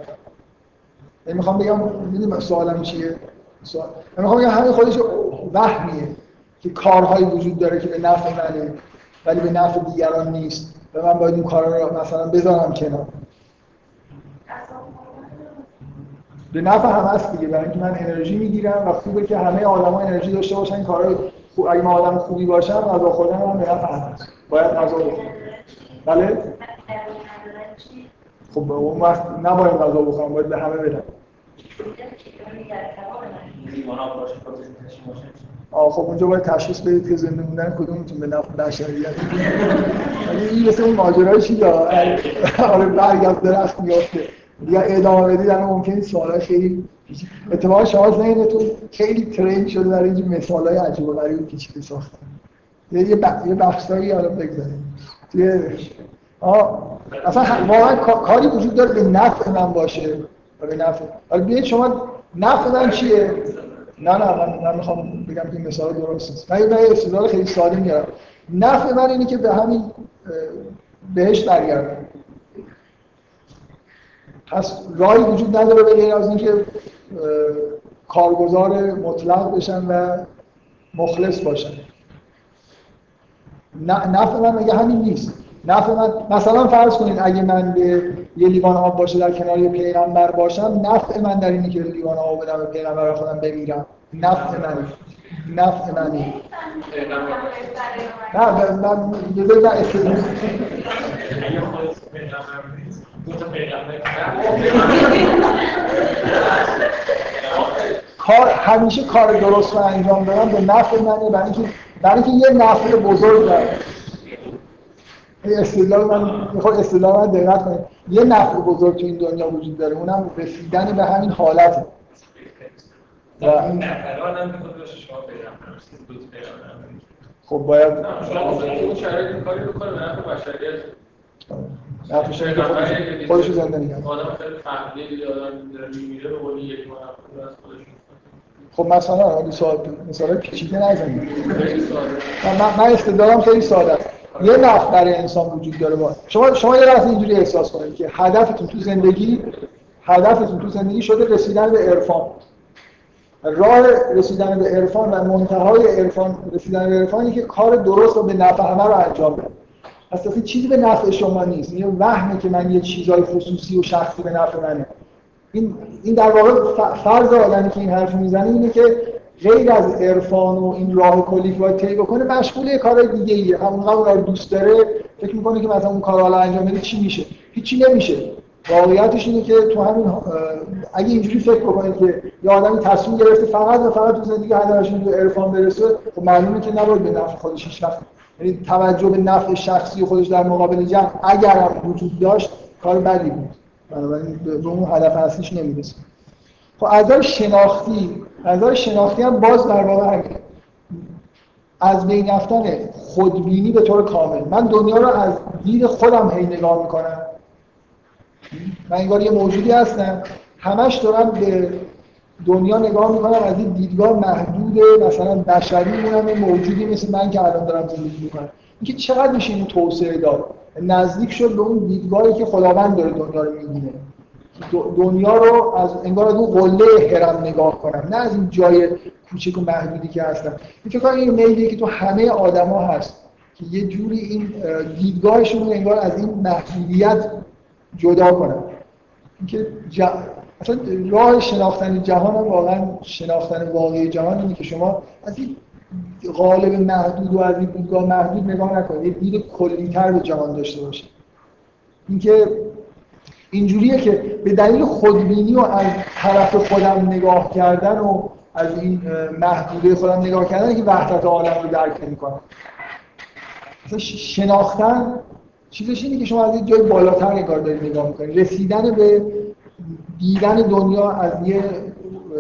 یعنی می‌خوام بگم می‌دونی سوالم چیه؟ سوال می‌خوام بگم همین خودش وهمیه که کارهایی وجود داره که به نفع منه ولی به نفع دیگران نیست. و من باید این کارا رو مثلا بذارم کنار. به نفع هم هست دیگه. برای اینکه من انرژی می‌گیرم و خوبه که همه آدما انرژی داشته باشن کارهای خوب اگه من آدم خوبی باشم غذا خوردن هم به نفع هم هست. باید غذا بخورم بله؟ خب به اون وقت نباید غذا بخورم باید به همه بدم. آه خب اونجا باید تشخیص بدید که زنده موندن کدومتون به نفع بشریت. یعنی این مثل اون ماجرای چی آره برگ از درخت یا ادامه بدید الان ممکنه سوالای خیلی اتفاقا شما ذهنتون خیلی ترین شده در این مثال های عجیب و غریب پیچیده ساختن. یه بخشایی حالا بگذاریم. توی اصلا واقعا کاری وجود داره به نفع من باشه. به نفع. حالا بیاید شما نفع من چیه؟ نه نه من, من می‌خوام بگم که مثال درست نیست. من یه استدلال خیلی ساده میارم نفع من اینه که به همین بهش برگردم. پس راهی وجود نداره به غیر از اینکه کارگزار مطلق بشن و مخلص باشن. نفع من مگه همین نیست؟ نفع من مثلا فرض کنید اگه من به یه لیوان آب باشه در کنار یه پیغمبر باشم نفع من در اینه که لیوان آب بدم به پیغمبر خودم بمیرم. نفع من نفع منی نه من یه من کار همیشه کار درست رو انجام دادن به نفع منه برای اینکه برای اینکه یه نفع بزرگ داره. استدلال من می‌خواد استدلال من دقت کنید یه نفع بزرگ تو این دنیا وجود داره. اونم رسیدن به همین حالته و این نفران هم شما خب باید اون شرایط کاری بکنه به نفع بشریت. نفعش اینه که خودش زنده نگه آدم خیلی فهمیده دیگه آدم میمیره به قولی یک ماه خودش خب مثلا حالی سوال مثلا پیچیده نزنید من, استدلالم خیلی ساده است. یه نفع برای انسان وجود داره با شما شما یه لحظه اینجوری احساس کنید که هدفتون تو زندگی هدفتون تو زندگی شده رسیدن به عرفان. راه رسیدن به عرفان و منتهای عرفان رسیدن به عرفانی که کار درست رو به نفع همه رو انجام بده. پس چیزی به نفع شما نیست. یه وهمه که من یه چیزای خصوصی و شخصی به نفع منه. این این در واقع فرض آدمی که این حرف می‌زنه اینه که غیر از عرفان و این راه کلی که باید طی بکنه مشغول کارهای دیگه ایه. همونقدر اون رو دوست داره فکر می‌کنه که مثلا اون کارا انجام بده چی میشه؟ هیچی نمیشه. واقعیتش اینه که تو همین اگه اینجوری فکر بکنید که یه آدمی تصمیم گرفته فقط و فقط تو زندگی هدفش به عرفان برسه خب معلومه که نباید به نفع خودش وقت یعنی توجه به نفع شخصی خودش در مقابل جمع اگر هم وجود داشت کار بدی بود. بنابراین به اون هدف اصلیش نمی‌رسه. خب از شناختی از شناختی هم باز در واقع از بین رفتن خودبینی به طور کامل. من دنیا رو از دید خودم هی نگاه می‌کنم. من انگار یه موجودی هستم. همش دارم به دنیا نگاه می‌کنم. از این دیدگاه محدود مثلا بشری مونم موجودی مثل من که الان دارم زندگی می‌کنم. اینکه چقدر میشه این توسعه داد؟ نزدیک شد به اون دیدگاهی که خداوند داره دنیا رو می‌بینه. دنیا رو از انگار از اون قله هرم نگاه کنم نه از این جای کوچک و محدودی که هستم فکر این میلیه که تو همه آدما هست که یه جوری این دیدگاهشون انگار از این محدودیت جدا کنن. اینکه اصلا راه شناختن جهان واقعا شناختن واقعی جهان اینه که شما از این غالب محدود و از این دیدگاه محدود نگاه نکنید یه دید کلیتر به جهان داشته باشید اینکه اینجوریه که به دلیل خودبینی و از طرف خودم نگاه کردن و از این محدوده خودم نگاه کردن که وحدت عالم رو درک نمی‌کنم. مثلا شناختن چیزش اینه که شما از یه جای بالاتر نگاه دارید نگاه می‌کنید. رسیدن به دیدن دنیا از یه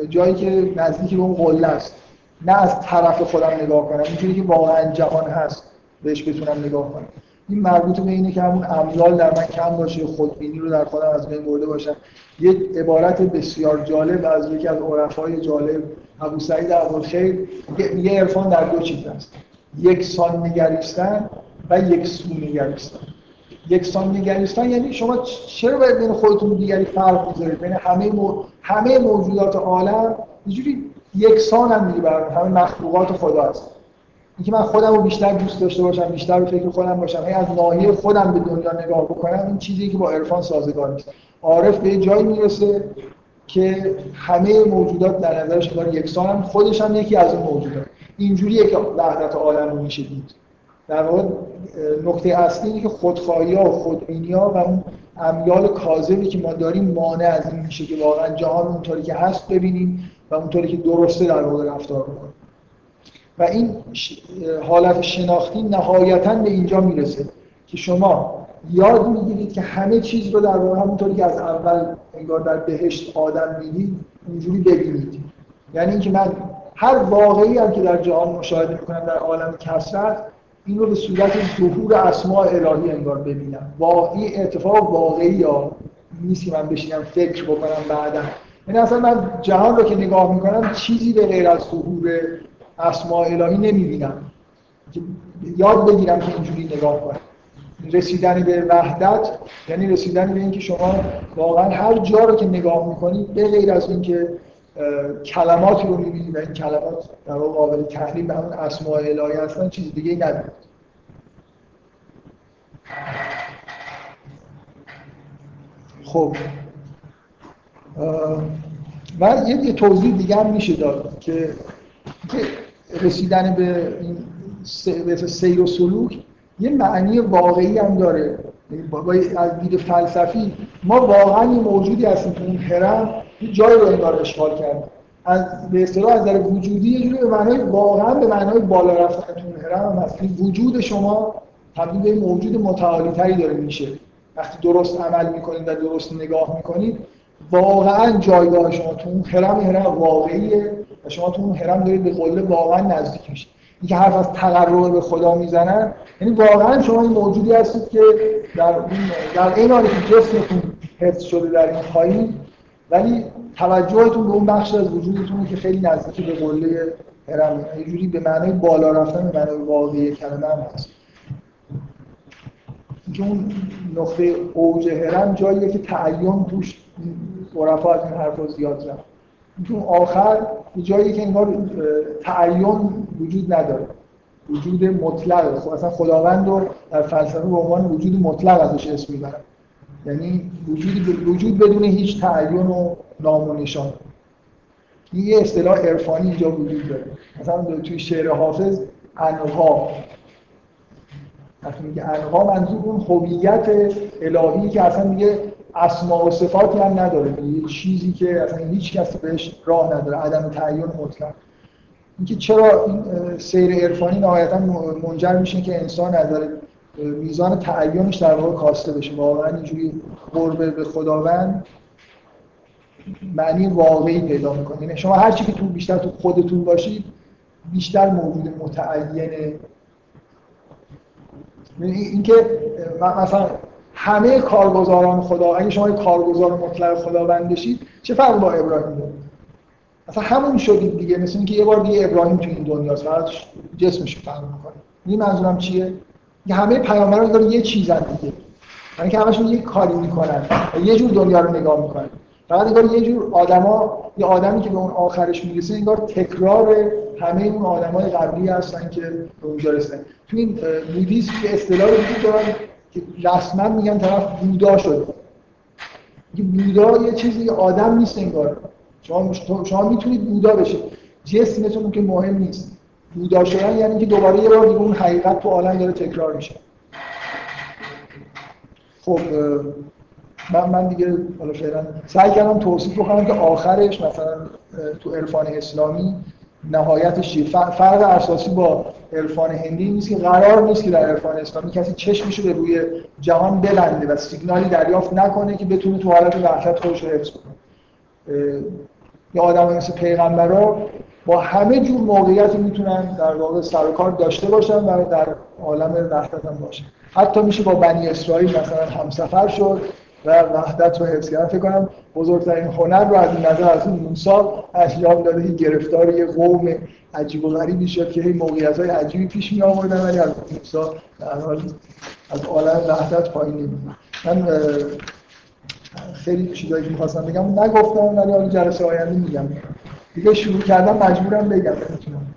جایی که نزدیک به اون قله است. نه از طرف خودم نگاه کنم. اینجوری که واقعا جهان هست بهش بتونم نگاه کنم. این مربوط به اینه که همون اموال در من کم باشه خودبینی رو در خودم از بین برده باشم. یک عبارت بسیار جالب از یکی از عرفای جالب ابو سعید ابوالخیر میگه عرفان در دو چیز است یک سان نگریستن و یک سو نگریستن. یکسان نگریستن یعنی شما چرا باید بین خودتون دیگری فرق بذارید؟ بین همه مو... همه موجودات عالم اینجوری یکسان هم دیگه همه مخلوقات خدا هست. اینکه من خودم رو بیشتر دوست داشته باشم بیشتر به فکر خودم باشم هی از ناحیه خودم به دنیا نگاه بکنم این چیزی که با عرفان سازگار نیست. عارف به جایی می‌رسه که همه موجودات در نظرش انگار یکسان هم خودش هم یکی از اون موجودات. اینجوریه که وحدت عالم رو میشه دید. در واقع نکته اصلی اینه که خودخواهی ها و خودبینی ها و اون امیال کاذبی که ما داریم مانع از این میشه که واقعا جهان اونطوری که هست ببینیم. و اونطوری که درسته در واقع رفتار بکنیم و این حالت شناختی نهایتا به اینجا می‌رسه که شما یاد می‌گیرید که همه چیز رو در واقع همونطوری که از اول انگار در بهشت آدم می‌دید اونجوری ببینید. یعنی اینکه من هر واقعی هم که در جهان مشاهده می‌کنم در عالم کسرت این رو به صورت ظهور اسماء الهی انگار ببینم. واقعی اتفاق واقعی یا نیست که من بشینم فکر بکنم بعدا. یعنی اصلا من جهان رو که نگاه می‌کنم چیزی به غیر از ظهور اسماء الهی نمی‌بینم. یاد بگیرم که اینجوری نگاه کنم. رسیدن به وحدت یعنی رسیدن به اینکه شما واقعا هر جا رو که نگاه می‌کنید به غیر از اینکه کلماتی رو می‌بینید و این کلمات در واقع قابل تحلیل به همون اسماء الهی هستن چیز دیگه ندارید خب. و یه توضیح دیگه هم میشه داد که رسیدن به این سیر و سلوک یه معنی واقعی هم داره. یعنی از دید فلسفی ما واقعا موجودی هستیم تو اون هرم یه جای رو انگار اشغال کرد از به اصطلاح از در وجودی یه جوری به معنای واقعا به معنای بالا رفتن تو هرم هم هست. وجود شما تبدیل به موجود متعالی تری داره میشه. وقتی درست عمل می‌کنید و درست نگاه می‌کنید واقعا جایگاه شما تو اون هرم هرم واقعیه و شما تو اون هرم دارید به قله واقعا نزدیک میشید. اینکه حرف از تقرب به خدا می‌زنن یعنی واقعا شما این موجودی هستید که در در این حالی که جسمتون حفظ شده در این پایین ولی توجهتون به اون بخش از وجودتونه که خیلی نزدیک به قله هرم یه به معنای بالا رفتن به معنای واقعی کلمه هم هست. که اون نقطه اوج هرم جاییه که تعین توش عرفا از این حرف زیاد زن تو آخر جایی که انگار تعین وجود نداره. وجود مطلق خب اصلا خداوند رو در فلسفه به عنوان وجود مطلق ازش اسم می‌برن یعنی وجود وجود بدون هیچ تعین و نام و نشان. این یه اصطلاح عرفانی اینجا وجود داره. مثلا توی شعر حافظ انها. وقتی میگه انها منظور اون هویت الهی که اصلا میگه اسما و صفاتی هم نداره. یه چیزی که اصلا هیچ کسی بهش راه نداره. عدم تعین مطلق. اینکه چرا این سیر عرفانی نهایتا منجر میشه که انسان از میزان تعینش در واقع کاسته بشه. واقعا اینجوری قرب به خداوند معنی واقعی پیدا می‌کنه. یعنی شما هر چی که تو بیشتر تو خودتون باشید بیشتر موجود متعینه یعنی اینکه مثلا همه کارگزاران خدا اگه شما کارگزار مطلق خداوند بشید چه فرق با ابراهیم داره اصلا همون شدید دیگه مثل اینکه یه بار دیگه ابراهیم تو این دنیاست فقط جسمش فرق می‌کنه. این منظورم چیه؟ که همه پیامبران داره یه چیزن دیگه. یعنی که همشون یه کاری می‌کنن یه جور دنیا رو نگاه می‌کنن. فقط انگار یه جور آدما یه آدمی که به اون آخرش می‌رسه انگار تکرار همه اون آدمای قبلی هستن که به اونجا رسیدن. تو این بودیسم که اصطلاحی وجود دارن که رسما میگن طرف بودا شده. بودا یه چیزی آدم نیست انگار. شما شما می‌تونید بودا بشید جسمتون که مهم نیست. بودا شدن یعنی که دوباره یه بار دیگه اون حقیقت تو عالم داره تکرار میشه. خب من من دیگه حالا فعلا سعی کردم توصیف بکنم که آخرش مثلا تو عرفان اسلامی نهایتش چیه فرق اساسی با عرفان هندی نیست که قرار نیست که در عرفان اسلامی کسی چشمشو به روی جهان ببنده و سیگنالی دریافت نکنه که بتونه تو حالت وحشت خودش رو حفظ کنه. یا آدم مثل پیغمبرا با همه جور موقعیتی می‌تونن در واقع سر کار داشته باشن و در عالم وحدت هم باشن حتی میشه با بنی اسرائیل مثلا همسفر شد. و وحدت رو حفظ کردن. فکر کنم بزرگترین هنر رو از این نظر از این موسی اشیام داده. که گرفتار یه قوم عجیب و غریبی شد که هی موقعیت های عجیبی پیش می آوردن ولی از موسی در حال از عالم وحدت پایین نمیدن من خیلی چیزایی که می‌خواستم بگم. نگفتم ولی حالا جلسه آینده میگم. دیگه شروع کردم مجبورم بگم. نمی‌تونم